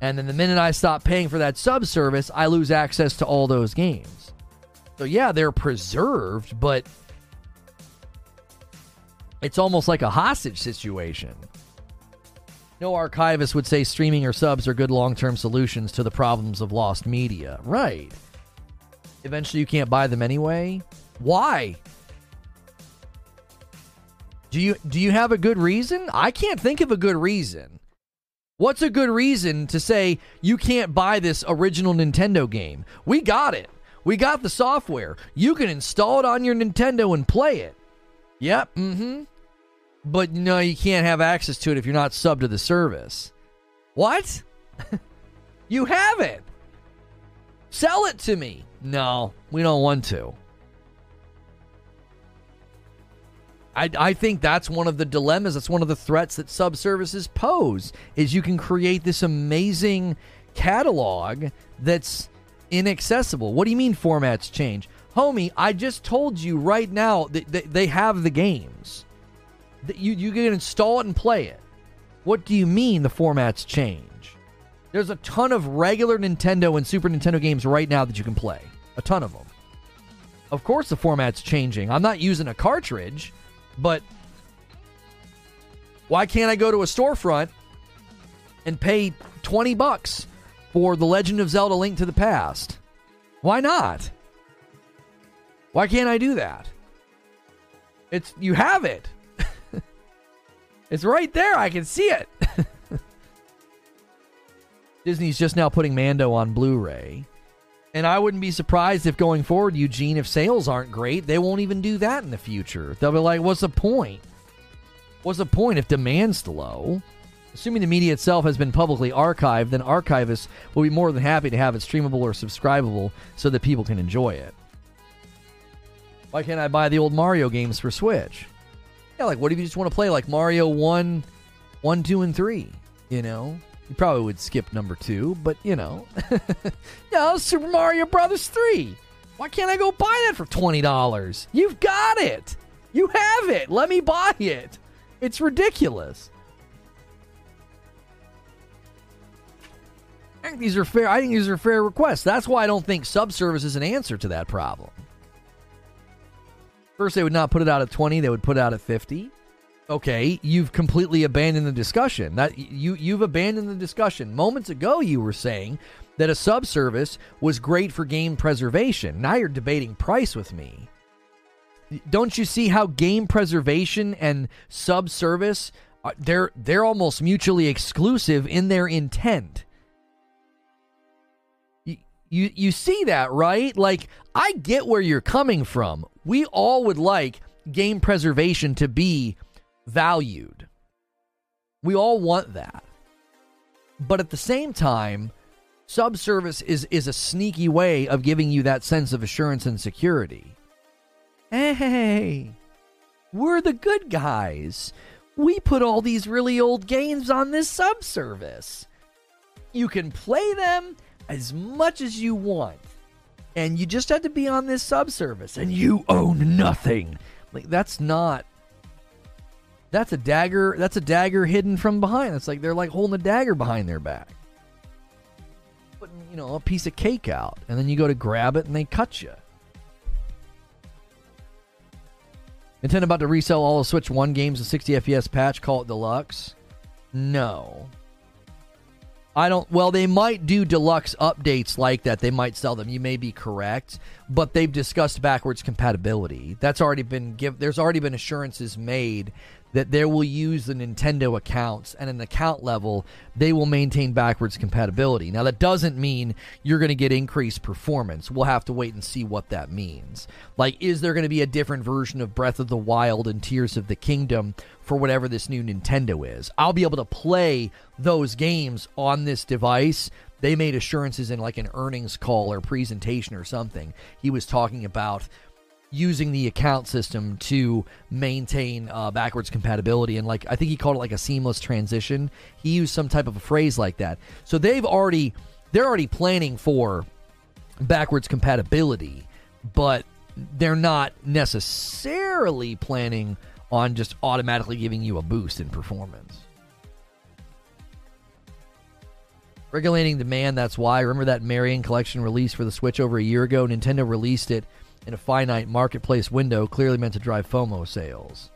And then the minute I stop paying for that sub service, I lose access to all those games. So yeah, they're preserved, but it's almost like a hostage situation. No archivist would say streaming or subs are good long term solutions to the problems of lost media. Right. Eventually, you can't buy them anyway. Why? Do you do you have a good reason? I can't think of a good reason. What's a good reason to say you can't buy this original Nintendo game? We got it. We got the software. You can install it on your Nintendo and play it. Yep, mm-hmm. But no, you can't have access to it if you're not sub to the service. What? you have it. Sell it to me. No, we don't want to. I, I think that's one of the dilemmas. That's one of the threats that sub services pose. Is you can create this amazing catalog that's inaccessible. What do you mean formats change, homie? I just told you right now that they have the games you you can install it and play it. What do you mean the formats change? There's a ton of regular Nintendo and Super Nintendo games right now that you can play. A ton of them. Of course the format's changing. I'm not using a cartridge, but why can't I go to a storefront and pay 20 bucks for The Legend of Zelda Link to the Past? Why not? Why can't I do that? It's you have it. It's right there. I can see it. Disney's just now putting Mando on Blu ray. And I wouldn't be surprised if going forward, Eugene, if sales aren't great, they won't even do that in the future. They'll be like, what's the point? What's the point if demand's low? Assuming the media itself has been publicly archived, then archivists will be more than happy to have it streamable or subscribable so that people can enjoy it. Why can't I buy the old Mario games for Switch? Yeah, like what if you just want to play like Mario 1, 1, 2, and 3? You know? You probably would skip number 2, but you know. no, Super Mario Brothers 3. Why can't I go buy that for $20? You've got it. You have it. Let me buy it. It's ridiculous. I think these are fair. I think these are fair requests. That's why I don't think subservice is an answer to that problem. First, they would not put it out at 20, they would put it out at 50. Okay, you've completely abandoned the discussion. That you you've abandoned the discussion. Moments ago you were saying that a subservice was great for game preservation. Now you're debating price with me. Don't you see how game preservation and subservice they're they're almost mutually exclusive in their intent? You, you see that, right? Like I get where you're coming from. We all would like game preservation to be valued. We all want that. But at the same time, subservice is is a sneaky way of giving you that sense of assurance and security. Hey, we're the good guys. We put all these really old games on this subservice. You can play them as much as you want. And you just have to be on this subservice and you own nothing. Like that's not that's a dagger that's a dagger hidden from behind. It's like they're like holding a dagger behind their back. Putting, you know, a piece of cake out and then you go to grab it and they cut you. Nintendo about to resell all the Switch 1 games with 60 FPS patch, call it deluxe? No. I don't. Well, they might do deluxe updates like that. They might sell them. You may be correct, but they've discussed backwards compatibility. That's already been give. There's already been assurances made that they will use the Nintendo accounts, and an account level, they will maintain backwards compatibility. Now, that doesn't mean you're going to get increased performance. We'll have to wait and see what that means. Like, is there going to be a different version of Breath of the Wild and Tears of the Kingdom for whatever this new Nintendo is? I'll be able to play those games on this device. They made assurances in like an earnings call or presentation or something. He was talking about using the account system to maintain uh, backwards compatibility. And like i think he called it like a seamless transition. He used some type of a phrase like that. So they've already they're already planning for backwards compatibility but they're not necessarily planning on just automatically giving you a boost in performance. Regulating demand that's why. Remember that marion collection release for the switch over a year ago? Nintendo released it in a finite marketplace window clearly meant to drive FOMO sales.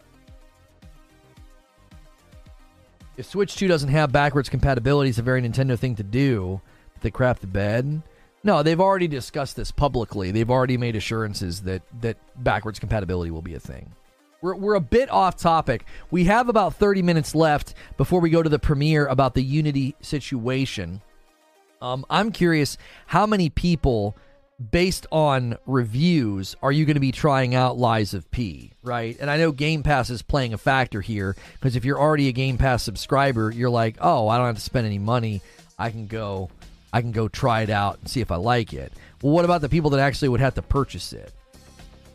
If Switch 2 doesn't have backwards compatibility, it's a very Nintendo thing to do. But they crap the bed. No, they've already discussed this publicly. They've already made assurances that, that backwards compatibility will be a thing. We're, we're a bit off topic. We have about 30 minutes left before we go to the premiere about the Unity situation. Um, I'm curious how many people based on reviews, are you going to be trying out Lies of P, right? And I know Game Pass is playing a factor here because if you're already a Game Pass subscriber, you're like, "Oh, I don't have to spend any money. I can go I can go try it out and see if I like it." Well, what about the people that actually would have to purchase it?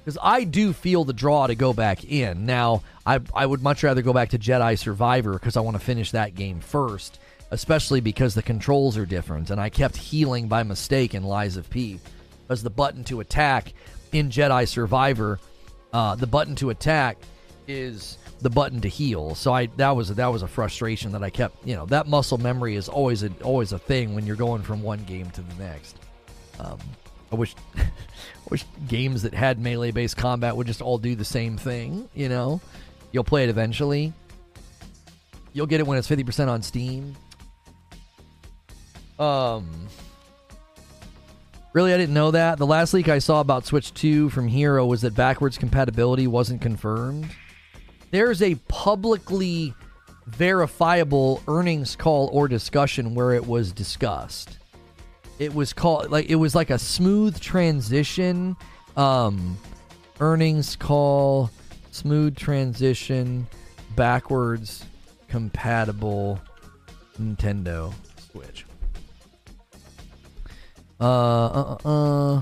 Because I do feel the draw to go back in. Now, I I would much rather go back to Jedi Survivor because I want to finish that game first, especially because the controls are different and I kept healing by mistake in Lies of P as the button to attack in Jedi Survivor. Uh, the button to attack is the button to heal. So I that was that was a frustration that I kept. You know that muscle memory is always a, always a thing when you're going from one game to the next. Um, I wish I wish games that had melee based combat would just all do the same thing. You know, you'll play it eventually. You'll get it when it's fifty percent on Steam. Um, Really, I didn't know that. The last leak I saw about Switch 2 from Hero was that backwards compatibility wasn't confirmed. There's a publicly verifiable earnings call or discussion where it was discussed. It was called like it was like a smooth transition um earnings call smooth transition backwards compatible Nintendo Switch. Uh, uh, uh,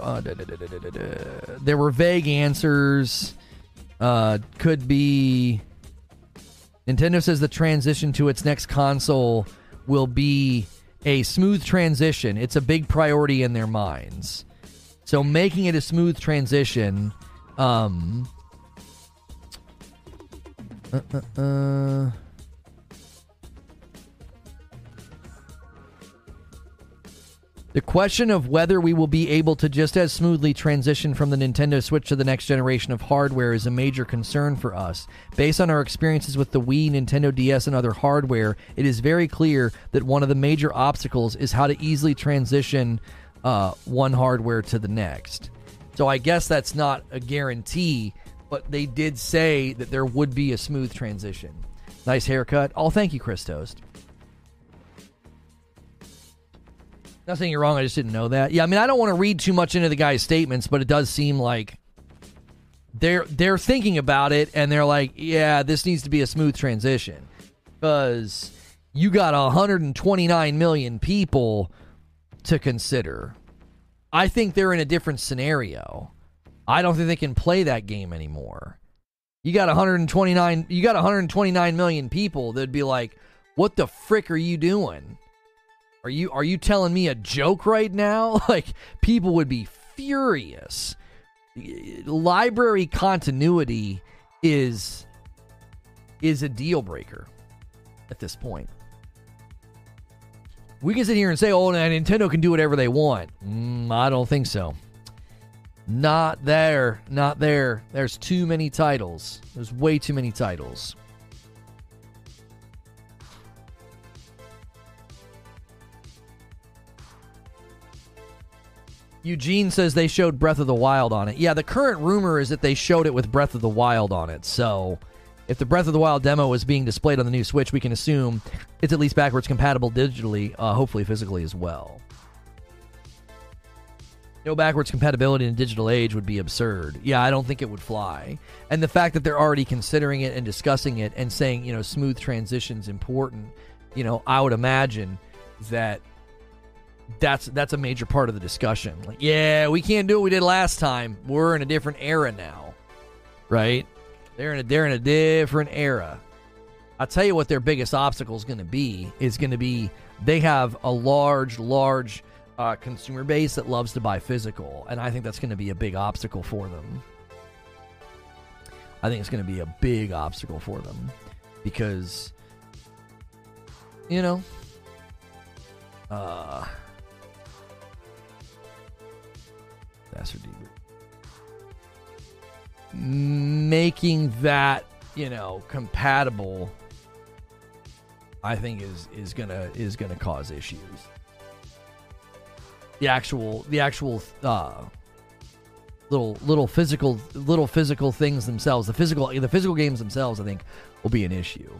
uh, there were vague answers. Uh, could be. Nintendo says the transition to its next console will be a smooth transition. It's a big priority in their minds. So making it a smooth transition, um, Uh, uh, uh. The question of whether we will be able to just as smoothly transition from the Nintendo Switch to the next generation of hardware is a major concern for us. Based on our experiences with the Wii, Nintendo DS, and other hardware, it is very clear that one of the major obstacles is how to easily transition uh, one hardware to the next. So I guess that's not a guarantee, but they did say that there would be a smooth transition. Nice haircut. Oh, thank you, Chris Toast. Nothing you're wrong. I just didn't know that. Yeah, I mean, I don't want to read too much into the guy's statements, but it does seem like they're they're thinking about it and they're like, yeah, this needs to be a smooth transition because you got 129 million people to consider. I think they're in a different scenario. I don't think they can play that game anymore. You got 129 you got 129 million people that'd be like, "What the frick are you doing?" Are you are you telling me a joke right now? Like people would be furious. Library continuity is is a deal breaker at this point. We can sit here and say, "Oh, Nintendo can do whatever they want." Mm, I don't think so. Not there. Not there. There's too many titles. There's way too many titles. Eugene says they showed Breath of the Wild on it. Yeah, the current rumor is that they showed it with Breath of the Wild on it. So, if the Breath of the Wild demo is being displayed on the new Switch, we can assume it's at least backwards compatible digitally, uh, hopefully physically as well. No backwards compatibility in a digital age would be absurd. Yeah, I don't think it would fly. And the fact that they're already considering it and discussing it and saying, you know, smooth transitions important, you know, I would imagine that that's that's a major part of the discussion. Like, yeah, we can't do what we did last time. We're in a different era now, right? They're in a they're in a different era. I'll tell you what their biggest obstacle is going to be is going to be they have a large, large uh, consumer base that loves to buy physical, and I think that's going to be a big obstacle for them. I think it's going to be a big obstacle for them because, you know, uh, Deeper. Making that, you know, compatible I think is is gonna is gonna cause issues. The actual the actual uh, little little physical little physical things themselves, the physical the physical games themselves, I think will be an issue.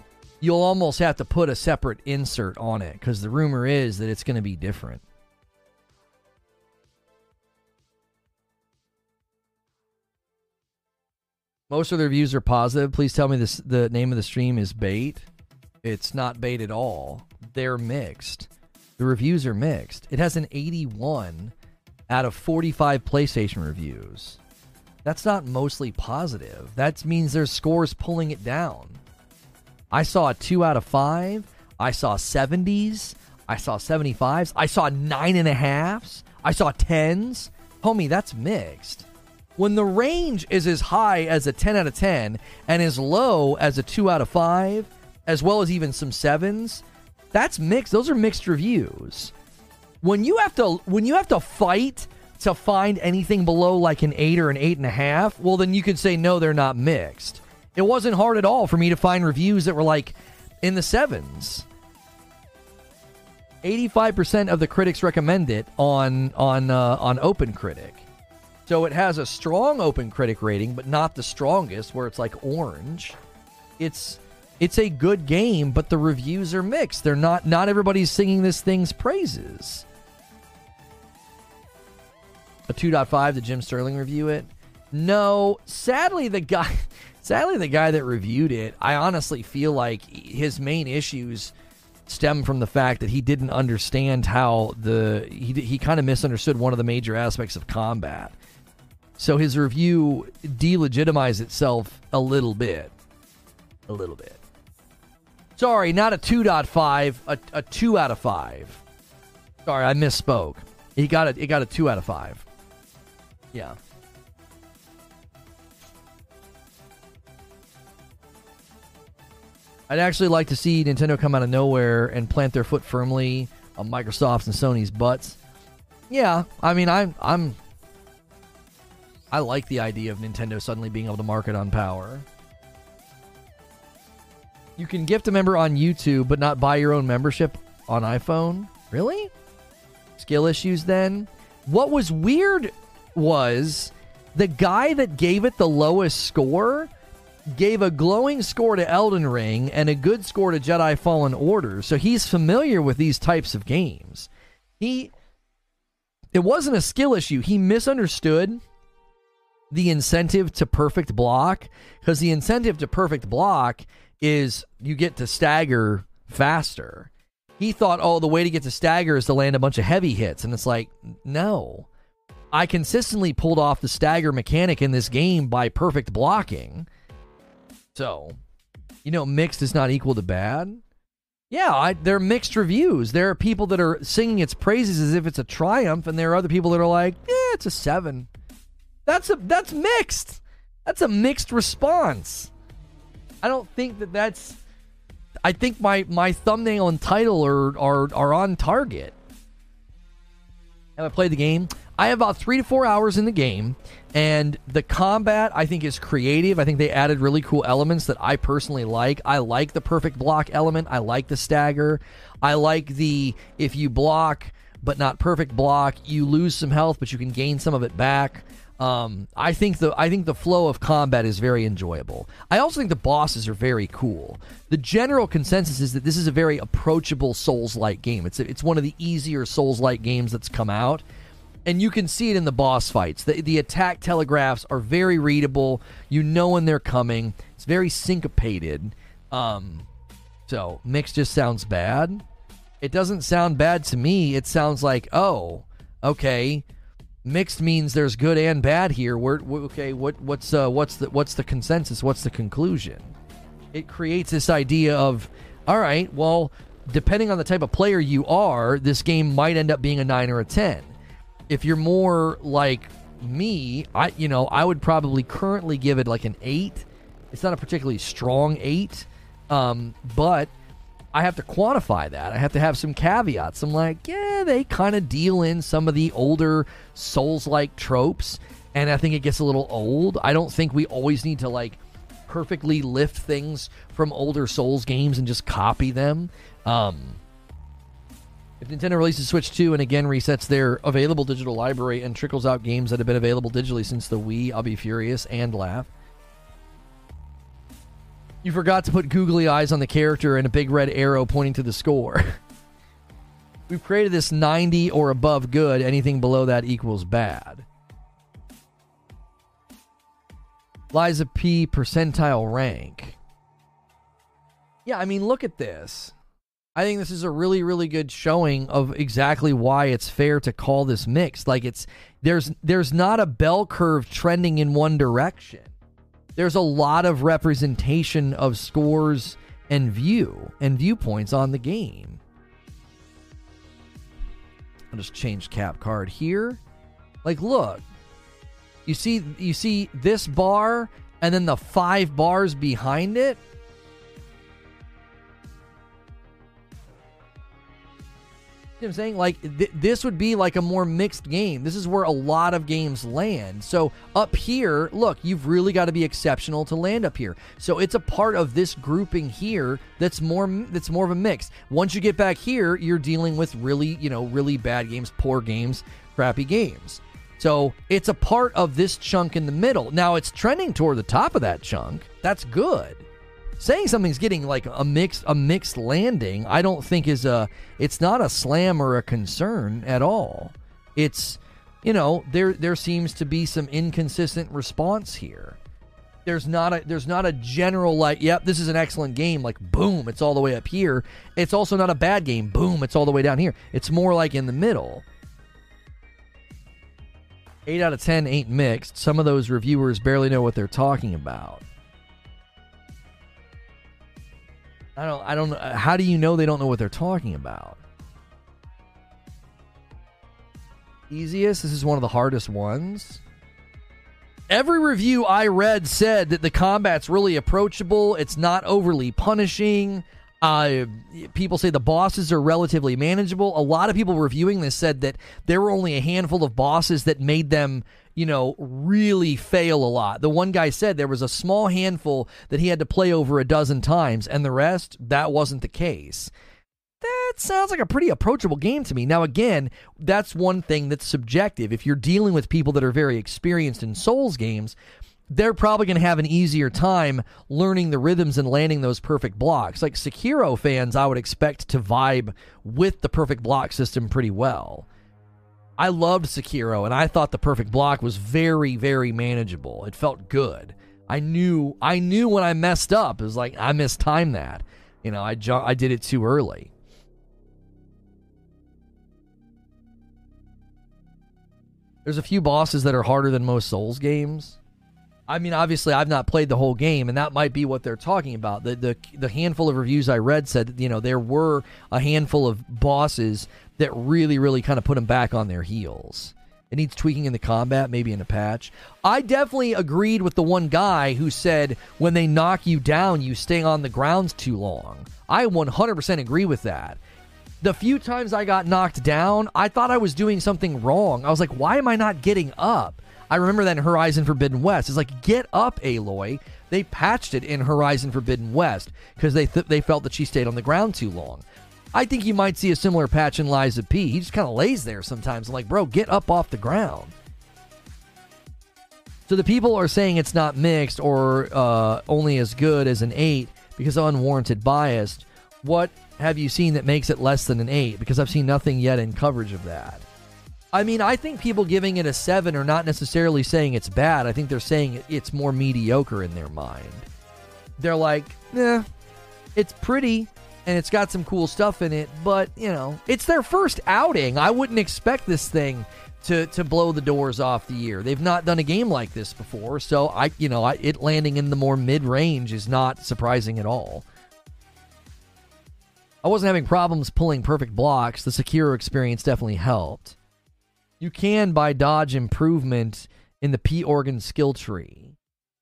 You'll almost have to put a separate insert on it because the rumor is that it's going to be different. Most of the reviews are positive. Please tell me this the name of the stream is bait. It's not bait at all. They're mixed. The reviews are mixed. It has an 81 out of 45 PlayStation reviews. That's not mostly positive. That means there's scores pulling it down. I saw a 2 out of 5. I saw 70s. I saw 75s. I saw nine and a 9.5s. I saw 10s. Homie, that's mixed. When the range is as high as a 10 out of 10 and as low as a 2 out of 5, as well as even some 7s, that's mixed. Those are mixed reviews. When you have to when you have to fight to find anything below like an 8 or an 8.5, well, then you could say no, they're not mixed. It wasn't hard at all for me to find reviews that were like in the 7s. 85% of the critics recommend it on on uh, on OpenCritic. So it has a strong OpenCritic rating, but not the strongest, where it's like orange. It's it's a good game, but the reviews are mixed. They're not not everybody's singing this thing's praises. A 2.5 the Jim Sterling review it? No, sadly the guy sadly the guy that reviewed it, I honestly feel like his main issues stem from the fact that he didn't understand how the he he kind of misunderstood one of the major aspects of combat. So his review delegitimized itself a little bit. A little bit. Sorry, not a 2.5, a, a 2 out of 5. Sorry, I misspoke. He got it. He got a 2 out of 5. Yeah. I'd actually like to see Nintendo come out of nowhere and plant their foot firmly on Microsoft's and Sony's butts. Yeah, I mean, I'm I'm I like the idea of Nintendo suddenly being able to market on power. You can gift a member on YouTube, but not buy your own membership on iPhone. Really? Skill issues then? What was weird was the guy that gave it the lowest score gave a glowing score to Elden Ring and a good score to Jedi Fallen Order. So he's familiar with these types of games. He it wasn't a skill issue. He misunderstood the incentive to perfect block because the incentive to perfect block is you get to stagger faster. He thought, oh, the way to get to stagger is to land a bunch of heavy hits. And it's like, no. I consistently pulled off the stagger mechanic in this game by perfect blocking. So, you know, mixed is not equal to bad. Yeah, I, they're mixed reviews. There are people that are singing its praises as if it's a triumph, and there are other people that are like, "Yeah, it's a seven. That's a that's mixed. That's a mixed response. I don't think that that's. I think my my thumbnail and title are are are on target. Have I played the game? I have about three to four hours in the game, and the combat I think is creative. I think they added really cool elements that I personally like. I like the perfect block element. I like the stagger. I like the if you block but not perfect block, you lose some health, but you can gain some of it back. Um, I think the I think the flow of combat is very enjoyable. I also think the bosses are very cool. The general consensus is that this is a very approachable Souls-like game. It's it's one of the easier Souls-like games that's come out, and you can see it in the boss fights. The the attack telegraphs are very readable. You know when they're coming. It's very syncopated. Um, so mix just sounds bad. It doesn't sound bad to me. It sounds like oh, okay mixed means there's good and bad here. We're, okay. What what's uh, what's the what's the consensus? What's the conclusion? It creates this idea of all right. Well, depending on the type of player you are, this game might end up being a nine or a ten. If you're more like me, I you know I would probably currently give it like an eight. It's not a particularly strong eight, um, but I have to quantify that. I have to have some caveats. I'm like, yeah, they kind of deal in some of the older Souls like tropes, and I think it gets a little old. I don't think we always need to like perfectly lift things from older Souls games and just copy them. Um, if Nintendo releases Switch 2 and again resets their available digital library and trickles out games that have been available digitally since the Wii, I'll be furious and laugh. You forgot to put googly eyes on the character and a big red arrow pointing to the score. We've created this 90 or above good. Anything below that equals bad. Lies of P percentile rank. Yeah, I mean, look at this. I think this is a really, really good showing of exactly why it's fair to call this mixed. Like it's there's there's not a bell curve trending in one direction there's a lot of representation of scores and view and viewpoints on the game. I'll just change cap card here. Like look. You see you see this bar and then the five bars behind it? You know I'm saying? Like, th- this would be like a more mixed game. This is where a lot of games land. So, up here, look, you've really got to be exceptional to land up here. So, it's a part of this grouping here that's more that's more of a mix. Once you get back here, you're dealing with really, you know, really bad games, poor games, crappy games. So, it's a part of this chunk in the middle. Now, it's trending toward the top of that chunk. That's good saying something's getting like a mixed a mixed landing i don't think is a it's not a slam or a concern at all. It's you know there there seems to be some inconsistent response here. There's not a there's not a general like yep this is an excellent game like boom it's all the way up here. It's also not a bad game boom it's all the way down here. It's more like in the middle. 8 out of 10 ain't mixed. Some of those reviewers barely know what they're talking about I don't. I don't. Know how do you know they don't know what they're talking about? Easiest. This is one of the hardest ones. Every review I read said that the combat's really approachable. It's not overly punishing. Uh, people say the bosses are relatively manageable. A lot of people reviewing this said that there were only a handful of bosses that made them, you know, really fail a lot. The one guy said there was a small handful that he had to play over a dozen times, and the rest, that wasn't the case. That sounds like a pretty approachable game to me. Now, again, that's one thing that's subjective. If you're dealing with people that are very experienced in Souls games, they're probably going to have an easier time learning the rhythms and landing those perfect blocks. Like Sekiro fans, I would expect to vibe with the perfect block system pretty well. I loved Sekiro, and I thought the perfect block was very, very manageable. It felt good. I knew, I knew when I messed up. It was like I missed mistimed that. You know, I ju- I did it too early. There's a few bosses that are harder than most Souls games. I mean, obviously, I've not played the whole game, and that might be what they're talking about. The the the handful of reviews I read said, that, you know, there were a handful of bosses that really, really kind of put them back on their heels. It needs tweaking in the combat, maybe in a patch. I definitely agreed with the one guy who said when they knock you down, you stay on the ground too long. I 100% agree with that. The few times I got knocked down, I thought I was doing something wrong. I was like, why am I not getting up? I remember that in Horizon Forbidden West. It's like, get up, Aloy. They patched it in Horizon Forbidden West because they th- they felt that she stayed on the ground too long. I think you might see a similar patch in Lies of P. He just kind of lays there sometimes. I'm like, bro, get up off the ground. So the people are saying it's not mixed or uh, only as good as an 8 because unwarranted bias. What have you seen that makes it less than an 8? Because I've seen nothing yet in coverage of that. I mean, I think people giving it a seven are not necessarily saying it's bad. I think they're saying it's more mediocre in their mind. They're like, eh, it's pretty and it's got some cool stuff in it, but you know, it's their first outing. I wouldn't expect this thing to to blow the doors off the year. They've not done a game like this before, so I, you know, I, it landing in the more mid range is not surprising at all. I wasn't having problems pulling perfect blocks. The Sekiro experience definitely helped. You can buy dodge improvement in the P organ skill tree.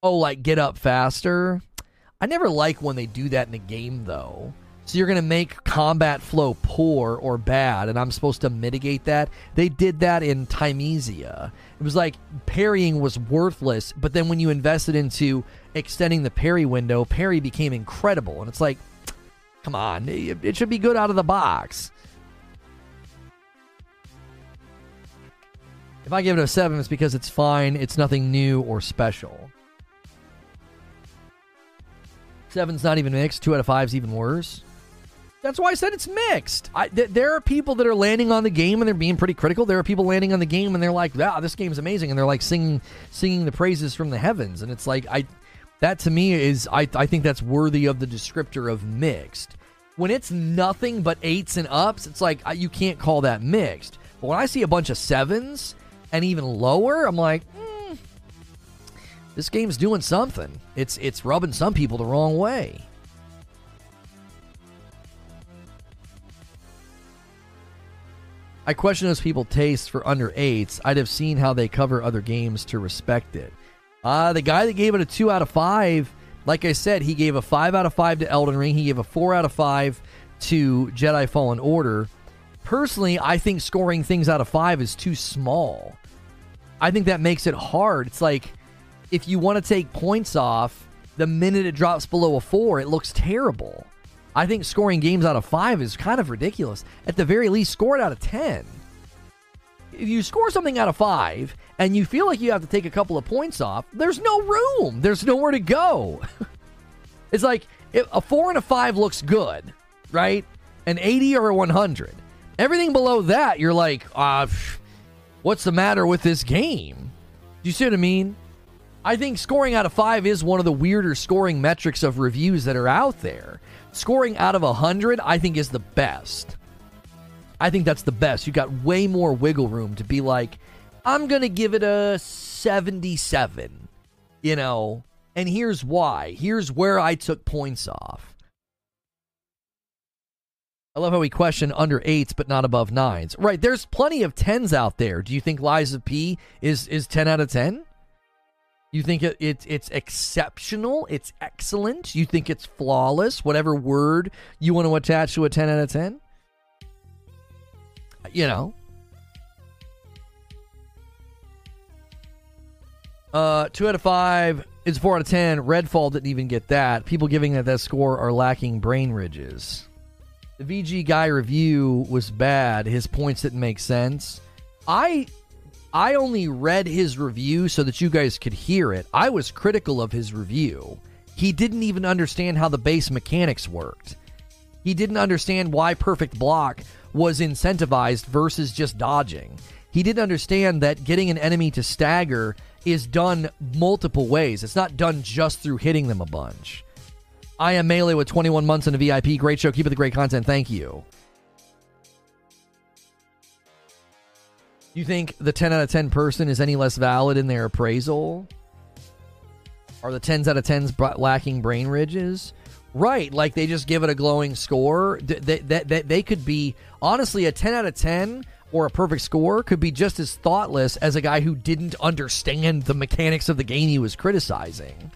Oh, like get up faster? I never like when they do that in the game though. So you're going to make combat flow poor or bad, and I'm supposed to mitigate that. They did that in Thymesia. It was like parrying was worthless, but then when you invested into extending the parry window, parry became incredible. And it's like, come on, it should be good out of the box. If I give it a 7, it's because it's fine. It's nothing new or special. Seven's not even mixed. Two out of five's even worse. That's why I said it's mixed. I, th- there are people that are landing on the game and they're being pretty critical. There are people landing on the game and they're like, "Wow, this game's amazing," and they're like singing, singing the praises from the heavens. And it's like, I, that to me is, I, I think that's worthy of the descriptor of mixed. When it's nothing but eights and ups, it's like you can't call that mixed. But when I see a bunch of sevens and even lower, I'm like, mm, this game's doing something. It's it's rubbing some people the wrong way. I question those people' taste for under eights. I'd have seen how they cover other games to respect it. Uh, the guy that gave it a two out of five, like I said, he gave a five out of five to Elden Ring. He gave a four out of five to Jedi Fallen Order. Personally, I think scoring things out of five is too small. I think that makes it hard. It's like if you want to take points off, the minute it drops below a four, it looks terrible. I think scoring games out of five is kind of ridiculous. At the very least, score it out of 10. If you score something out of five and you feel like you have to take a couple of points off, there's no room. There's nowhere to go. it's like a four and a five looks good, right? An 80 or a 100. Everything below that, you're like, uh, what's the matter with this game? Do you see what I mean? I think scoring out of five is one of the weirder scoring metrics of reviews that are out there. Scoring out of a 100, I think, is the best. I think that's the best. You got way more wiggle room to be like, I'm going to give it a 77, you know, and here's why. Here's where I took points off. I love how we question under eights but not above nines. Right, there's plenty of tens out there. Do you think of P is is 10 out of 10? You think it, it, it's exceptional, it's excellent, you think it's flawless, whatever word you want to attach to a 10 out of 10? You know. Uh, 2 out of 5 is 4 out of 10. Redfall didn't even get that. People giving that that score are lacking brain ridges. The VG guy review was bad. His points didn't make sense. I I only read his review so that you guys could hear it. I was critical of his review. He didn't even understand how the base mechanics worked. He didn't understand why perfect block was incentivized versus just dodging. He didn't understand that getting an enemy to stagger is done multiple ways. It's not done just through hitting them a bunch. I am Melee with 21 months in a VIP. Great show. Keep it the great content. Thank you. You think the 10 out of 10 person is any less valid in their appraisal? Are the 10s out of 10s lacking brain ridges? Right, like they just give it a glowing score. They, they, they could be, honestly, a 10 out of 10 or a perfect score could be just as thoughtless as a guy who didn't understand the mechanics of the game he was criticizing.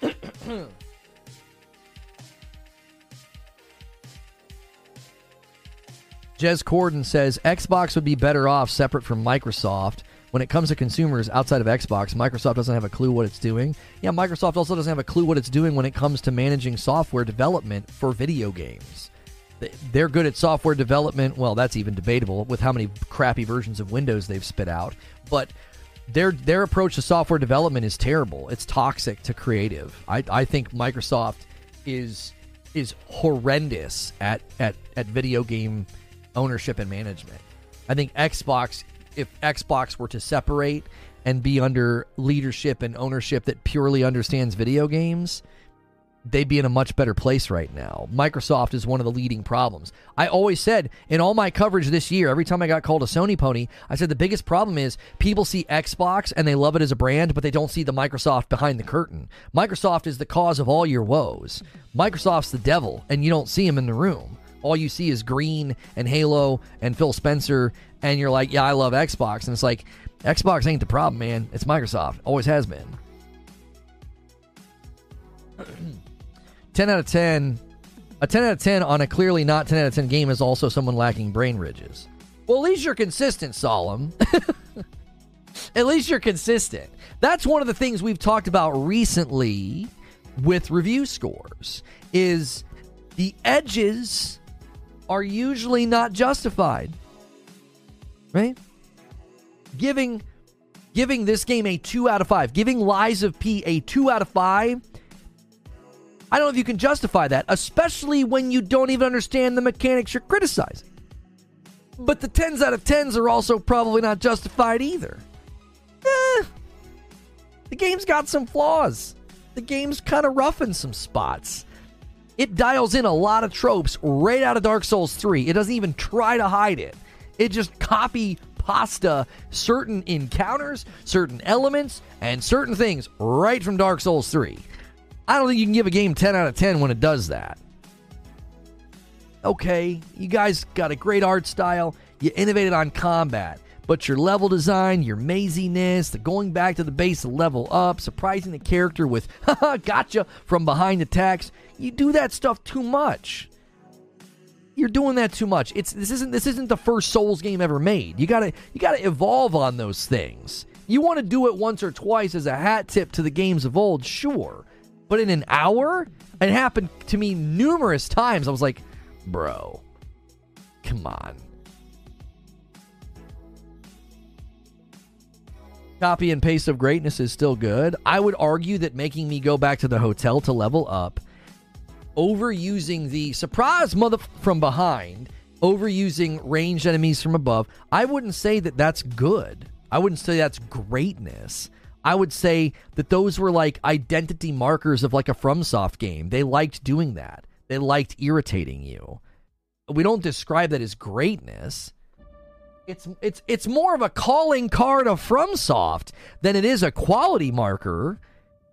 Jez Corden says Xbox would be better off separate from Microsoft. When it comes to consumers outside of Xbox, Microsoft doesn't have a clue what it's doing. Yeah, Microsoft also doesn't have a clue what it's doing when it comes to managing software development for video games. They're good at software development. Well, that's even debatable with how many crappy versions of Windows they've spit out. But their their approach to software development is terrible. It's toxic to creative. I, I think Microsoft is is horrendous at, at, at video game ownership and management. I think Xbox, if Xbox were to separate and be under leadership and ownership that purely understands video games, they'd be in a much better place right now. Microsoft is one of the leading problems. I always said in all my coverage this year, every time I got called a Sony pony, I said the biggest problem is people see Xbox and they love it as a brand, but they don't see the Microsoft behind the curtain. Microsoft is the cause of all your woes. Microsoft's the devil, and you don't see him in the room all you see is green and Halo and Phil Spencer, and you're like, yeah, I love Xbox. And it's like, Xbox ain't the problem, man. It's Microsoft. Always has been. 10 out of 10. A 10 out of 10 on a clearly not 10 out of 10 game is also someone lacking brain ridges. Well, at least you're consistent, Solemn. at least you're consistent. That's one of the things we've talked about recently with review scores is the edges are usually not justified. Right? Giving giving this game a 2 out of 5, giving Lies of P a 2 out of 5. I don't know if you can justify that, especially when you don't even understand the mechanics you're criticizing. But the 10s out of 10s are also probably not justified either. Eh, the game's got some flaws. The game's kind of rough in some spots. It dials in a lot of tropes right out of Dark Souls 3. It doesn't even try to hide it. It just copy pasta certain encounters, certain elements, and certain things right from Dark Souls 3. I don't think you can give a game 10 out of 10 when it does that. Okay, you guys got a great art style. You innovated on combat. But your level design, your maziness, the going back to the base to level up, surprising the character with haha gotcha from behind attacks, you do that stuff too much. You're doing that too much. It's this isn't this isn't the first Souls game ever made. You gotta you gotta evolve on those things. You want to do it once or twice as a hat tip to the games of old, sure. But in an hour, it happened to me numerous times. I was like, bro, come on. Copy and paste of greatness is still good. I would argue that making me go back to the hotel to level up, overusing the surprise mother from behind, overusing ranged enemies from above, I wouldn't say that that's good. I wouldn't say that's greatness. I would say that those were like identity markers of like a FromSoft game. They liked doing that. They liked irritating you. We don't describe that as greatness. It's it's it's more of a calling card of FromSoft than it is a quality marker.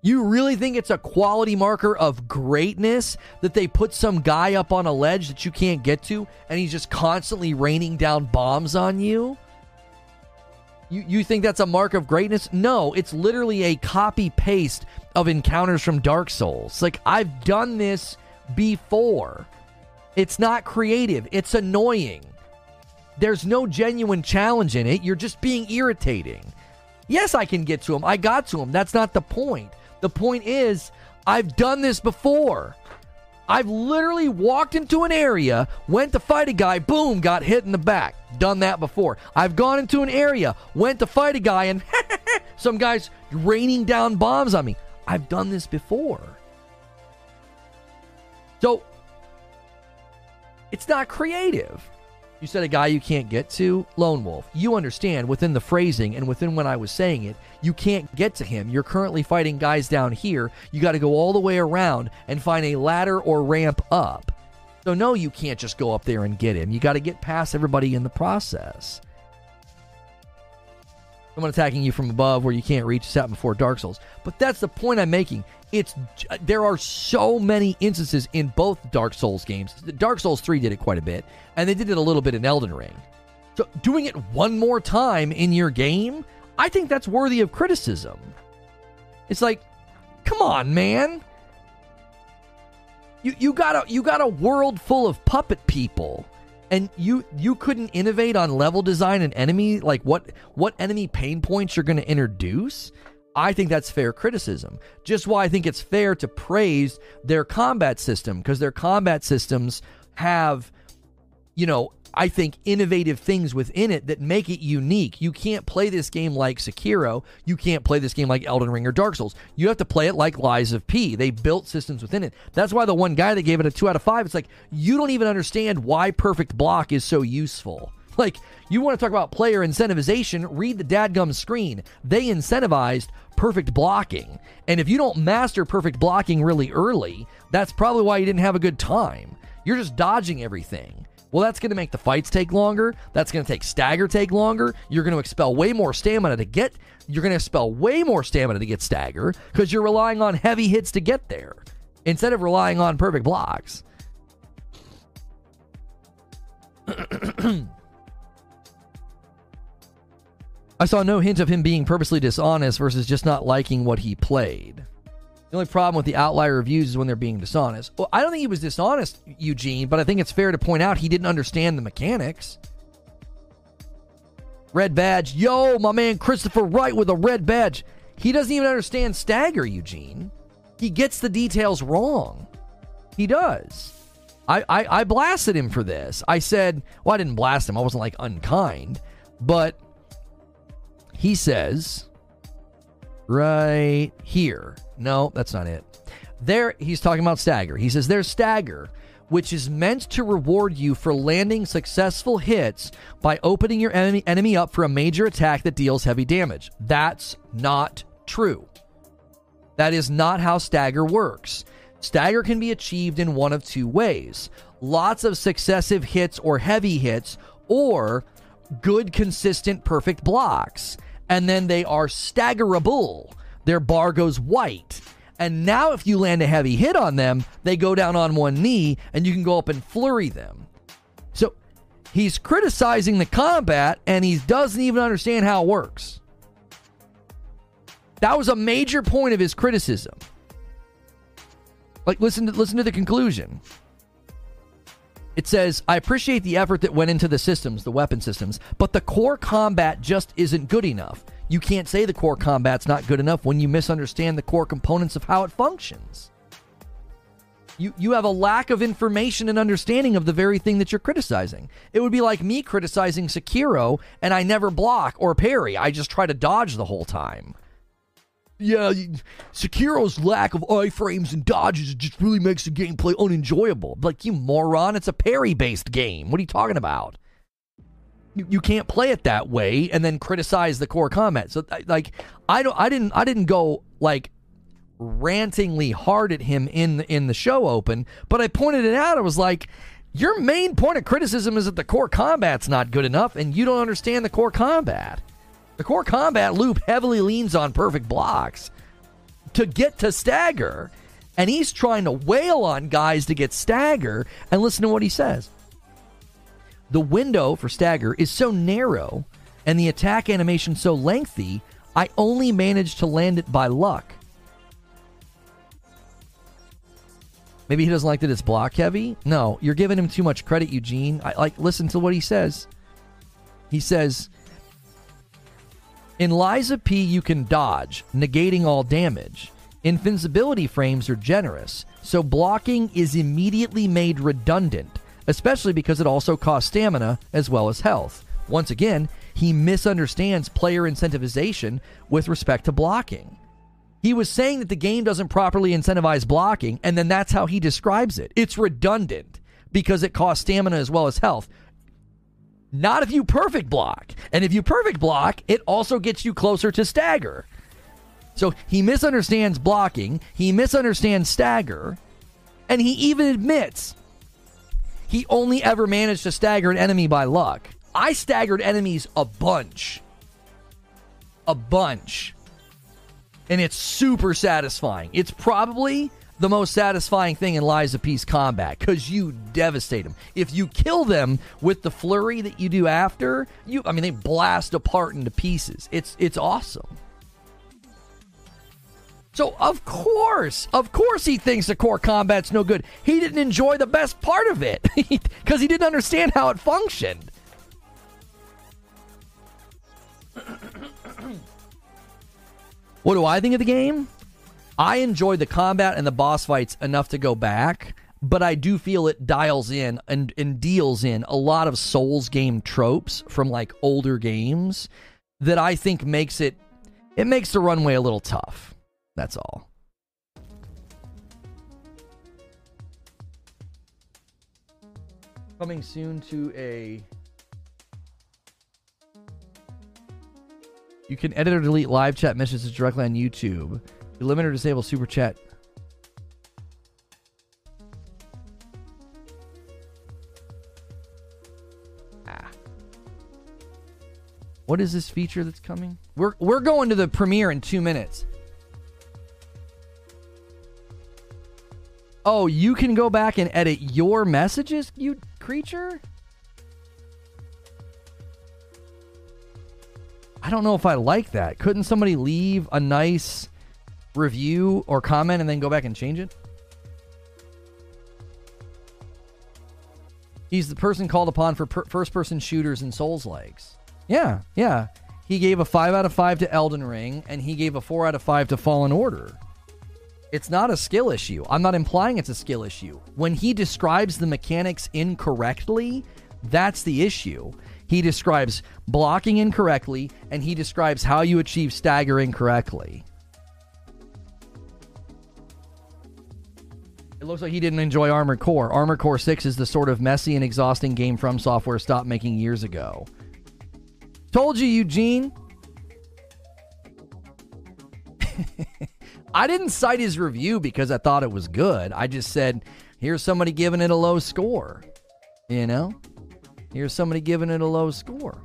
You really think it's a quality marker of greatness that they put some guy up on a ledge that you can't get to and he's just constantly raining down bombs on you? You, you think that's a mark of greatness? No, it's literally a copy paste of encounters from Dark Souls. Like, I've done this before. It's not creative, it's annoying. There's no genuine challenge in it. You're just being irritating. Yes, I can get to him. I got to him. That's not the point. The point is, I've done this before. I've literally walked into an area, went to fight a guy, boom, got hit in the back. Done that before. I've gone into an area, went to fight a guy, and some guy's raining down bombs on me. I've done this before. So, it's not creative. You said a guy you can't get to, Lone Wolf. You understand within the phrasing and within when I was saying it, you can't get to him. You're currently fighting guys down here. You got to go all the way around and find a ladder or ramp up. So, no, you can't just go up there and get him. You got to get past everybody in the process. Someone attacking you from above where you can't reach this before Dark Souls. But that's the point I'm making. It's there are so many instances in both Dark Souls games. Dark Souls 3 did it quite a bit, and they did it a little bit in Elden Ring. So doing it one more time in your game, I think that's worthy of criticism. It's like, come on, man. You you got a you got a world full of puppet people and you you couldn't innovate on level design and enemy like what what enemy pain points you're going to introduce I think that's fair criticism. Just why I think it's fair to praise their combat system because their combat systems have, you know, I think innovative things within it that make it unique. You can't play this game like Sekiro. You can't play this game like Elden Ring or Dark Souls. You have to play it like Lies of P. They built systems within it. That's why the one guy that gave it a two out of five, it's like, you don't even understand why Perfect Block is so useful. Like, you want to talk about player incentivization, read the dadgum screen. They incentivized perfect blocking. And if you don't master perfect blocking really early, that's probably why you didn't have a good time. You're just dodging everything. Well, that's going to make the fights take longer. That's going to take stagger take longer. You're going to expel way more stamina to get. You're going to expel way more stamina to get stagger because you're relying on heavy hits to get there instead of relying on perfect blocks. I saw no hint of him being purposely dishonest versus just not liking what he played. The only problem with the outlier reviews is when they're being dishonest. Well, I don't think he was dishonest, Eugene, but I think it's fair to point out he didn't understand the mechanics. Red badge. Yo, my man Christopher Wright with a red badge. He doesn't even understand stagger, Eugene. He gets the details wrong. He does. I, I, I blasted him for this. I said, well, I didn't blast him. I wasn't like unkind. But he says right here. No, that's not it. There, he's talking about stagger. He says there's stagger, which is meant to reward you for landing successful hits by opening your enemy, enemy up for a major attack that deals heavy damage. That's not true. That is not how stagger works. Stagger can be achieved in one of two ways lots of successive hits or heavy hits, or good, consistent, perfect blocks and then they are staggerable. Their bar goes white. And now, if you land a heavy hit on them, they go down on one knee and you can go up and flurry them. So he's criticizing the combat and he doesn't even understand how it works. That was a major point of his criticism. Like listen to listen to the conclusion. It says, I appreciate the effort that went into the systems, the weapon systems, but the core combat just isn't good enough. You can't say the core combat's not good enough when you misunderstand the core components of how it functions. You, you have a lack of information and understanding of the very thing that you're criticizing. It would be like me criticizing Sekiro and I never block or parry. I just try to dodge the whole time yeah, Sekiro's lack of iframes and dodges just really makes the gameplay unenjoyable. Like, you moron, it's a parry based game. What are you talking about? You, you can't play it that way and then criticize the core combat. So, like, I don't, I didn't, I didn't go like rantingly hard at him in the, in the show open, but I pointed it out. I was like, your main point of criticism is that the core combat's not good enough, and you don't understand the core combat. The core combat loop heavily leans on perfect blocks to get to stagger. And he's trying to wail on guys to get stagger. And listen to what he says. The window for stagger is so narrow and the attack animation so lengthy, I only managed to land it by luck. Maybe he doesn't like that it's block heavy. No, you're giving him too much credit, Eugene. I like listen to what he says. He says, "In Lies of P, you can dodge, negating all damage. Invincibility frames are generous, so blocking is immediately made redundant, especially because it also costs stamina as well as health. Once again, he misunderstands player incentivization with respect to blocking." He was saying that the game doesn't properly incentivize blocking, and then that's how he describes it. It's redundant because it costs stamina as well as health. Not if you perfect block. And if you perfect block, it also gets you closer to stagger. So he misunderstands blocking, he misunderstands stagger, and he even admits he only ever managed to stagger an enemy by luck. I staggered enemies a bunch. A bunch and it's super satisfying. It's probably the most satisfying thing in Lies of P's combat because you devastate them. If you kill them with the flurry that you do after, you I mean they blast apart into pieces. It's it's awesome. So of course, of course he thinks the core combat's no good. He didn't enjoy the best part of it because he didn't understand how it functioned. What do I think of the game? I enjoyed the combat and the boss fights enough to go back, but I do feel it dials in and, and deals in a lot of Souls game tropes from like older games that I think makes it it makes the runway a little tough. That's all. Coming soon to a You can edit or delete live chat messages directly on YouTube. You limit or disable super chat. Ah. What is this feature that's coming? We're we're going to the premiere in 2 minutes. Oh, you can go back and edit your messages, you creature? I don't know if I like that. Couldn't somebody leave a nice review or comment and then go back and change it? He's the person called upon for per- first person shooters and Souls likes. Yeah, yeah. He gave a 5 out of 5 to Elden Ring and he gave a 4 out of 5 to Fallen Order. It's not a skill issue. I'm not implying it's a skill issue. When he describes the mechanics incorrectly, that's the issue. He describes blocking incorrectly, and he describes how you achieve stagger incorrectly. Looks like he didn't enjoy Armored Core. Armored Core 6 is the sort of messy and exhausting game FromSoftware stopped making years ago. Told you, Eugene. I didn't cite his review because I thought it was good. I just said, here's somebody giving it a low score. You know? Here's somebody giving it a low score.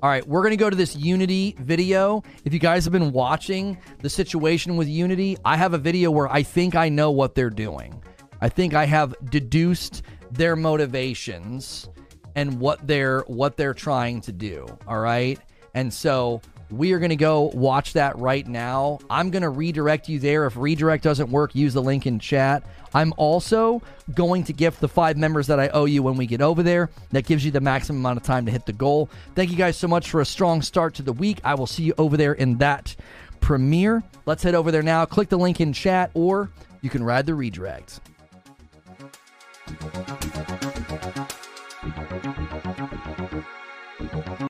All right, we're going to go to this Unity video. If you guys have been watching the situation with Unity, I have a video where I think I know what they're doing. I think I have deduced their motivations and what they're what they're trying to do, all right? And so we are going to go watch that right now. I'm going to redirect you there. If redirect doesn't work, use the link in chat. I'm also going to gift the five members that I owe you when we get over there. That gives you the maximum amount of time to hit the goal. Thank you guys so much for a strong start to the week. I will see you over there in that premiere. Let's head over there now. Click the link in chat, or you can ride the redirect.